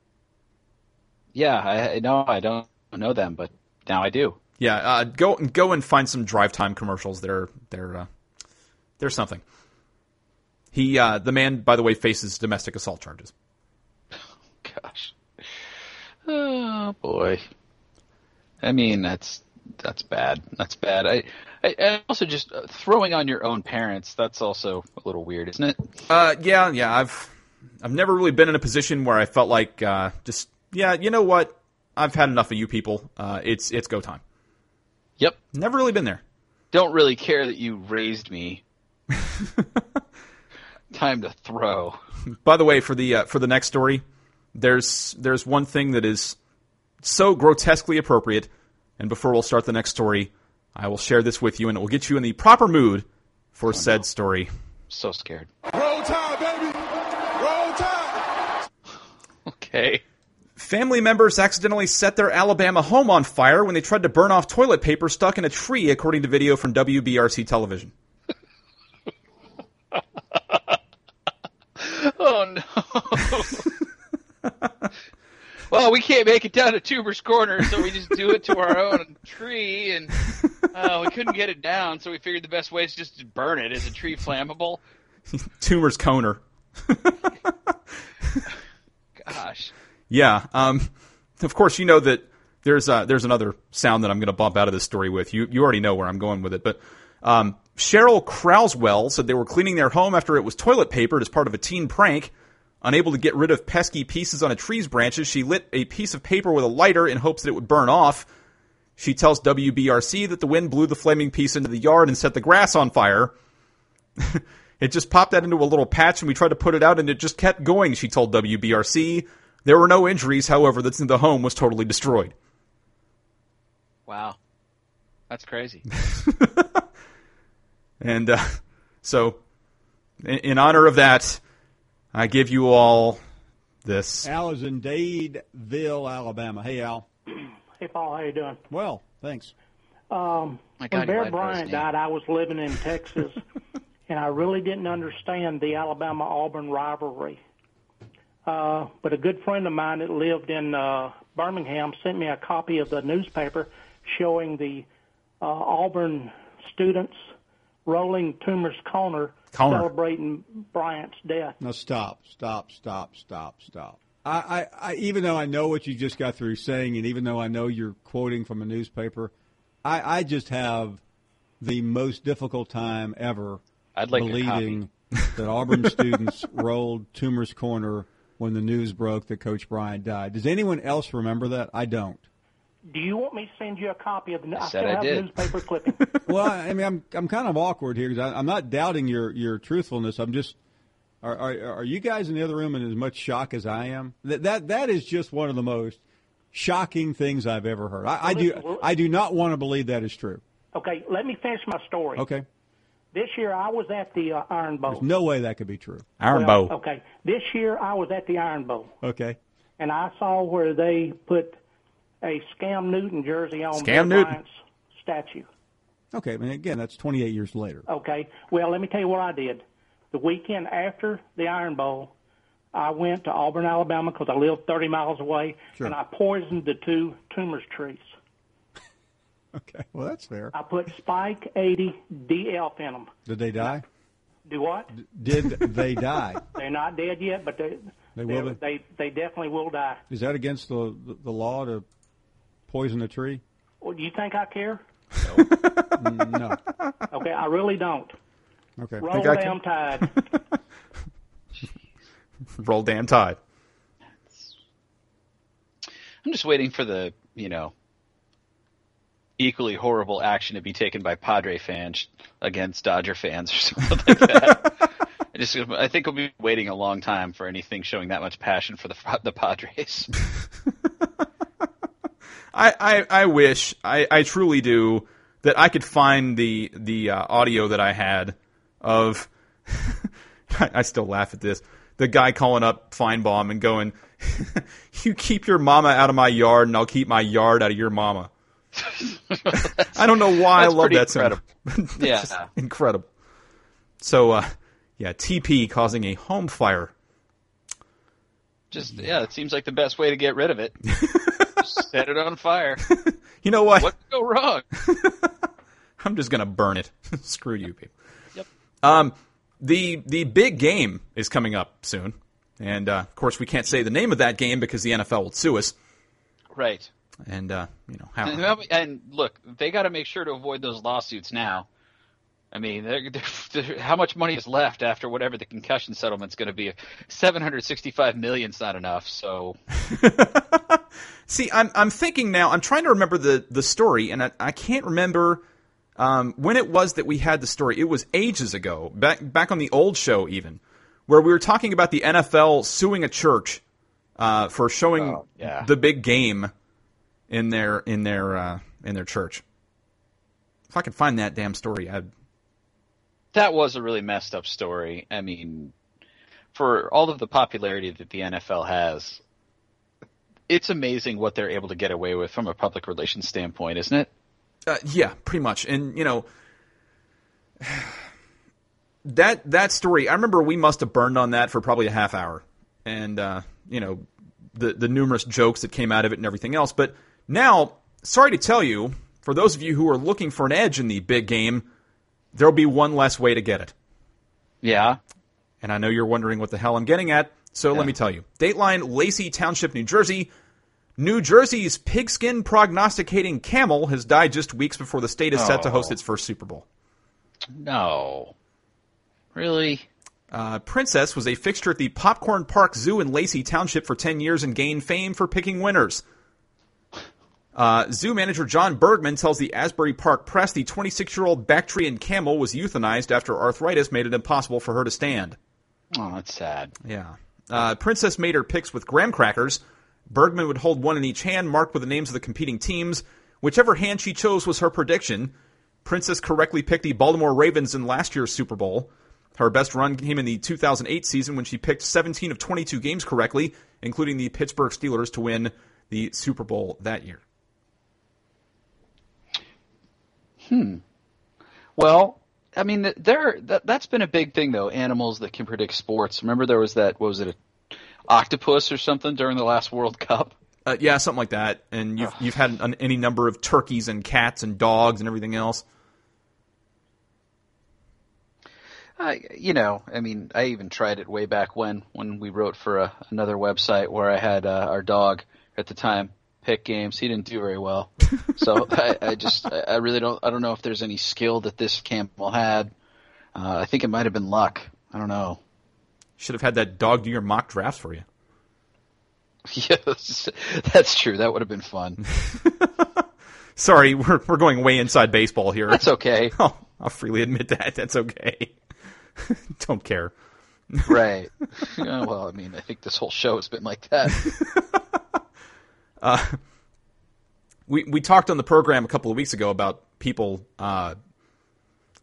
Yeah, I, I know I don't know them, but now I do. Yeah, uh, go go and find some drive time commercials. They're they're uh, they're something. He uh, the man, by the way, faces domestic assault charges. Oh boy. I mean, that's that's bad. That's bad. I, I and also just uh, throwing on your own parents. That's also a little weird, isn't it? Uh, yeah, yeah. I've I've never really been in a position where I felt like uh, just yeah, you know what? I've had enough of you people. Uh, it's it's go time. Yep. Never really been there. Don't really care that you raised me. Time to throw. By the way, for the uh, for the next story, there's there's one thing that is so grotesquely appropriate. And before we'll start the next story, I will share this with you, and it will get you in the proper mood for said story. So scared. Roll Tide, baby. Roll Tide. Okay. Family members accidentally set their Alabama home on fire when they tried to burn off toilet paper stuck in a tree, according to video from WBRC television. Oh no. well, we can't make it down to Toomer's Corner, so we just do it to our own tree, and uh, we couldn't get it down, so we figured the best way is just to burn it. Is a tree flammable? Toomer's Corner. Gosh. Yeah. Um, of course, you know that there's uh, there's another sound that I'm going to bump out of this story with. You you already know where I'm going with it, but um, Cheryl Crowswell said they were cleaning their home after it was toilet papered as part of a teen prank. Unable to get rid of pesky pieces on a tree's branches, she lit a piece of paper with a lighter in hopes that it would burn off. She tells WBRC that the wind blew the flaming piece into the yard and set the grass on fire. it just popped out into a little patch and we tried to put it out and it just kept going, she told WBRC. There were no injuries, however, the, the home was totally destroyed. Wow. That's crazy. And uh, so, in, in honor of that, I give you all this. Al is in Dadeville, Alabama. Hey, Al. Hey, Paul, how you doing? Well, thanks. Um, My when God, Bear Bryant died, I was living in Texas, and I really didn't understand the Alabama Auburn rivalry. Uh, but a good friend of mine that lived in uh, Birmingham sent me a copy of the newspaper showing the uh, Auburn students rolling Toomer's Corner, Corner. celebrating Bryant's death. Now stop, stop, stop, stop, stop. I, I, I, even though I know what you just got through saying, and even though I know you're quoting from a newspaper, I, I just have the most difficult time ever I'd like believing that Auburn students rolled Toomer's Corner when the news broke that Coach Bryant died. Does anyone else remember that? I don't. Do you want me to send you a copy of the? I, said I did. newspaper clipping. well, I mean, I'm I'm kind of awkward here because I'm not doubting your your truthfulness. I'm just are, are are you guys in the other room in as much shock as I am? That that that is just one of the most shocking things I've ever heard. I, I do I do not want to believe that is true. Okay, let me finish my story. Okay, This year I was at the uh, Iron Bowl. there's no way that could be true. Iron Well, Bow. Okay, this year I was at the Iron Bowl, Okay, and I saw where they put a Scam Newton jersey on Scam Bill Newton. Bryant's statue. Okay, I mean, again, that's 28 years later. Okay. Well, let me tell you what I did. The weekend after the Iron Bowl, I went to Auburn, Alabama, because I lived 30 miles away, Sure. and I poisoned the two Toomer's trees. Okay, well, that's fair. I put Spike 80 DF in them. Did they die? Do what? Did they die? They're not dead yet, but they They will they, they they definitely will die. Is that against the, the, the law to poison a tree? Well, do you think I care? No. Okay, I really don't. Okay. Roll Think I can- damn tide. Roll damn tide. I'm just waiting for the, you know, equally horrible action to be taken by Padre fans against Dodger fans or something like that. I just, I think we'll be waiting a long time for anything showing that much passion for the the Padres. I, I, I wish I, I truly do that I could find the the uh, audio that I had of I, I still laugh at this the guy calling up Finebaum and going you keep your mama out of my yard and I'll keep my yard out of your mama. I don't know why I love that sound. Yeah. Just incredible. So uh, yeah, TP causing a home fire. Just yeah, it seems like the best way to get rid of it. Set it on fire. You know what? What could go wrong? I'm just gonna burn it. Screw you, people. Yep. Um, the the big game is coming up soon, and uh, of course we can't say the name of that game because the NFL will sue us. Right. And uh, you know how And, and look, they got to make sure to avoid those lawsuits now. I mean, they're, they're, how much money is left after whatever the concussion settlement's going to be? Seven hundred sixty-five million's not enough. So See, I'm I'm thinking now. I'm trying to remember the the story, and I, I can't remember um, when it was that we had the story. It was ages ago, back back on the old show, even where we were talking about the NFL suing a church uh, for showing Oh, yeah. the big game in their in their uh, in their church. If I could find that damn story, I'd. That was a really messed up story. I mean, for all of the popularity that the NFL has, it's amazing what they're able to get away with from a public relations standpoint, isn't it? Uh, yeah, pretty much. And you know that that story. I remember we must have burned on that for probably a half hour, and uh, you know the the numerous jokes that came out of it and everything else. But now, sorry to tell you, for those of you who are looking for an edge in the big game, there'll be one less way to get it. Yeah. And I know you're wondering what the hell I'm getting at, so let me tell you. Dateline, Lacey Township, New Jersey. New Jersey's pigskin prognosticating camel has died just weeks before the state is set to host Oh. its first Super Bowl. No. Really? Uh, Princess was a fixture at the Popcorn Park Zoo in Lacey Township for 10 years and gained fame for picking winners. Uh, zoo manager John Bergman tells the Asbury Park Press the 26 year old Bactrian camel was euthanized after arthritis made it impossible for her to stand. Oh, that's sad. Yeah. Uh, Princess made her picks with graham crackers. Bergman would hold one in each hand, marked with the names of the competing teams. Whichever hand she chose was her prediction. Princess correctly picked the Baltimore Ravens in last year's Super Bowl. Her best run came in the 2008 season when she picked 17 of 22 games correctly, including the Pittsburgh Steelers to win the Super Bowl that year. Well, I mean, there that, that's been a big thing though. Animals that can predict sports. Remember, there was that. What was it? A octopus or something during the last World Cup. Uh, yeah, something like that. And you've, you've had an, any number of turkeys and cats and dogs and everything else. I, you know, I mean, I even tried it way back when when we wrote for a, another website where I had uh, our dog at the time pick games. He didn't do very well, so I, I just I I really don't I don't know if there's any skill that this Campbell had. Uh, I think it might have been luck. I don't know. Should have had that dog do your mock drafts for you. Yes, that's true. That would have been fun. Sorry, we're, we're going way inside baseball here. That's okay. Oh, I'll freely admit that. That's okay. Don't care. Right. Yeah, well, I mean, I think this whole show has been like that. We we talked on the program a couple of weeks ago about people uh,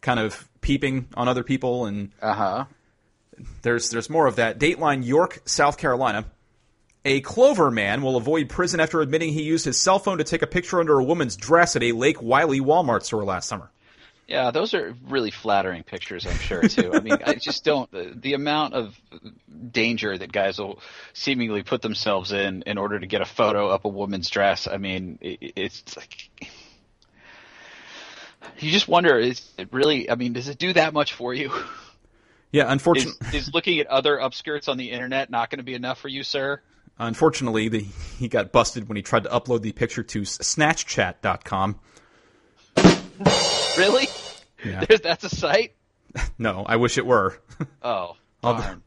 kind of peeping on other people, and Uh huh. there's there's more of that. Dateline York, South Carolina. A Clover man will avoid prison after admitting he used his cell phone to take a picture under a woman's dress at a Lake Wylie Walmart store last summer. Yeah, those are really flattering pictures, I'm sure too. I mean, I just don't the, the amount of danger that guys will seemingly put themselves in in order to get a photo up a woman's dress. I mean, it, it's like you just wonder is it really? I mean, does it do that much for you? Yeah, Is, unfortunately, is looking at other upskirts on the internet not going to be enough for you, sir? unfortunately, the, he got busted when he tried to upload the picture to snatchchat.com. Really? Yeah. There's, that's a site? No, I wish it were. Oh, darn.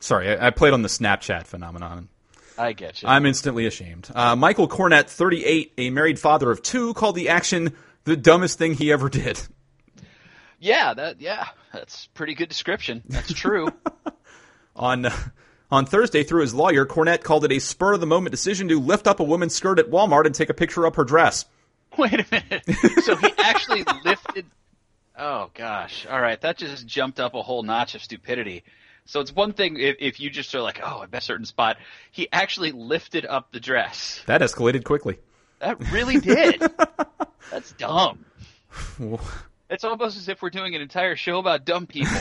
Sorry, I, I played on the Snapchat phenomenon. I get you. I'm instantly ashamed. Uh, Michael Cornett, 38, a married father of two, called the action the dumbest thing he ever did. yeah, that yeah, that's pretty good description. That's true. On on Thursday, through his lawyer, Cornett called it a spur of the moment decision to lift up a woman's skirt at Walmart and take a picture of her dress. Wait a minute. So he actually lifted. Oh gosh. All right, that just jumped up a whole notch of stupidity. So it's one thing if, if you just are like, oh, I bet a certain spot. He actually lifted up the dress. That escalated quickly. That really did. That's dumb. It's almost as if we're doing an entire show about dumb people.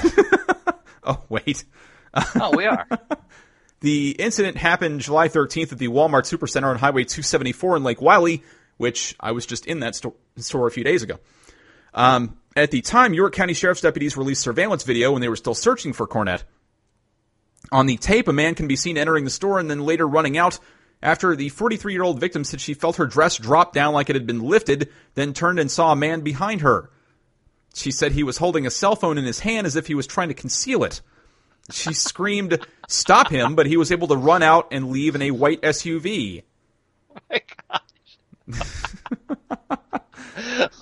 Oh, wait. Oh, we are. The incident happened July 13th at the Walmart Supercenter on Highway 274 in Lake Wylie, which I was just in that sto- store a few days ago. Um, at the time, York County Sheriff's deputies released surveillance video when they were still searching for Cornett. On the tape, a man can be seen entering the store and then later running out after the 43 year old victim said she felt her dress drop down like it had been lifted, then turned and saw a man behind her. She said he was holding a cell phone in his hand as if he was trying to conceal it. She screamed, Stop him, but he was able to run out and leave in a white SUV. my gosh.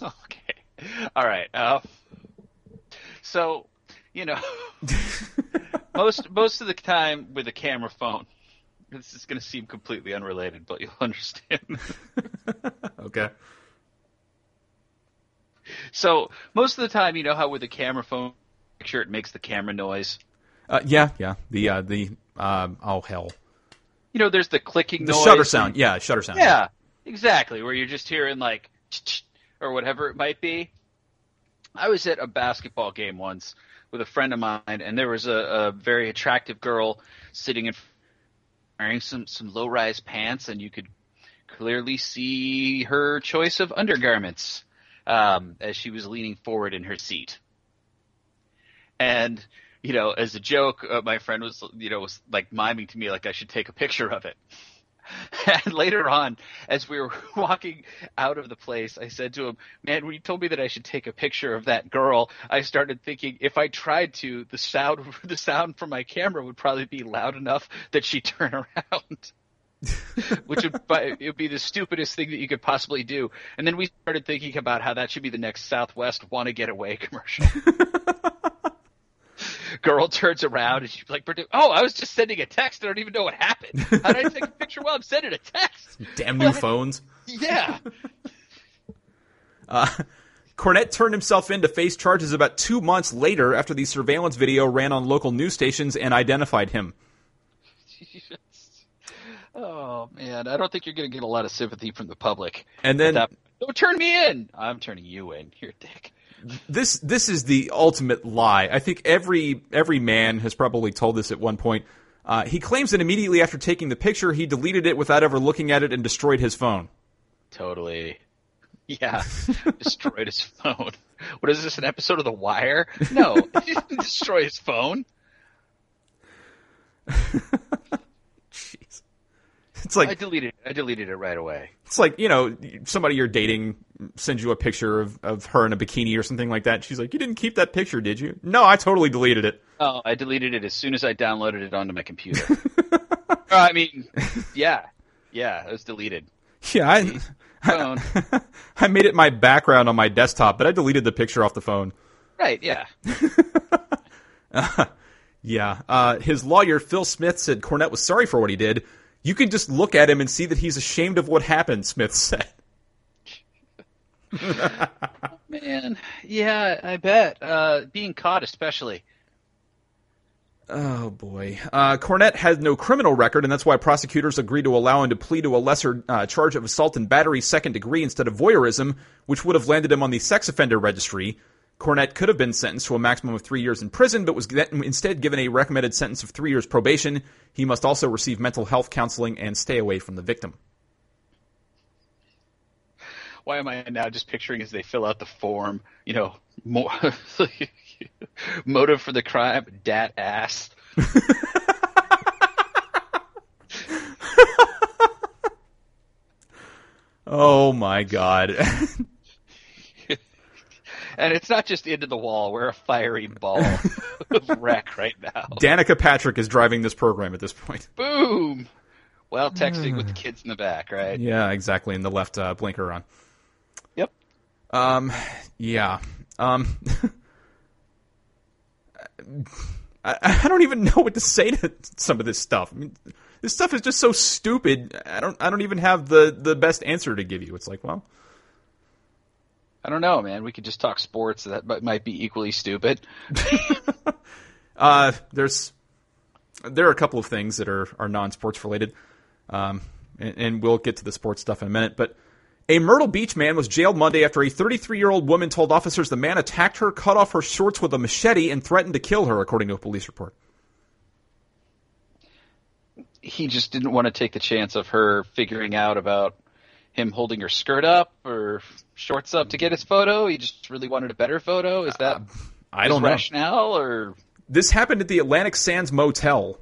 Okay. All right. Uh, so, you know, most most of the time with a camera phone, this is going to seem completely unrelated, but you'll understand. Okay. so, most of the time, you know how with a camera phone picture it makes the camera noise. Uh, yeah, yeah. The, uh, the, uh, oh hell. You know, there's the clicking The noise. shutter sound. Yeah, shutter sound. Yeah, exactly. Where you're just hearing like or whatever it might be. I was at a basketball game once with a friend of mine, and there was a, a very attractive girl sitting in wearing some some low rise pants, and you could clearly see her choice of undergarments um, as she was leaning forward in her seat. And you know, as a joke, uh, my friend was you know was like miming to me like I should take a picture of it. And later on, as we were walking out of the place, I said to him, "Man, when you told me that I should take a picture of that girl, I started thinking if I tried to, the sound the sound from my camera would probably be loud enough that she'd turn around." Which would it would be the stupidest thing that you could possibly do. And then we started thinking about how that should be the next Southwest "Want to Get Away" commercial. Girl turns around and she's like, "Oh, I was just sending a text. I don't even know what happened. How did I take a picture while I'm sending a text?" Damn new phones. Yeah. Uh, Cornett turned himself in to face charges about two months later after the surveillance video ran on local news stations and identified him. Oh man, I don't think you're going to get a lot of sympathy from the public. And then That, don't turn me in. I'm turning you in. You're a dick. This this is the ultimate lie. I think every every man has probably told this at one point. Uh, he claims that immediately after taking the picture, he deleted it without ever looking at it and destroyed his phone. Totally. Yeah. Destroyed his phone. What is this? An episode of The Wire? No, he didn't destroy his phone. It's I like deleted. I deleted it right away. it's like you know somebody you're dating sends you a picture of, of her in a bikini or something like that. She's like, "You didn't keep that picture, did you?" No, I totally deleted it. Oh, I deleted it as soon as I downloaded it onto my computer. Uh, I mean, yeah, yeah, it was deleted. Yeah, I Phone. I made it my background on my desktop, but I deleted the picture off the phone. Right. Yeah. Yeah. Uh, his lawyer, Phil Smith, said Cornett was sorry for what he did. You can just look at him and see that he's ashamed of what happened, Smith said. Man, yeah, I bet. Uh, being caught, especially. Oh boy. Uh, Cornett had no criminal record, and that's why prosecutors agreed to allow him to plead to a lesser uh, charge of assault and battery second degree instead of voyeurism, which would have landed him on the sex offender registry. Cornett could have been sentenced to a maximum of three years in prison, but was instead given a recommended sentence of three years probation. He must also receive mental health counseling and stay away from the victim. Why am I now just picturing as they fill out the form, you know, more motive for the crime, dat ass. oh my god. And it's not just into the wall. We're a fiery ball of wreck right now. Danica Patrick is driving this program at this point. Boom. Well, texting with the kids in the back, right? Yeah, exactly. In the left uh, blinker on. Yep. Um, yeah. Um, I, I don't even know what to say to some of this stuff. I mean, this stuff is just so stupid. I don't. I don't even have the the best answer to give you. It's like, well, I don't know, man. We could just talk sports. That might be equally stupid. uh, there's there are a couple of things that are are non sports related, um, and, and we'll get to the sports stuff in a minute, but. A Myrtle Beach man was jailed Monday after a 33 year old woman told officers the man attacked her, cut off her shorts with a machete, and threatened to kill her, according to a police report. He just didn't want to take the chance of her figuring out about him holding her skirt up or shorts up to get his photo. He just really wanted a better photo. Is that uh, I don't know rationale or this happened at the Atlantic Sands Motel.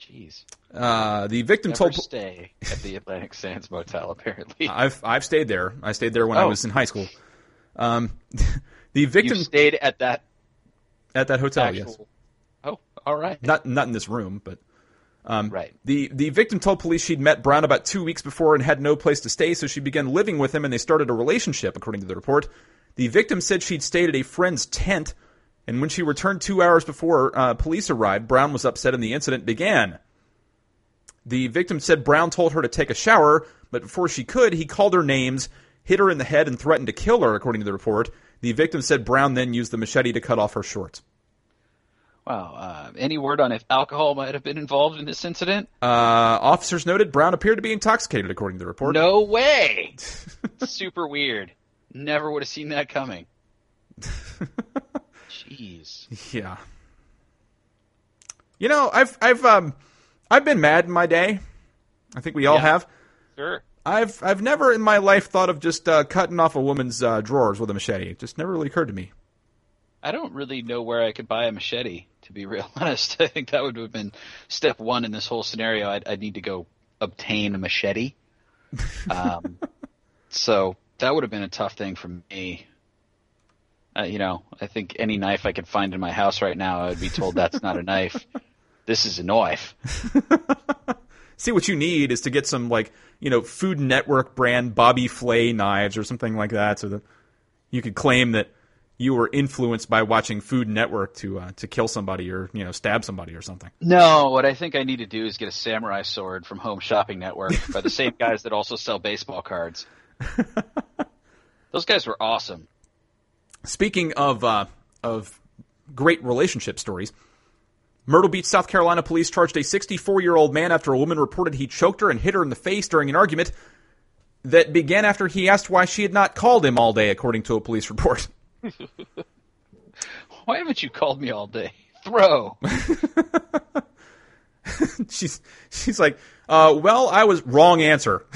Jeez. Uh, the victim Never told stay at the Atlantic Sands Motel. Apparently, I've I've stayed there. I stayed there when oh. I was in high school. Um, the victim you stayed at that at that hotel. Actual... Yes. Oh, all right. Not not in this room, but um, right. The the victim told police she'd met Brown about two weeks before and had no place to stay, so she began living with him, and they started a relationship, according to the report. The victim said she'd stayed at a friend's tent, and when she returned two hours before uh, police arrived, Brown was upset, and the incident began. The victim said Brown told her to take a shower, but before she could, he called her names, hit her in the head, and threatened to kill her, according to the report. The victim said Brown then used the machete to cut off her shorts. Wow. Uh, any word on if alcohol might have been involved in this incident? Uh, officers noted Brown appeared to be intoxicated, according to the report. No way! Super weird. Never would have seen that coming. Jeez. Yeah. You know, I've I've um I've been mad in my day. I think we all yeah. have. Sure. I've I've never in my life thought of just uh, cutting off a woman's uh, drawers with a machete. It just never really occurred to me. I don't really know where I could buy a machete. To be real honest, I think that would have been step one in this whole scenario. I'd, I'd need to go obtain a machete. Um, so that would have been a tough thing for me. Uh, you know, I think any knife I could find in my house right now, I would be told that's not a knife. This is a knife. See, what you need is to get some like you know Food Network brand Bobby Flay knives or something like that, so that you could claim that you were influenced by watching Food Network to uh, to kill somebody or you know stab somebody or something. No, what I think I need to do is get a samurai sword from Home Shopping Network by the same guys that also sell baseball cards. Those guys were awesome. Speaking of uh, of great relationship stories, Myrtle Beach, South Carolina police charged a 64 year old man after a woman reported he choked her and hit her in the face during an argument that began after he asked why she had not called him all day, according to a police report. why haven't you called me all day? Throw. she's she's like, uh, well, I was wrong answer.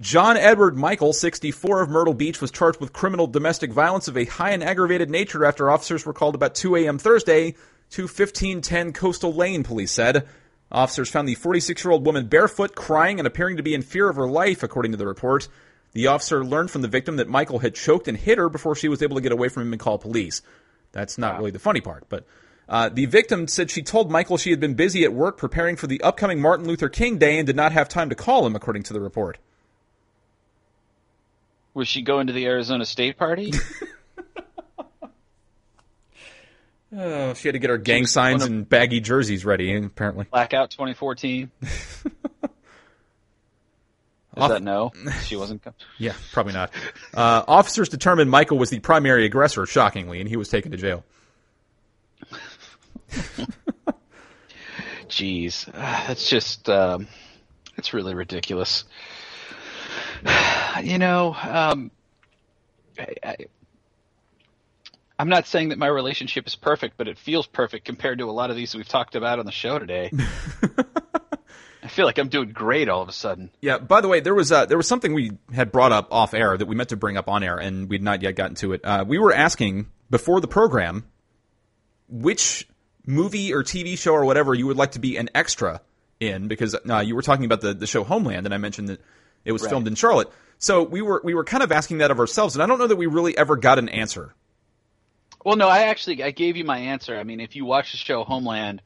John Edward Michael, 64 of Myrtle Beach, was charged with criminal domestic violence of a high and aggravated nature after officers were called about 2 a.m. Thursday to 1510 Coastal Lane, police said. Officers found the 46 year old woman barefoot, crying, and appearing to be in fear of her life, according to the report. The officer learned from the victim that Michael had choked and hit her before she was able to get away from him and call police. That's not wow. really the funny part, but uh, the victim said she told Michael she had been busy at work preparing for the upcoming Martin Luther King Day and did not have time to call him, according to the report. Was she going to the Arizona State Party? Oh, she had to get her gang signs and baggy jerseys ready, apparently. Blackout 2014. Is that no? She wasn't. yeah, probably not. Uh, officers determined Michael was the primary aggressor, shockingly, and he was taken to jail. Jeez, that's just um, it's really ridiculous. you know, um, I, I, I'm not saying that my relationship is perfect, but it feels perfect compared to a lot of these we've talked about on the show today. I feel like I'm doing great all of a sudden. Yeah. By the way, there was uh, there was something we had brought up off air that we meant to bring up on air, and we'd not yet gotten to it. Uh, we were asking before the program which movie or TV show or whatever you would like to be an extra in, because uh, you were talking about the the show Homeland, and I mentioned that it was Right. filmed in Charlotte. So we were we were kind of asking that of ourselves, and I don't know that we really ever got an answer. Well, no, I actually I gave you my answer. I mean, if you watch the show Homeland,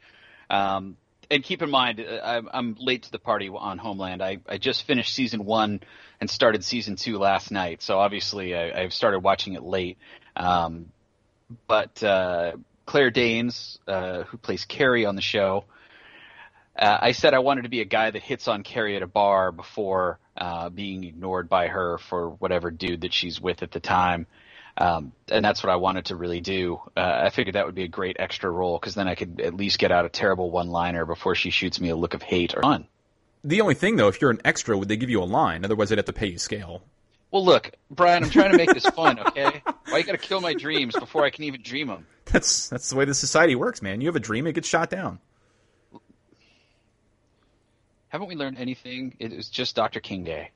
um, and keep in mind, uh, I'm, I'm late to the party on Homeland. I, I just finished season one and started season two last night, so obviously I, I've started watching it late. Um, but uh, Claire Danes, uh, who plays Carrie on the show, uh, I said I wanted to be a guy that hits on Carrie at a bar before uh, being ignored by her for whatever dude that she's with at the time. Um, and that's what I wanted to really do. Uh, I figured that would be a great extra role because then I could at least get out a terrible one-liner before she shoots me a look of hate or fun. The only thing though, if you're an extra, would they give you a line? Otherwise, they'd have to pay you scale. Well, look, Brian, I'm trying to make this fun, okay? Why you got to kill my dreams before I can even dream them? That's that's the way the society works, man. You have a dream, it gets shot down. Haven't we learned anything? It was just Dr. King Day.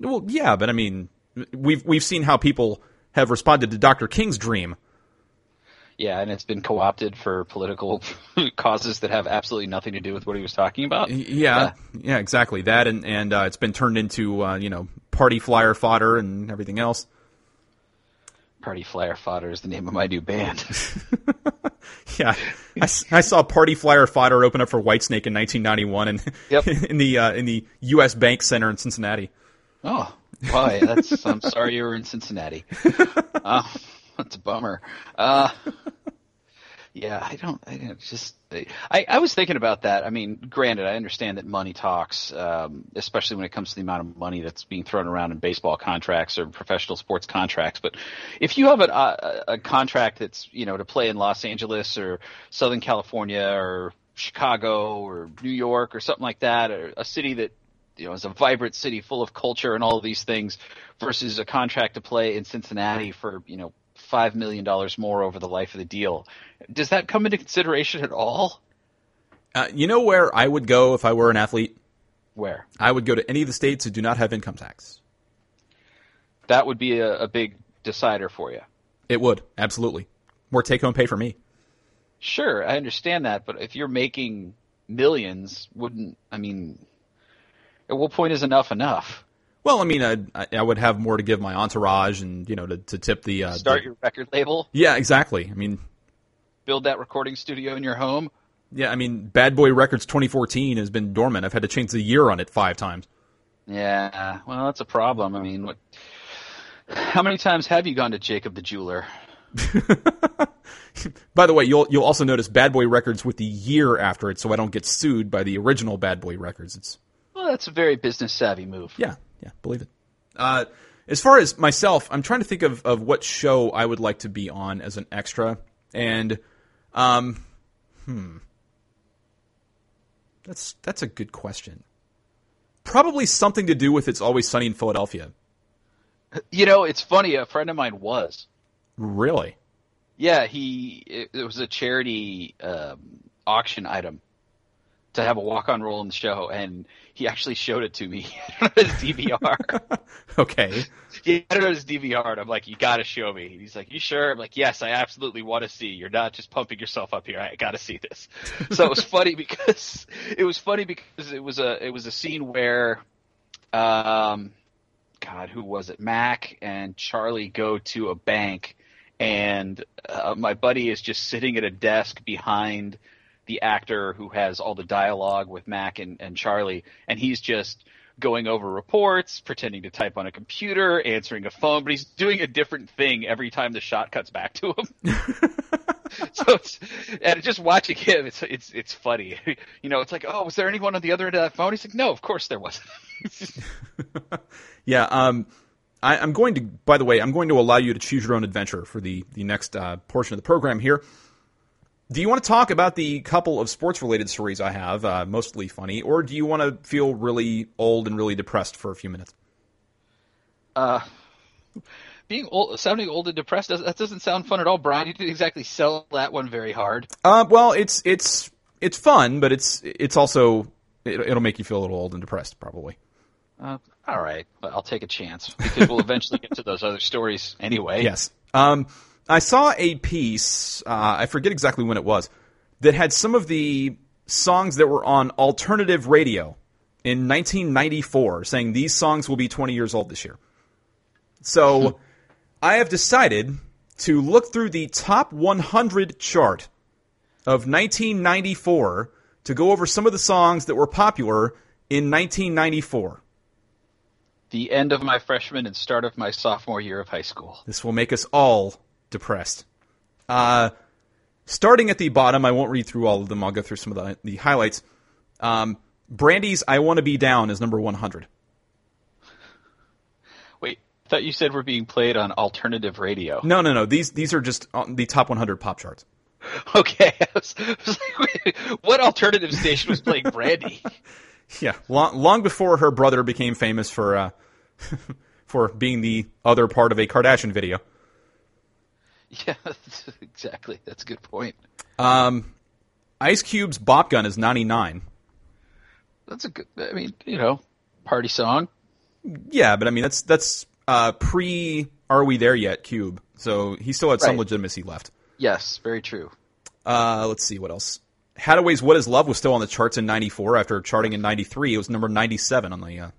Well, yeah, but I mean, we've we've seen how people have responded to Dr. King's dream. Yeah, and it's been co-opted for political causes that have absolutely nothing to do with what he was talking about. Yeah, yeah, exactly that, and and uh, it's been turned into uh, you know party flyer fodder and everything else. Party Flyer Fodder is the name of my new band. Yeah, I, I saw party flyer fodder open up for Whitesnake in 1991, and Yep. in the uh, in the U.S. Bank Center in Cincinnati. Oh, boy, that's. I'm sorry you were in Cincinnati. Uh, that's a bummer. Uh, yeah, I don't. I don't just. I, I was thinking about that. I mean, granted, I understand that money talks, um, especially when it comes to the amount of money that's being thrown around in baseball contracts or professional sports contracts. But if you have a, a, a contract that's you know to play in Los Angeles or Southern California or Chicago or New York or something like that, or a city that you know is a vibrant city full of culture and all of these things, versus a contract to play in Cincinnati for you know five million dollars more over the life of the deal, does that come into consideration at all? Uh, you know where I would go if I were an athlete? Where I would go to any of the states who do not have income tax. that would be a, a big decider for you. It would absolutely more take home pay for me. Sure, I understand that, but if you're making millions, wouldn't I mean? At what point is enough enough? Well, I mean, I, I would have more to give my entourage, and you know, to, to tip the uh, Start the- your record label, Yeah, exactly. I mean, build that recording studio in your home. yeah, I mean, Bad Boy Records 2014 has been dormant. I've had to change the year on it five times. Yeah, well, that's a problem. I mean, what? How many times have you gone to Jacob the jeweler? By the way, you'll you'll also notice Bad Boy Records with the year after it, so I don't get sued by the original Bad Boy Records. It's That's a very business savvy move. yeah, yeah, believe it. Uh, as far as myself, I'm trying to think of, of what show I would like to be on as an extra, and um, hmm, that's that's a good question. Probably something to do with It's Always Sunny in Philadelphia. You know, it's funny. A friend of mine was. Really? Yeah, he. It, it was a charity um, auction item to have a walk-on role in the show, and he actually showed it to me on his DVR. Okay. he had it on his DVR, and I'm like, "You got to show me." And he's like, "You sure?" I'm like, "Yes, I absolutely want to see. You're not just pumping yourself up here. I got to see this." so it was funny because it was funny because it was a it was a scene where, um, God, who was it? Mac and Charlie go to a bank, and uh, my buddy is just sitting at a desk behind the actor who has all the dialogue with Mac and, and Charlie, and he's just going over reports, pretending to type on a computer, answering a phone, but he's doing a different thing every time the shot cuts back to him. so it's, and just watching him, it's it's it's funny. You know, it's like, oh, was there anyone on the other end of that phone? He's like, no, of course there wasn't. Yeah. Um, I, I'm going to. By the way, I'm going to allow you to choose your own adventure for the the next uh, portion of the program here. Do you want to talk about the couple of sports related stories I have, uh, mostly funny, or do you want to feel really old and really depressed for a few minutes? Uh, being old, sounding old and depressed, that doesn't sound fun at all, Brian. You didn't exactly sell that one very hard. Uh, well, it's it's it's fun, but it's it's also it, it'll make you feel a little old and depressed, probably. Uh, all right, I'll take a chance because we'll eventually get to those other stories anyway. Yes. Um, I saw a piece. Uh, I forget exactly when it was that had some of the songs that were on alternative radio in 1994, saying these songs will be 20 years old this year. So I have decided to look through the top 100 chart of 1994 to go over some of the songs that were popular in 1994. The end of my freshman and start of my sophomore year of high school. This will make us all depressed. Uh, starting at the bottom, I won't read through all of them. I'll go through some of the, the highlights. Um, Brandy's "I Want to Be Down" is number 100. Wait, I thought you said we're being played on alternative radio. No, no, no. These these are just on the top 100 pop charts. Okay, I was, I was like, what alternative station was playing Brandy? Yeah, long, long before her brother became famous for uh, for being the other part of a Kardashian video. Yeah, exactly. That's a good point. Um, Ice Cube's "Bop Gun" is 99. That's a good. I mean, you know, party song. Yeah, but I mean that's that's uh, pre "Are We There Yet?" Cube, so he still had some legitimacy left. Yes, very true. Uh, let's see what else. Hadaway's "What Is Love" was still on the charts in '94 after charting in '93. It was number 97 on the. Uh, on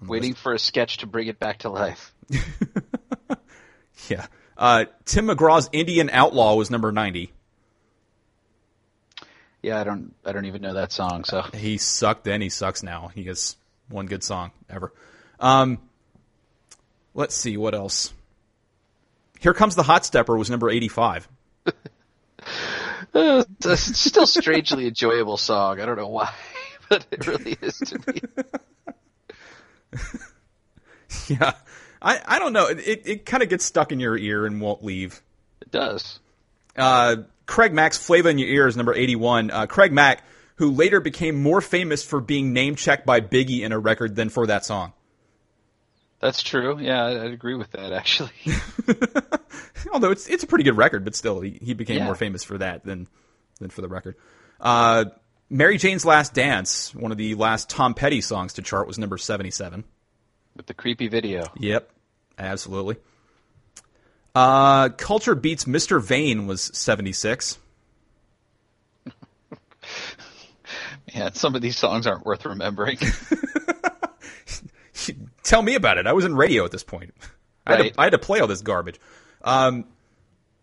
the Waiting for a sketch to bring it back to life. Yeah. Uh, Tim McGraw's "Indian Outlaw" was number 90. Yeah, I don't. I don't even know that song. So He sucked then. He sucks now. He has one good song ever. Um, let's see what else. Here comes the Hot Stepper was number 85. Uh, still strangely enjoyable song. I don't know why, but it really is to me. Yeah. I, I don't know. It, it, kind of gets stuck in your ear and won't leave. It does. Uh, Craig Mack's Flavor in Your Ear is number 81. Uh, Craig Mack, who later became more famous for being name checked by Biggie in a record than for that song. That's true. Yeah, I- I'd agree with that actually. Although it's it's a pretty good record, but still, he, he became Yeah. more famous for that than than for the record. Uh, Mary Jane's Last Dance, one of the last Tom Petty songs to chart, was number 77. With the creepy video. Yep, absolutely. Uh, Culture Beat's Mr. Vain was 76. Yeah, some of these songs aren't worth remembering. Tell me about it. I was in radio at this point. I, had to, I had to play all this garbage. Um,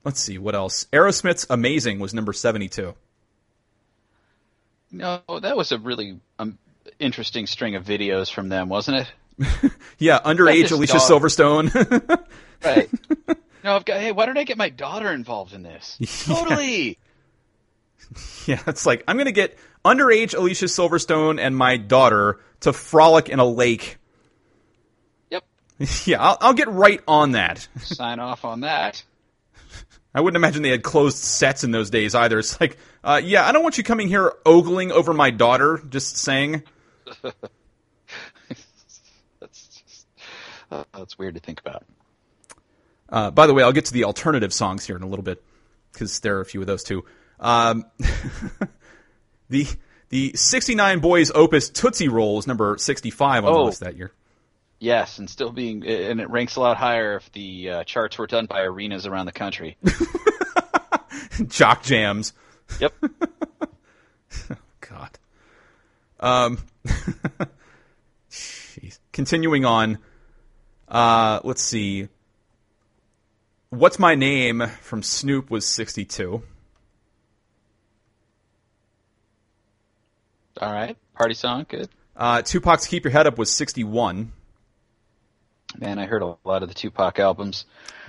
let's see what else. Aerosmith's "Amazing" was number seventy-two. no, that was a really um, interesting string of videos from them, wasn't it? Yeah, underage Alicia. Silverstone. Right. no, I've got. Hey, why don't I get my daughter involved in this? Totally. yeah, it's like I'm gonna get underage Alicia Silverstone and my daughter to frolic in a lake. Yep. Yeah, I'll, I'll get right on that. Sign off on that. I wouldn't imagine they had closed sets in those days either. It's like, uh, yeah, I don't want you coming here ogling over my daughter. Just saying. That's just, uh, that's weird to think about. Uh, by the way, I'll get to the alternative songs here in a little bit because there are a few of those too. Um, the the 69 Boyz Opus Tootsie Roll is number 65 on the Oh. list that year. Yes, and still being, and it ranks a lot higher if the uh, charts were done by arenas around the country. Jock Jams. Yep. God. Um, jeez. Continuing on. Uh, let's see. What's My Name from Snoop was 62. All right. Party song, good. Uh, Tupac's Keep Your Head Up was 61. Man, I heard a lot of the Tupac albums,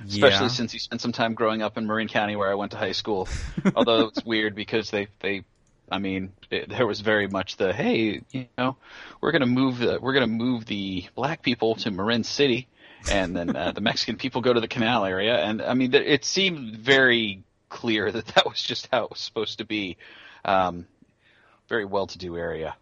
especially Yeah. since he spent some time growing up in Marin County, where I went to high school. Although it's weird because they they, I mean, it, there was very much the hey, you know, we're gonna move the we're gonna move the black people to Marin City, and then uh, the Mexican people go to the Canal area, and I mean, th- it seemed very clear that that was just how it was supposed to be. Um, very well-to-do area.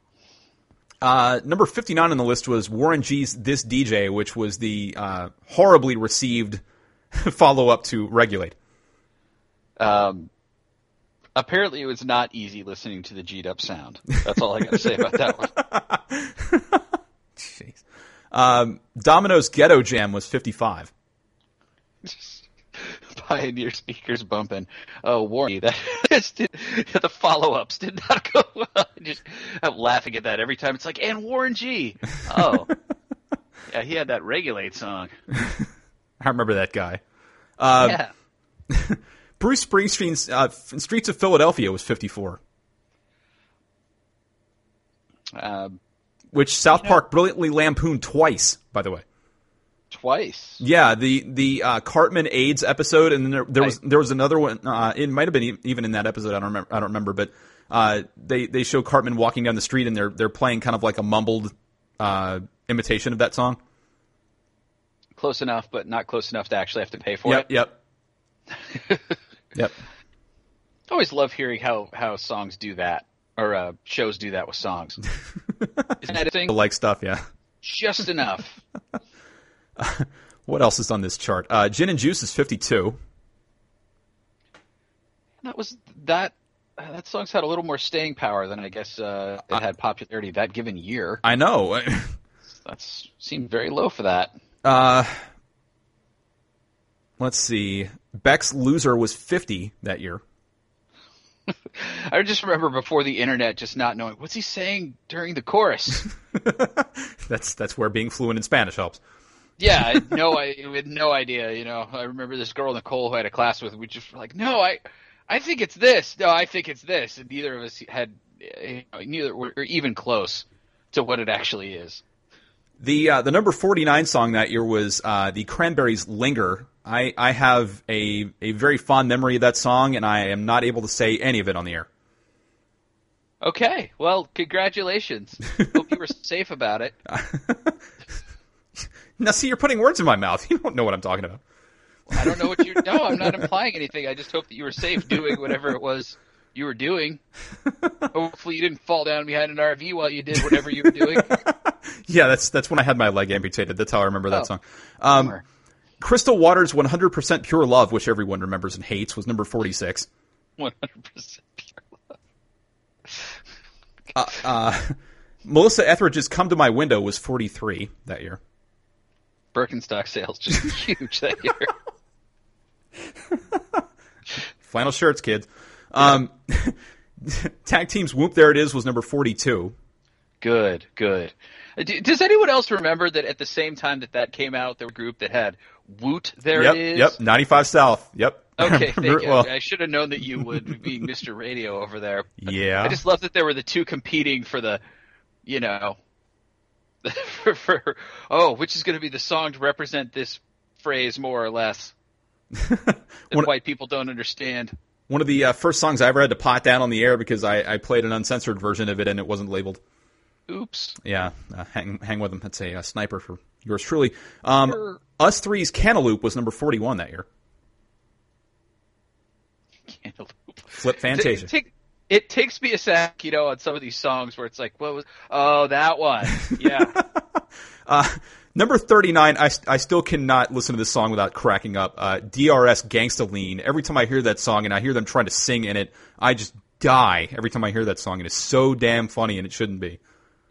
Uh, number 59 on the list was Warren G's This DJ, which was the uh, horribly received follow up to Regulate. Um, apparently, it was not easy listening to the G'd up sound. That's all I got to say about that one. Jeez. Um, Domino's Ghetto Jam was 55. Pioneer speakers bumping. Oh, Warren, that the follow-ups did not go well. Just I'm laughing at that every time. It's like, and Warren G. Oh, yeah, he had that Regulate song. I remember that guy. Uh, yeah. Bruce Springsteen's uh, Streets of Philadelphia was 54. Um, which South Park brilliantly lampooned twice, by the way. Twice. Yeah, the the uh, Cartman AIDS episode, and then there, there was there was another one. Uh, it might have been even in that episode. I don't remember. I don't remember, but uh, they they show Cartman walking down the street, and they're they're playing kind of like a mumbled uh, imitation of that song. Close enough, but not close enough to actually have to pay for Yep, it. yep, yep. I always love hearing how how songs do that or uh, shows do that with songs. Isn't that a thing? Like stuff, yeah. Just enough. What else is on this chart? Uh, Gin and Juice is 52. That was that. uh, That song's had a little more staying power than I guess uh, it had popularity that given year. I know. That's seemed very low for that. Uh, let's see. Beck's Loser was 50 that year. I just remember before the internet, just not knowing what's he saying during the chorus. That's that's where being fluent in Spanish helps. yeah, I had no, I had no idea. You know, I remember this girl Nicole who I had a class with. We just were like, no, I, I think it's this. No, I think it's this. And neither of us had, you know, neither were even close to what it actually is. The uh, the number 49 song that year was uh, the Cranberries' "Linger." I, I have a a very fond memory of that song, and I am not able to say any of it on the air. Okay, well, congratulations. Hope you were safe about it. Now, see, you're putting words in my mouth. You don't know what I'm talking about. I don't know what you. No, I'm not implying anything. I just hope that you were safe doing whatever it was you were doing. Hopefully, you didn't fall down behind an RV while you did whatever you were doing. Yeah, that's that's when I had my leg amputated. That's how I remember that Oh. song. Um. Crystal Waters' "100% Pure Love," which everyone remembers and hates, was number 46. One hundred percent pure. Love. Melissa Etheridge's "Come to My Window" was 43 that year. Birkenstock sales just huge that year. Flannel shirts, kids. Um, tag teams "Whoop There It Is" was number 42. Good, good. Uh, Does anyone else remember that at the same time that that came out, there was a group that had Woot? There yep, is. yep, 95 South. Yep. Okay, thank you. well, I should have known that you would be Mr. Radio over there. yeah. I just love that there were the two competing for the, you know, for, for oh, which is going to be the song to represent this phrase more or less that One- white people don't understand. One of the uh, first songs I ever had to pot down on the air because I, I played an uncensored version of it and it wasn't labeled. Oops. Yeah, uh, hang hang with them. That's a, uh sniper for yours truly. Um, Us Three's Cantaloop was number 41 that year. Cantaloop. Flip It, Fantasia. take- it takes me a sec, you know, on some of these songs where it's like, what was? Oh, that one. Yeah. Number 39, I, I still cannot listen to this song without cracking up. Uh, DRS Gangsta Lean. Every time I hear that song and I hear them trying to sing in it, I just die every time I hear that song. It's so damn funny and it shouldn't be.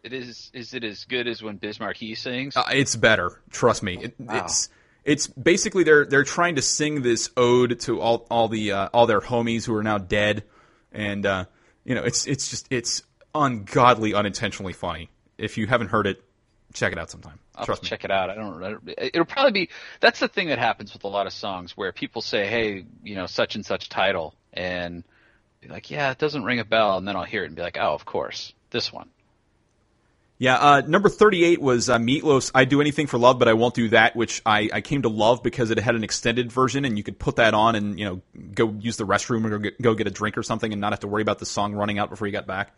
It is. Is it as good as when Biz Markie sings? Uh, it's better. Trust me. It, It's it's basically they're they're trying to sing this ode to all all the uh, all their homies who are now dead, and uh, you know it's it's just it's ungodly, unintentionally funny. If you haven't heard it, check it out sometime. I'll Trust me. check it out. I don't, I don't. It'll probably be. That's the thing that happens with a lot of songs where people say, "Hey, you know, such and such title," and be like, "Yeah, it doesn't ring a bell," and then I'll hear it and be like, "Oh, of course, this one." Yeah, uh, number 38 was uh, Meatloaf's I Do Anything for Love, but I Won't Do That, which I, I came to love because it had an extended version and you could put that on and, you know, go use the restroom or go get, go get a drink or something and not have to worry about the song running out before you got back.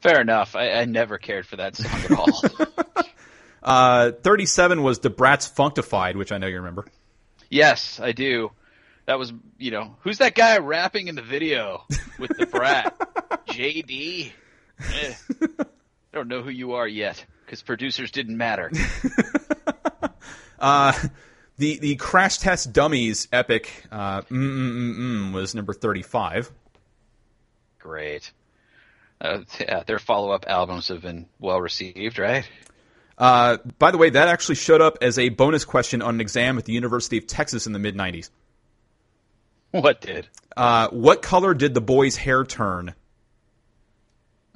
Fair enough. I, I never cared for that song at all. Uh, 37 was Da Brat's Funkdafied, which I know you remember. yes, I do. That was, you know, who's that guy rapping in the video with Da Brat? JD. Eh. I don't know who you are yet because producers didn't matter. Uh, the the Crash Test Dummies epic uh, mm, mm, mm, was number thirty five. Great. Uh, yeah, their follow-up albums have been well received, right? Uh, by the way, that actually showed up as a bonus question on an exam at the University of Texas in the mid '90s. What did? Uh, what color did the boy's hair turn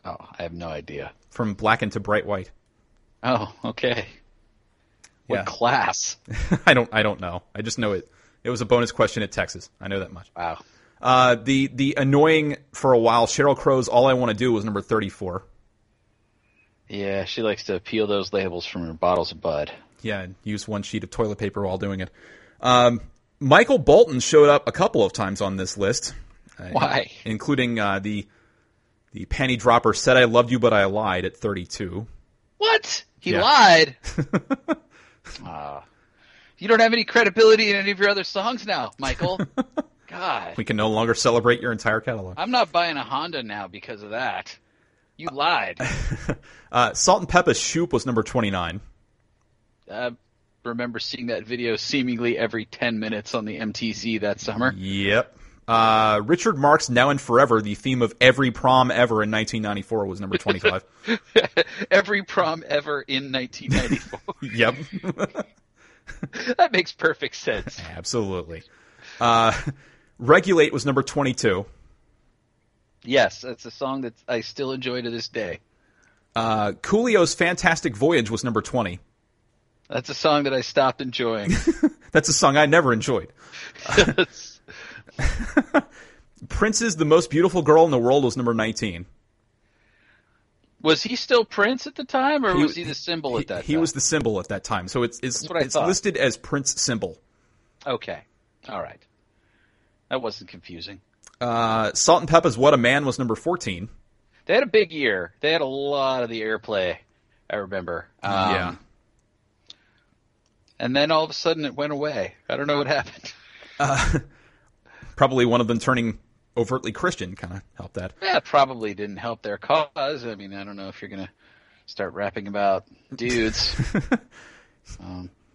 Oh, I have no idea. From black into bright white? Oh, okay. What Yeah. class? I don't. I don't know. I just know it. It was a bonus question at Texas. I know that much. Wow. Uh, the the annoying for a while Sheryl Crow's "All I Want to Do" was number thirty four. Yeah, she likes to peel those labels from her bottles of Bud. Yeah, and use one sheet of toilet paper while doing it. Um, Michael Bolton showed up a couple of times on this list. uh, Why? Including uh, the the panty dropper said I loved you but I lied at 32. What? He Yeah. lied. Ah. you don't have any credibility in any of your other songs now, Michael. God, We can no longer celebrate your entire catalog. I'm not buying a Honda now because of that. You lied. Uh, Salt-N-Pepa's Shoop was number 29. I remember seeing that video seemingly every 10 minutes on the MTV that summer. Yep. Uh, Richard Marx Now and Forever, the theme of every prom ever in 1994 was number 25. every prom ever in 1994. yep. that makes perfect sense. Absolutely. Uh, Regulate was number 22. Yes, that's a song that I still enjoy to this day. Uh, Coolio's Fantastic Voyage was number 20. That's a song that I stopped enjoying. That's a song I never enjoyed. Prince's The Most Beautiful Girl in the World was number 19. was he still Prince at the time, or He- was he the symbol He, at that he time? was the symbol at that time. So it's it's, That's what I it's listed as Prince symbol. Okay. All right. That wasn't confusing. Uh, Salt-N-Pepa's What a Man was number 14. They had a big year. They had a lot of the airplay. I remember. Um, yeah. And then all of a sudden it went away. I don't know what happened. Probably one of them turning overtly Christian kind of helped that. That probably didn't help their cause. I mean, I don't know if you're gonna start rapping about dudes.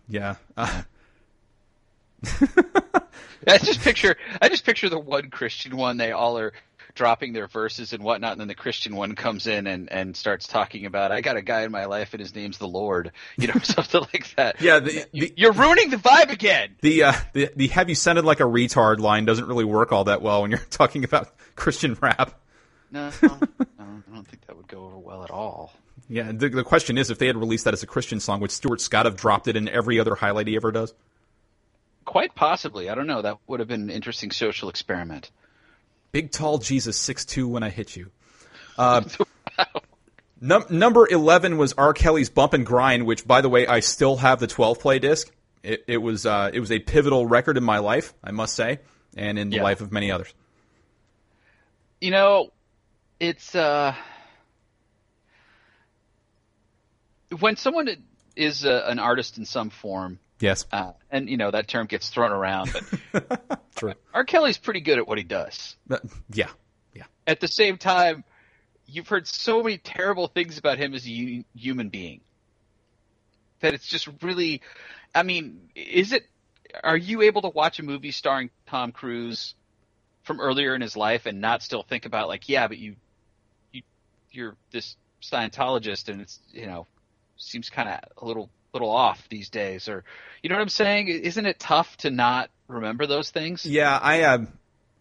Yeah. Uh, I just picture, I just picture the one Christian one. They all are dropping their verses and whatnot, and then the Christian one comes in and and starts talking about, I got a guy in my life and his name's the Lord, you know, something like that. yeah. The, the, You're ruining the vibe again. the, uh, the, the have you sounded like a retard line doesn't really work all that well when you're talking about Christian rap. No, no, no, I don't think that would go over well at all. Yeah. The, the question is if they had released that as a Christian song, would Stuart Scott have dropped it in every other highlight he ever does? Quite possibly. I don't know. That would have been an interesting social experiment. Big tall Jesus six two when I hit you. Uh, num- number eleven was R. Kelly's Bump and Grind, which, by the way, I still have the twelve play disc. It, it was uh, it was a pivotal record in my life, I must say, and in the Yeah. life of many others. You know, it's uh when someone is uh, an artist in some form, Yes, uh, and you know that term gets thrown around, but true. R. Kelly's pretty good at what he does. Uh, yeah, yeah, At the same time, you've heard so many terrible things about him as a human being that it's just really. I mean, is it? Are you able to watch a movie starring Tom Cruise from earlier in his life and not still think about like, yeah, but you, you, you're this Scientologist, and it's you know seems kind of a little little off these days, or you know what I'm saying? Isn't it tough to not remember those things? yeah. I uh,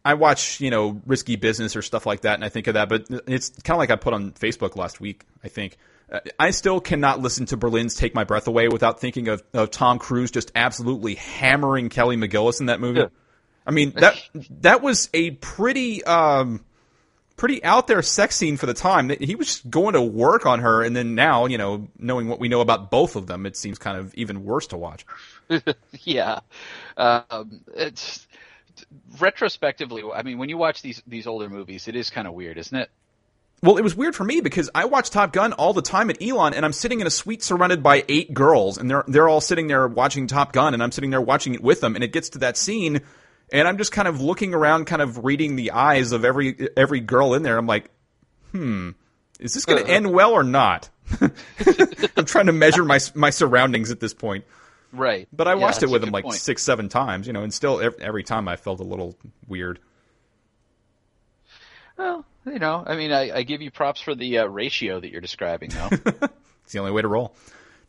I watch you know risky business or stuff like that, and I think of that. But it's kind of like I put on Facebook last week. I think I still cannot listen to Berlin's "Take My Breath Away" without thinking of, of Tom Cruise just absolutely hammering Kelly McGillis in that movie. Yeah. I mean that that was a pretty um, pretty out there sex scene for the time. He was just going to work on her, and then now you know knowing what we know about both of them, it seems kind of even worse to watch. yeah. Um, it's retrospectively. I mean, when you watch these these older movies, it is kind of weird, isn't it? Well, it was weird for me because I watch Top Gun all the time at Elon, and I'm sitting in a suite surrounded by eight girls, and they're they're all sitting there watching Top Gun, and I'm sitting there watching it with them, and it gets to that scene, and I'm just kind of looking around, kind of reading the eyes of every every girl in there. I'm like, hmm, is this going to end well or not? I'm trying to measure my my surroundings at this point. Right. But I Yeah, watched it with him like point. six, seven times, you know, and still every, every time I felt a little weird. Well, you know, I mean, I, I give you props for the uh, ratio that you're describing, though. It's the only way to roll.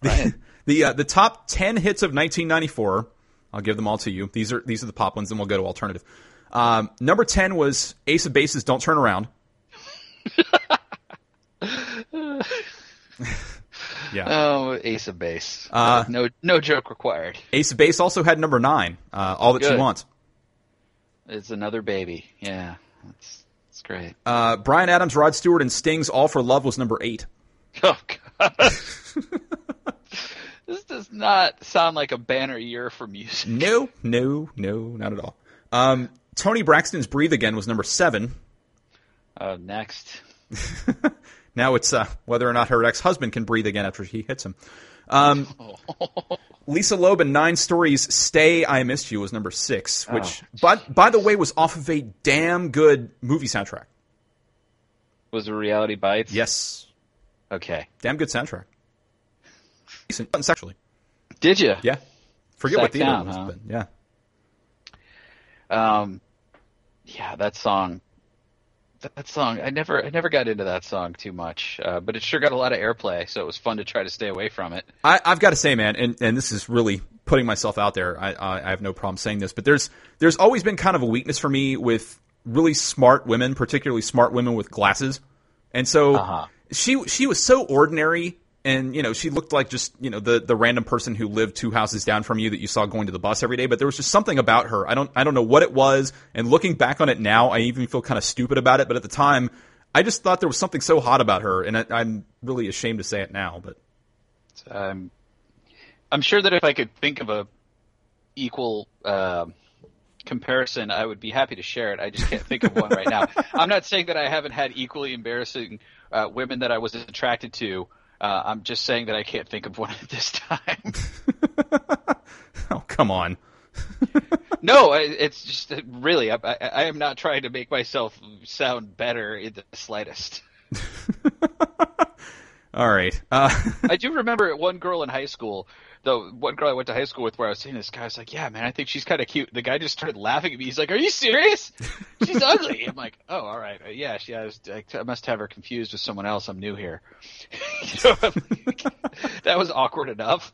The Right. the, uh, the top ten hits of 1994. I'll give them all to you. These are these are the pop ones, and we'll go to alternative. Um, number ten was Ace of Base's. Don't turn around. yeah. oh, Ace of Base. Uh, no, no joke required. Ace of Base also had number nine. Uh, All that she Good. wants. It's another baby. Yeah, that's that's great. Uh, Bryan Adams, Rod Stewart, and Sting's All for Love was number eight. Oh God. this does not sound like a banner year for music. No, no, no, not at all. Um, Toni Braxton's Breathe Again was number seven. Uh, next. Now it's uh, whether or not her ex husband can breathe again after he hits him. Um, Lisa Loeb and Nine Stories Stay I Missed You was number six, which, by, by the way, was off of a damn good movie soundtrack. Was it Reality Bites? Yes. Okay. Damn good soundtrack. Decent, sexually. Did you? Yeah. Forget what Sack the down, was, huh? but yeah. Um, yeah, that song. That, that song. I never, I never got into that song too much, uh, but it sure got a lot of airplay, so it was fun to try to stay away from it. I, I've got to say, man, and, and this is really putting myself out there. I, I, I have no problem saying this, but there's there's always been kind of a weakness for me with really smart women, particularly smart women with glasses. And so Uh-huh. she she was so ordinary, and you know she looked like just you know the the random person who lived two houses down from you that you saw going to the bus every day. But there was just something about her. I don't I don't know what it was. And looking back on it now, I even feel kind of stupid about it. But at the time, I just thought there was something so hot about her, and I, I'm really ashamed to say it now. But Um, I'm sure that if I could think of a equal uh, comparison, I would be happy to share it. I just can't think of one right now. I'm not saying that I haven't had equally embarrassing uh, women that I was attracted to. Uh, I'm just saying that I can't think of one at this time. oh come on. no, it's just uh, really. I, I, I am not trying to make myself sound better in the slightest. All right. Uh, I do remember one girl in high school, though. One girl I went to high school with, where I was seeing this guy. I was like, "Yeah, man, I think she's kind of cute." The guy just started laughing at me. He's like, "Are you serious? She's ugly." I'm like, "Oh, all right, Uh, yeah, she. I, was, I, must have her confused with someone else. I'm new here." You know, that was awkward enough.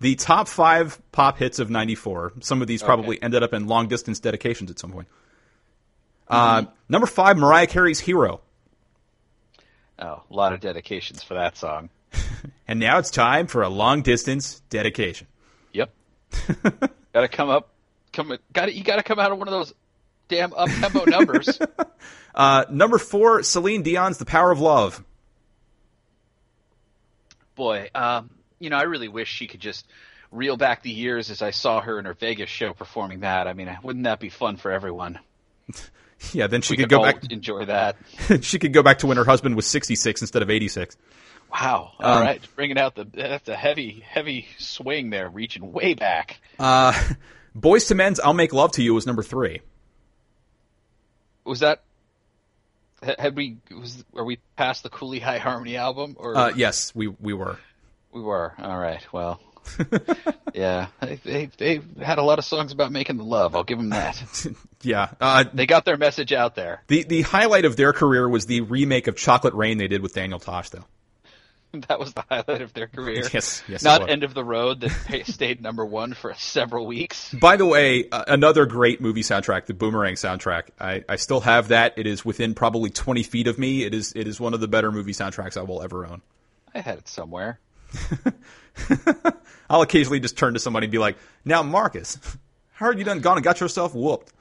the top five pop hits of '94. Some of these probably ended up in long distance dedications at some point. Uh, number five, Mariah Carey's "Hero," Oh, a lot of dedications for that song. and now it's time for a long distance dedication. Yep. got to come up. Come. Got You got to come out of one of those damn up tempo numbers. Uh, number four, Celine Dion's "The Power of Love." boy, um, you know, I really wish she could just reel back the years as I saw her in her Vegas show performing that. I mean, wouldn't that be fun for everyone? Yeah, then she could could go back. enjoy that. she could go back to when her husband was 66 instead of 86. Wow! All Um, right, bringing out the that's a heavy, heavy swing there, reaching way back. Uh, Boyz II Men's "I'll Make Love to You" was number three. Was that? Had we? Was are we past the Cooley High Harmony album? Or Uh, yes, we we were. we were. All right. Well, yeah, they, they they had a lot of songs about making the love. I'll give them that. Yeah. Uh, They got their message out there. the the highlight of their career was the remake of Chocolate Rain they did with Daniel Tosh, though. That was the highlight of their career. Yes, yes, Not end of the road that stayed number one for several weeks. By the way, uh, another great movie soundtrack, the Boomerang soundtrack. I, I still have that. It is within probably 20 feet of me. It is it is one of the better movie soundtracks I will ever own. I had it somewhere. I'll occasionally just turn to somebody and be like, "Now, Marcus, heard you done gone and got yourself whooped."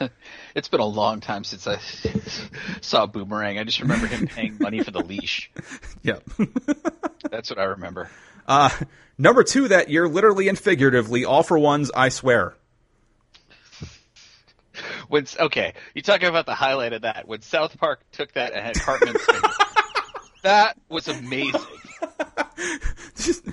It's been a long time since I saw Boomerang. I just remember him paying money for the leash. Yep. That's what I remember. Uh, number two that year, literally and figuratively, All-4-One's, I swear. When okay, you talking about the highlight of that when South Park took that and had Cartman sing. that was amazing. Just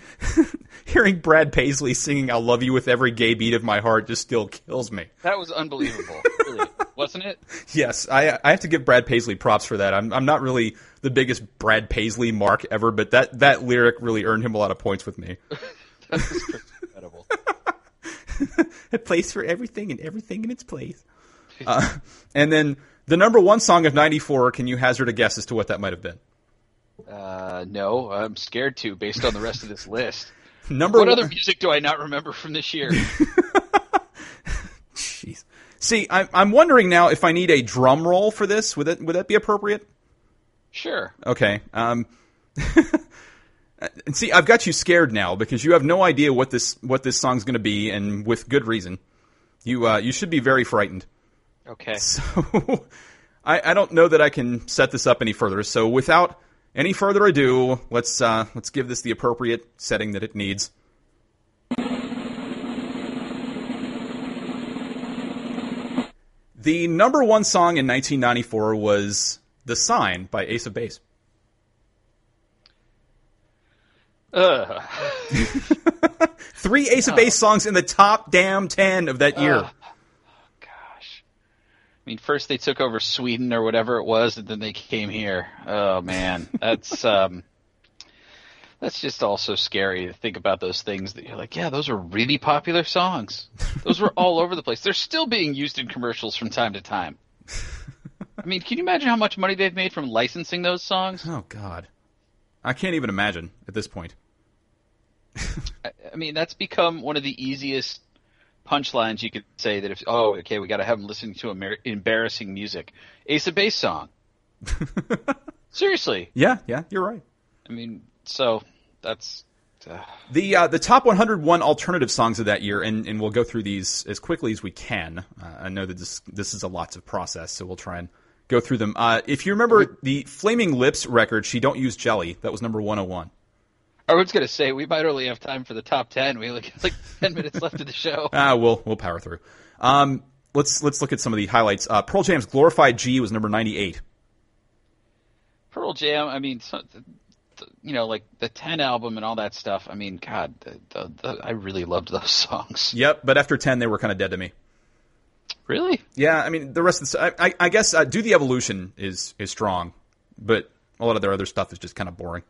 hearing Brad Paisley singing "I love you with every gay beat of my heart" just still kills me. That was unbelievable, really, wasn't it? Yes, I I have to give Brad Paisley props for that. I'm I'm not really the biggest Brad Paisley mark ever, but that that lyric really earned him a lot of points with me. That was incredible. a place for everything and everything in its place. Uh, and then the number one song of '94. Can you hazard a guess as to what that might have been? Uh, no, I'm scared to, based on the rest of this list. Number What one, other music do I not remember from this year? Jeez. See, I'm I'm wondering now if I need a drum roll for this. Would that would that be appropriate? Sure. Okay. Um, and see, I've got you scared now because you have no idea what this what this song's going to be, and with good reason. You uh, you should be very frightened. Okay. So I, I don't know that I can set this up any further. So without any further ado, let's uh, let's give this the appropriate setting that it needs. The number one song in 1994 was "The Sign" by Ace of Base. Ugh. Three Ace of Base songs in the top damn ten of that year. Ugh. I mean, first they took over Sweden or whatever it was, and then they came here. Oh man, that's um, that's just all so scary to think about those things that you're like, yeah, those were really popular songs. Those were all over the place. They're still being used in commercials from time to time. I mean, can you imagine how much money they've made from licensing those songs? Oh God, I can't even imagine at this point. I, I mean, that's become one of the easiest punchlines you could say that if oh okay we got to have them listening to Amer- embarrassing music ace of base song seriously Yeah, yeah, you're right. i mean so that's uh, The uh, the top 101 alternative songs of that year, and, and we'll go through these as quickly as we can. Uh, I know that this this is a lot to process, so we'll try and go through them. Uh, if you remember the Flaming Lips record, "She Don't Use Jelly," that was number 101. I was going to say we might only have time for the top 10 we got like 10 minutes left of the show Ah, we'll we'll power through. Um, let's let's look at some of the highlights. Uh, Pearl Jam's "Glorified G" was number 98. pearl jam i mean so, you know like the 10 album and all that stuff i mean god the, the, the, i really loved those songs Yep, but after 10, they were kind of dead to me. really Yeah, I mean the rest of the I, I, I guess uh, "Do the Evolution" is is strong, but a lot of their other stuff is just kind of boring.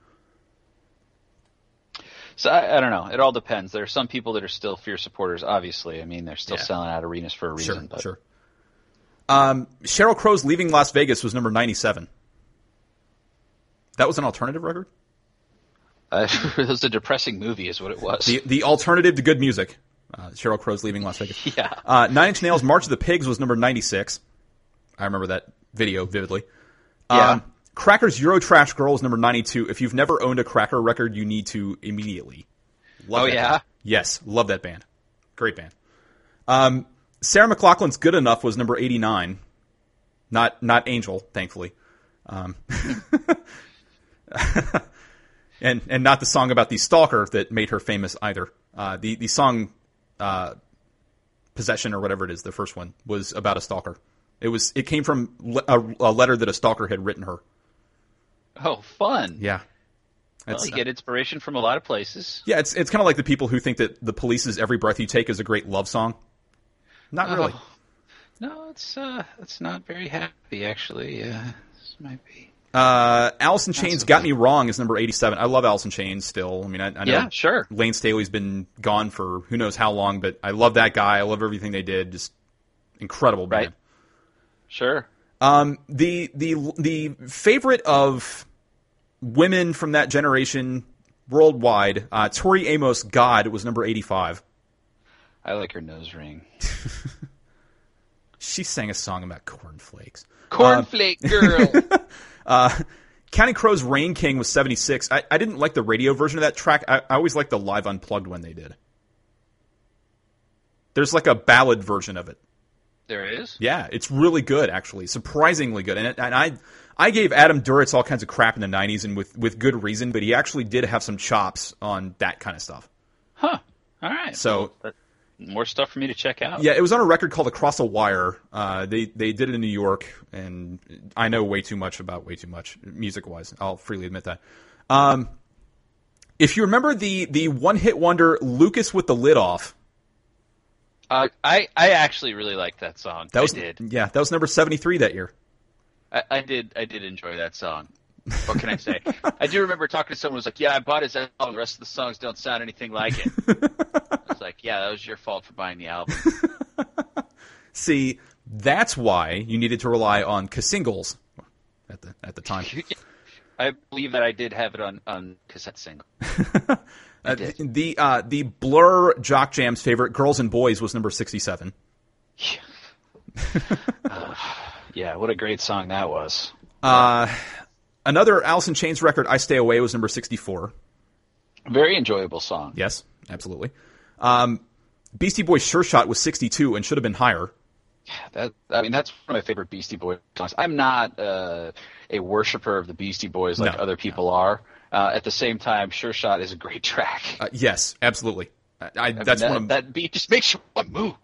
So I, I don't know. It all depends. There are some people that are still Fear supporters. Obviously, I mean they're still Yeah. selling out arenas for a reason. Sure, but sure. Um, Sheryl Crow's "Leaving Las Vegas" was number ninety-seven. That was an alternative record. Uh, it was a depressing movie, is what it was. The the alternative to good music. Uh, Sheryl Crow's "Leaving Las Vegas." yeah. Uh, Nine Inch Nails' "March of the Pigs" was number ninety-six. I remember that video vividly. Yeah. Um, Cracker's "Eurotrash Girl" was number ninety-two. If you've never owned a Cracker record, you need to immediately. Love Oh, that yeah? band. Yes, love that band. Great band. Um, Sarah McLachlan's "Good Enough" was number eighty-nine. Not not Angel, thankfully. Um, and and not the song about the stalker that made her famous either. Uh, the the song uh, "Possession" or whatever it is, the first one was about a stalker. It was it came from le- a, a letter that a stalker had written her. Oh, fun. Yeah, Well, you get inspiration from a lot of places. yeah. It's it's kind of like the people who think that the Police's "Every Breath You Take" is a great love song. Not really. Oh. No, it's uh, it's not very happy actually. Uh, this might be. Uh, Alice in Chains "Got. Me Wrong" is number eighty-seven. I love Alice in Chains still. I mean, I, I know Yeah, sure. Layne Staley's been gone for who knows how long, but I love that guy. I love everything they did. Just incredible band. Right. Sure. Um, the the the favorite of women from that generation worldwide, uh, Tori Amos, "God" was number eighty-five. I like her nose ring. She sang a song about cornflakes. Cornflake girl. Counting Crows' "Rain King" was seventy-six. I, I didn't like the radio version of that track. I, I always liked the live unplugged one they did. There's like a ballad version of it. There is. Yeah, it's really good, actually, surprisingly good. And, it, and I, I gave Adam Duritz all kinds of crap in the '90s, and with with good reason. But he actually did have some chops on that kind of stuff. Huh. All right. So- Well, more stuff for me to check out. Yeah, it was on a record called "Across a Wire." Uh, they they did it in New York, and I know way too much about way too much music wise. I'll freely admit that. Um, If you remember the the one hit wonder Lucas with the lid off, Uh, I I actually really liked that song. that was I did. yeah, that was number seventy three that year. I, I did. I did enjoy that song. What can I say? I do remember talking to someone who was like, "Yeah, I bought his album. The rest of the songs don't sound anything like it." I was like, "Yeah, that was your fault for buying the album." See, that's why you needed to rely on singles at the at the time. I believe that I did have it on on cassette single. Uh, the uh, the Blur Jock Jam's favorite, "Girls and Boys," was number sixty seven. Yeah, what a great song that was. Uh, another Alice in Chains record, "I Stay Away," was number sixty four. Very enjoyable song. Yes, absolutely. Um, Beastie Boys "Sure Shot" was sixty two and should have been higher. That I mean, that's one of my favorite Beastie Boys songs. I'm not uh, a worshiper of the Beastie Boys like No, other people are. Uh, at the same time, Sure Shot is a great track. Uh, yes, absolutely. I, I, I mean, that's that, one of that beat just makes you want to move.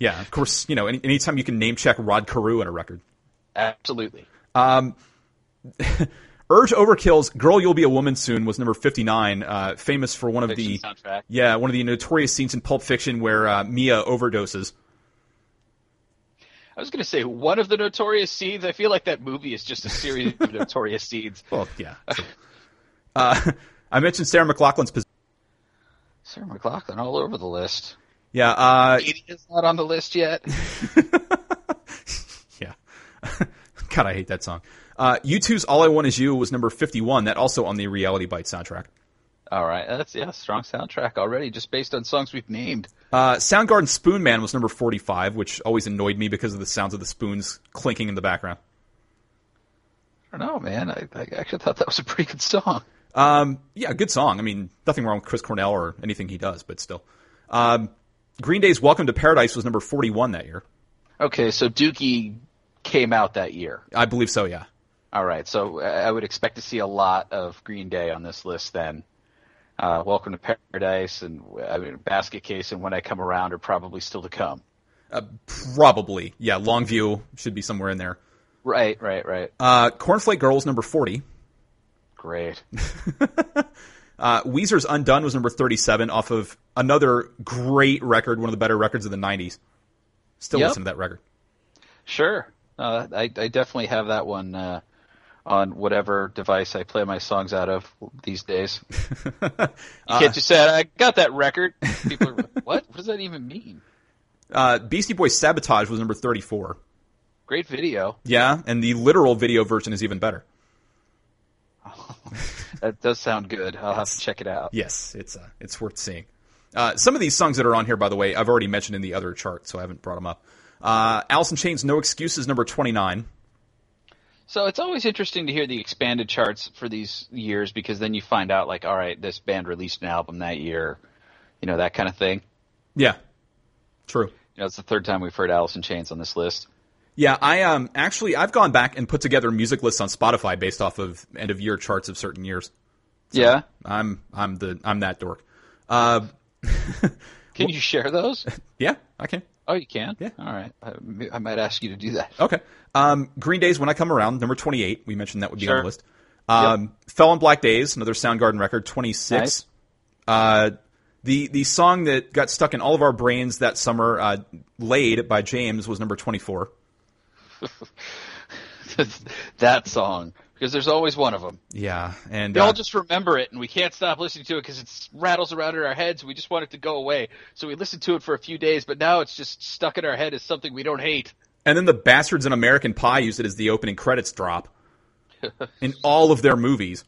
yeah. Of course, you know, any, anytime you can name check Rod Carew in a record. Absolutely. Urge Overkill's "Girl You'll Be a Woman Soon" was number fifty nine. Uh, famous for one of the soundtrack. yeah one of the notorious scenes in Pulp Fiction where uh, Mia overdoses. I was going to say one of the notorious scenes. I feel like that movie is just a series of notorious scenes. Well, yeah. Uh, I mentioned Sarah McLachlan's Possession. Sarah McLaughlin all over the list. Yeah, uh, Is not on the list yet. yeah. God, I hate that song. Uh, U2's "All I Want Is You" was number fifty-one. That also on the Reality Bite soundtrack. All right, that's yeah, strong soundtrack already, just based on songs we've named. Uh, Soundgarden "Spoon Man" was number forty-five, which always annoyed me because of the sounds of the spoons clinking in the background. I don't know, man. I, I actually thought that was a pretty good song. Um, yeah, good song. I mean, nothing wrong with Chris Cornell or anything he does, but still. Um, Green Day's "Welcome to Paradise" was number forty-one that year. Okay, so Dookie came out that year. I believe so. Yeah. All right, so uh, I would expect to see a lot of Green Day on this list then. Uh, Welcome to Paradise and I mean, Basket Case and When I Come Around are probably still to come. Probably. Yeah, Longview should be somewhere in there. Right, right, right. Uh, Cornflake Girls number forty. Great. Uh, Weezer's Undone was number 37 off of another great record, one of the better records of the 90s. Still Yep. listen to that record. Sure. Uh, I, I definitely have that one uh, on whatever device I play my songs out of these days. You can't just say, I got that record. People are like, what? What does that even mean? Uh, Beastie Boys Sabotage was number 34. Great video. Yeah, and the literal video version is even better. That does sound good. I'll have to check it out. Yes, it's uh, it's worth seeing. Uh, some of these songs that are on here, by the way, I've already mentioned in the other chart, so I haven't brought them up. Uh, Alice in Chains No Excuses number 29. So it's always interesting to hear the expanded charts for these years because then you find out, like, all right, this band released an album that year, you know, that kind of thing. Yeah, true. You know, it's the third time we've heard Alice in Chains on this list. Yeah, I um actually I've gone back and put together music lists on Spotify based off of end of year charts of certain years. yeah. I'm I'm the I'm that dork. Uh, Can you share those? yeah, I can. Oh, you can? Yeah. All right. I, I might ask you to do that. Okay. Um, Green Days When I Come Around, number 28. We mentioned that would be on the list. Um, Fell on Black Days, another Soundgarden record, 26. Nice. Uh, the the song that got stuck in all of our brains that summer, uh, "Laid" by James, was number 24. that song. Because there's always one of them. Yeah, and We uh, all just remember it, and we can't stop listening to it because it rattles around in our heads. We just want it to go away. So we listen to it for a few days, but now it's just stuck in our head as something we don't hate. and then the bastards in American Pie used it as the opening credits drop in all of their movies.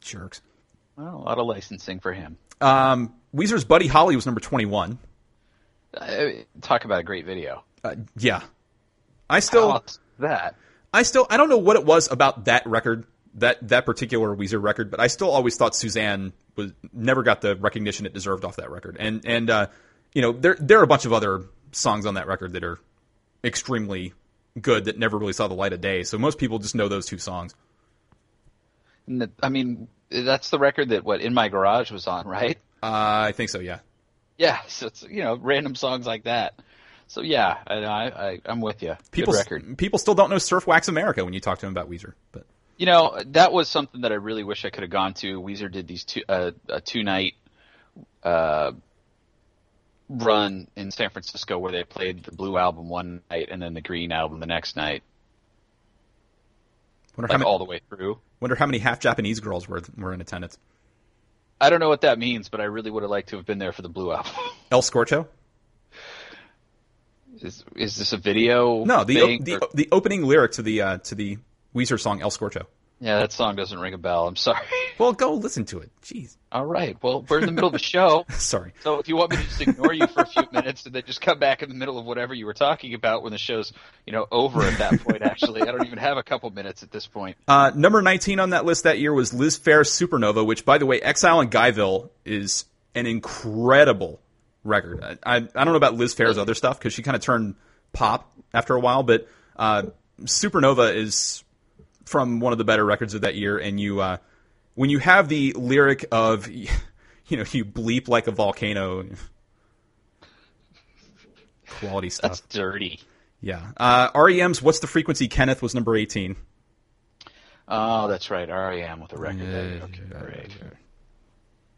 Jerks. Well, a lot of licensing for him. Um, Weezer's Buddy Holly was number 21. Uh, talk about a great video. Uh, yeah. I still. How else is that. I still I don't know what it was about that record, that that particular Weezer record, but I still always thought Suzanne was never got the recognition it deserved off that record. And and uh, you know, there there are a bunch of other songs on that record that are extremely good that never really saw the light of day. So most people just know those two songs. And the- I mean, that's the record that what in my garage was on, right? Uh, I think so, yeah. Yeah, so it's you know random songs like that. So yeah, I, I, I'm with you. People Good record. people still don't know Surf Wax America when you talk to them about Weezer, but You know, that was something that I really wish I could have gone to. Weezer did these two uh, a two night uh, run in San Francisco where they played the Blue album one night and then the Green album the next night, Wonder how like many, all the way through. wonder how many half Japanese girls were were in attendance. I don't know what that means, but I really would have liked to have been there for the Blue album. El Scorcho? Is is this a video? No, the the, or- the opening lyric to the uh, to the Weezer song El Scorcho. yeah, that song doesn't ring a bell. I'm sorry. Well, go listen to it. Jeez, All right, well, we're in the middle of a show. sorry. So if you want me to just ignore you for a few minutes and then just come back in the middle of whatever you were talking about when the show's, you know, over at that point actually. I don't even have a couple minutes at this point. Uh, number 19 on that list that year was Liz Phair's Supernova, which, by the way, Exile in Guyville is an incredible record. I, I, I don't know about Liz Phair's other stuff because she kind of turned pop after a while, but uh, Supernova is from one of the better records of that year. And you, uh, when you have the lyric of, you know, you bleep like a volcano, quality stuff. That's dirty. Yeah. Uh, REM's What's the Frequency Kenneth was number 18. Oh, that's right. REM with a record. Yeah, okay, great.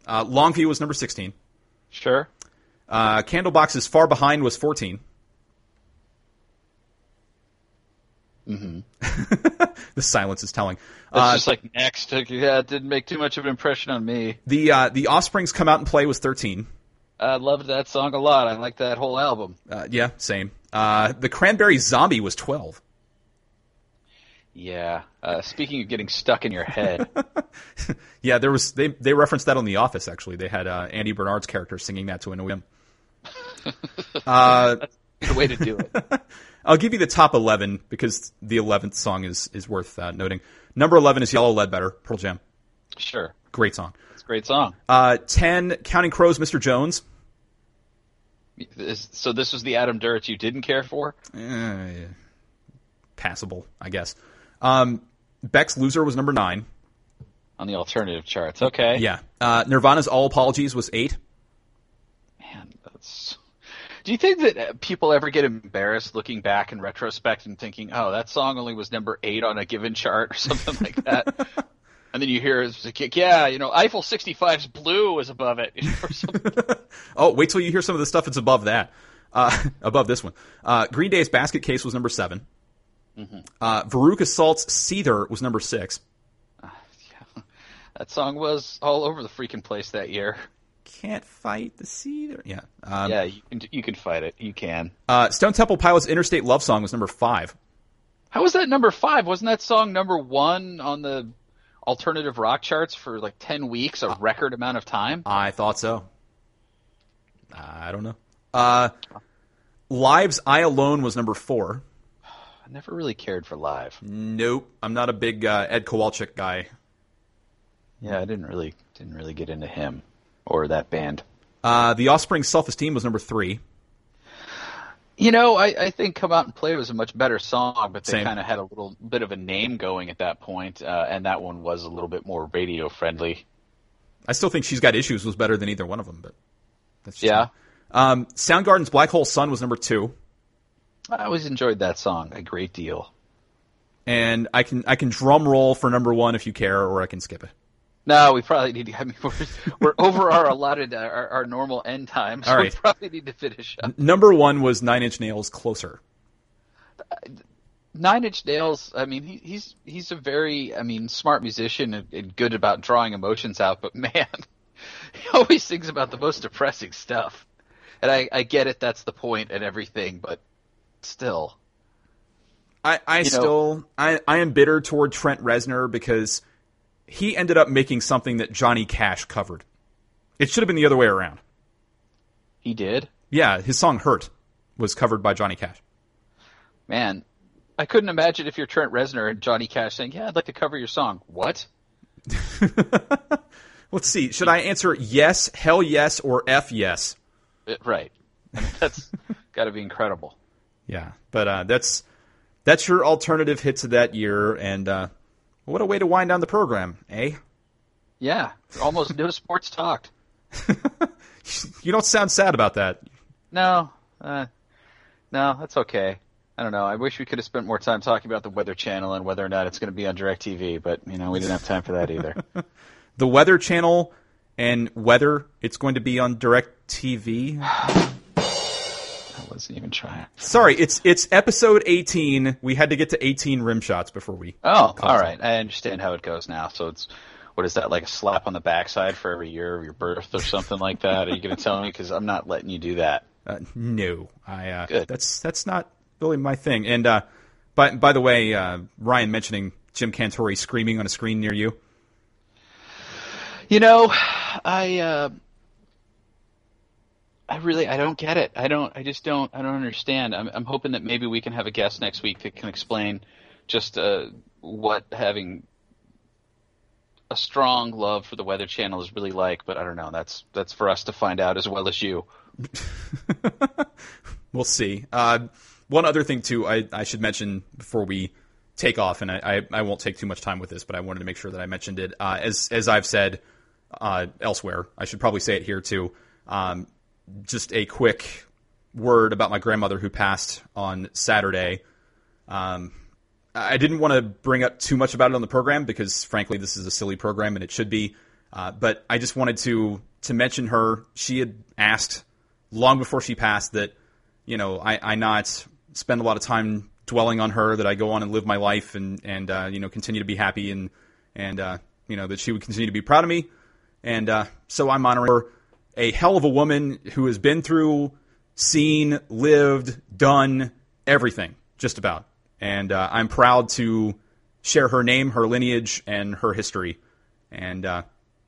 Uh, Longview was number 16. Sure. Uh, Candlebox's Far Behind was 14. Mm-hmm. the silence is telling. It's Uh, just like next. Yeah, it didn't make too much of an impression on me. the uh, the Offspring's Come Out and Play was 13. I loved that song a lot. I like that whole album. Uh, yeah, same. Uh, the Cranberry Zombie was 12. Yeah. Uh, speaking of getting stuck in your head, Yeah, there was they they referenced that on The Office actually. They had uh, Andy Bernard's character singing that to annoy him. Uh, the way to do it. I'll give you the top 11 because the 11th song is is worth uh, noting. Number 11 is Yellow Ledbetter, Pearl Jam. Sure. Great song. It's a great song. Uh, 10, Counting Crows, Mr. Jones. This- So this was the Adam Duritz you didn't care for? Eh, passable, I guess. Um, Beck's Loser was number 9. on the alternative charts. Okay. Yeah. Uh, Nirvana's All Apologies was 8. Man, that's. Do you think that uh, people ever get embarrassed looking back in retrospect and thinking, "Oh, that song only was number eight on a given chart" or something like that? and then you hear it's like, "Yeah, you know, Eiffel 65's Blue was above it." or something. Oh, wait till you hear some of the stuff that's above that. Uh, above this one. Uh, Green Day's Basket Case was number 7. Uh, Veruca Salt's Seether was number 6. that song was all over the freaking place that year. Can't fight the Seether. Yeah. Um, yeah, you can you can fight it. You can. Uh, Stone Temple Pilots' Interstate Love Song was number 5. How was that number five? Wasn't that song number one on the alternative rock charts for like ten weeks, a record amount of time? I thought so. I don't know. Uh, Live's I Alone was number 4. I never really cared for live. Nope. I'm not a big uh, Ed Kowalczyk guy. Yeah, I didn't really didn't really get into him or that band. Uh, the Offspring Self Esteem was number 3. You know, I, I think "Come Out and Play" was a much better song, but they kind of had a little bit of a name going at that point, uh, and that one was a little bit more radio friendly. I still think She's Got Issues was better than either one of them, but that's just Yeah. Um, Soundgarden's Black Hole Sun was number two, I always enjoyed that song a great deal. and I can I can drum roll for number one if you care, or I can skip it. No, we probably need to. I mean, we're, we're over our allotted, uh, our, our normal end time, so All we probably need to finish up. Number one was Nine Inch Nails, Closer. Nine Inch Nails. I mean, he, he's he's a very, I mean, smart musician and, and good about drawing emotions out. But man, he always sings about the most depressing stuff. And I, I get it. That's the point and everything. But still, I, I know- still I, I am bitter toward Trent Reznor because he ended up making something that Johnny Cash covered. It should have been the other way around. he did. Yeah, his song "Hurt" was covered by Johnny Cash. Man, I couldn't imagine if you're Trent Reznor and Johnny Cash saying, "Yeah, I'd like to cover your song." What? Let's see. Should I answer yes, hell yes, or f yes? Uh, Right. That's got to be incredible. Yeah, but uh, that's that's your alternative hits of that year, and uh, what a way to wind down the program, eh? Yeah, almost no sports talked. You don't sound sad about that. No, uh, no, that's okay. I don't know. I wish we could have spent more time talking about the Weather Channel and whether or not it's going to be on DirecTV, but you know we didn't have time for that either. The Weather Channel and whether it's going to be on Direct TV. I wasn't even trying. Sorry, it's it's episode 18. We had to get to 18 rim shots before we. Oh, all right. I understand how it goes now. So it's what is that like a slap on the backside for every year of your birth or something like that? Are you going to tell me? Because I'm not letting you do that. Uh, no, I. Uh, Good. That's that's not really my thing. And uh, by by the way, uh, Ryan mentioning Jim Cantore screaming on a screen near you. You know, I uh, I really I don't get it. I don't. I just don't. I don't understand. I'm, I'm hoping that maybe we can have a guest next week that can explain just uh, what having a strong love for the Weather Channel is really like. But I don't know. That's that's for us to find out as well as you. We'll see. Uh, one other thing too, I, I should mention before we take off, and I, I, I won't take too much time with this, but I wanted to make sure that I mentioned it. Uh, as as I've said uh, elsewhere, I should probably say it here too. Um, just a quick word about my grandmother who passed on Saturday. Um, I didn't want to bring up too much about it on the program because, frankly, this is a silly program and it should be. Uh, but I just wanted to to mention her. She had asked long before she passed that you know I, I not spend a lot of time dwelling on her. That I go on and live my life and and uh, you know continue to be happy and and uh, you know that she would continue to be proud of me. And uh, so I'm honoring her. A hell of a woman who has been through, seen, lived, done everything, just about. And uh, I'm proud to share her name, her lineage, and her history. And uh,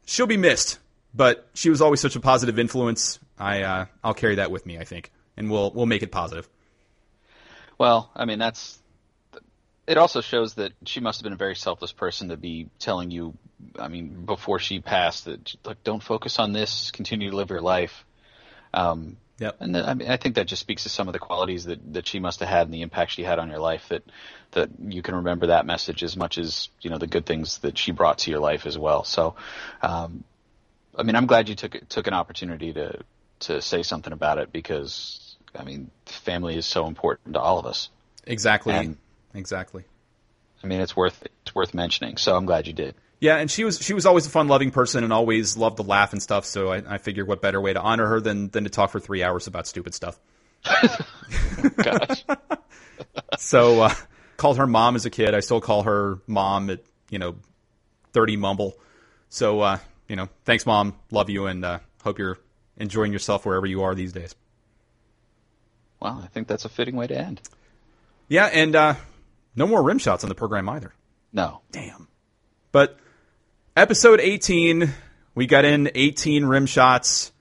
she'll be missed, but she was always such a positive influence. I uh, I'll carry that with me, I think, and we'll we'll make it positive. Well, I mean that's. It also shows that she must have been a very selfless person to be telling you. I mean, before she passed, that like don't focus on this, continue to live your life. Um, Yep. And then, I mean, I think that just speaks to some of the qualities that, that she must have had and the impact she had on your life. That that you can remember that message as much as you know the good things that she brought to your life as well. So, um, I mean, I'm glad you took took an opportunity to to say something about it because I mean, family is so important to all of us. Exactly. And- exactly. I mean, it's worth it's worth mentioning. So I'm glad you did. Yeah, and she was she was always a fun loving person and always loved to laugh and stuff. So I, I figured what better way to honor her than than to talk for three hours about stupid stuff. Gosh. So uh, called her mom as a kid. I still call her mom at you know thirty mumble. So uh, you know, thanks mom, love you, and uh, hope you're enjoying yourself wherever you are these days. well, I think that's a fitting way to end. Yeah, and uh, no more rim shots on the program either. No. Damn. But episode 18, we got in 18 rim shots.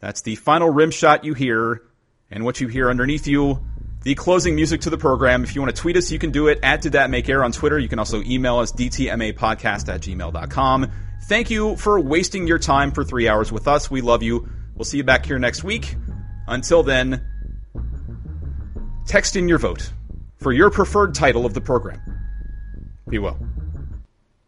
That's the final rim shot you hear, and what you hear underneath you, the closing music to the program. If you want to tweet us, you can do it at Did That Make Air on Twitter. You can also email us, dtmapodcast at gmail.com. Thank you for wasting your time for three hours with us. We love you. We'll see you back here next week. Until then, text in your vote for your preferred title of the program. Be well.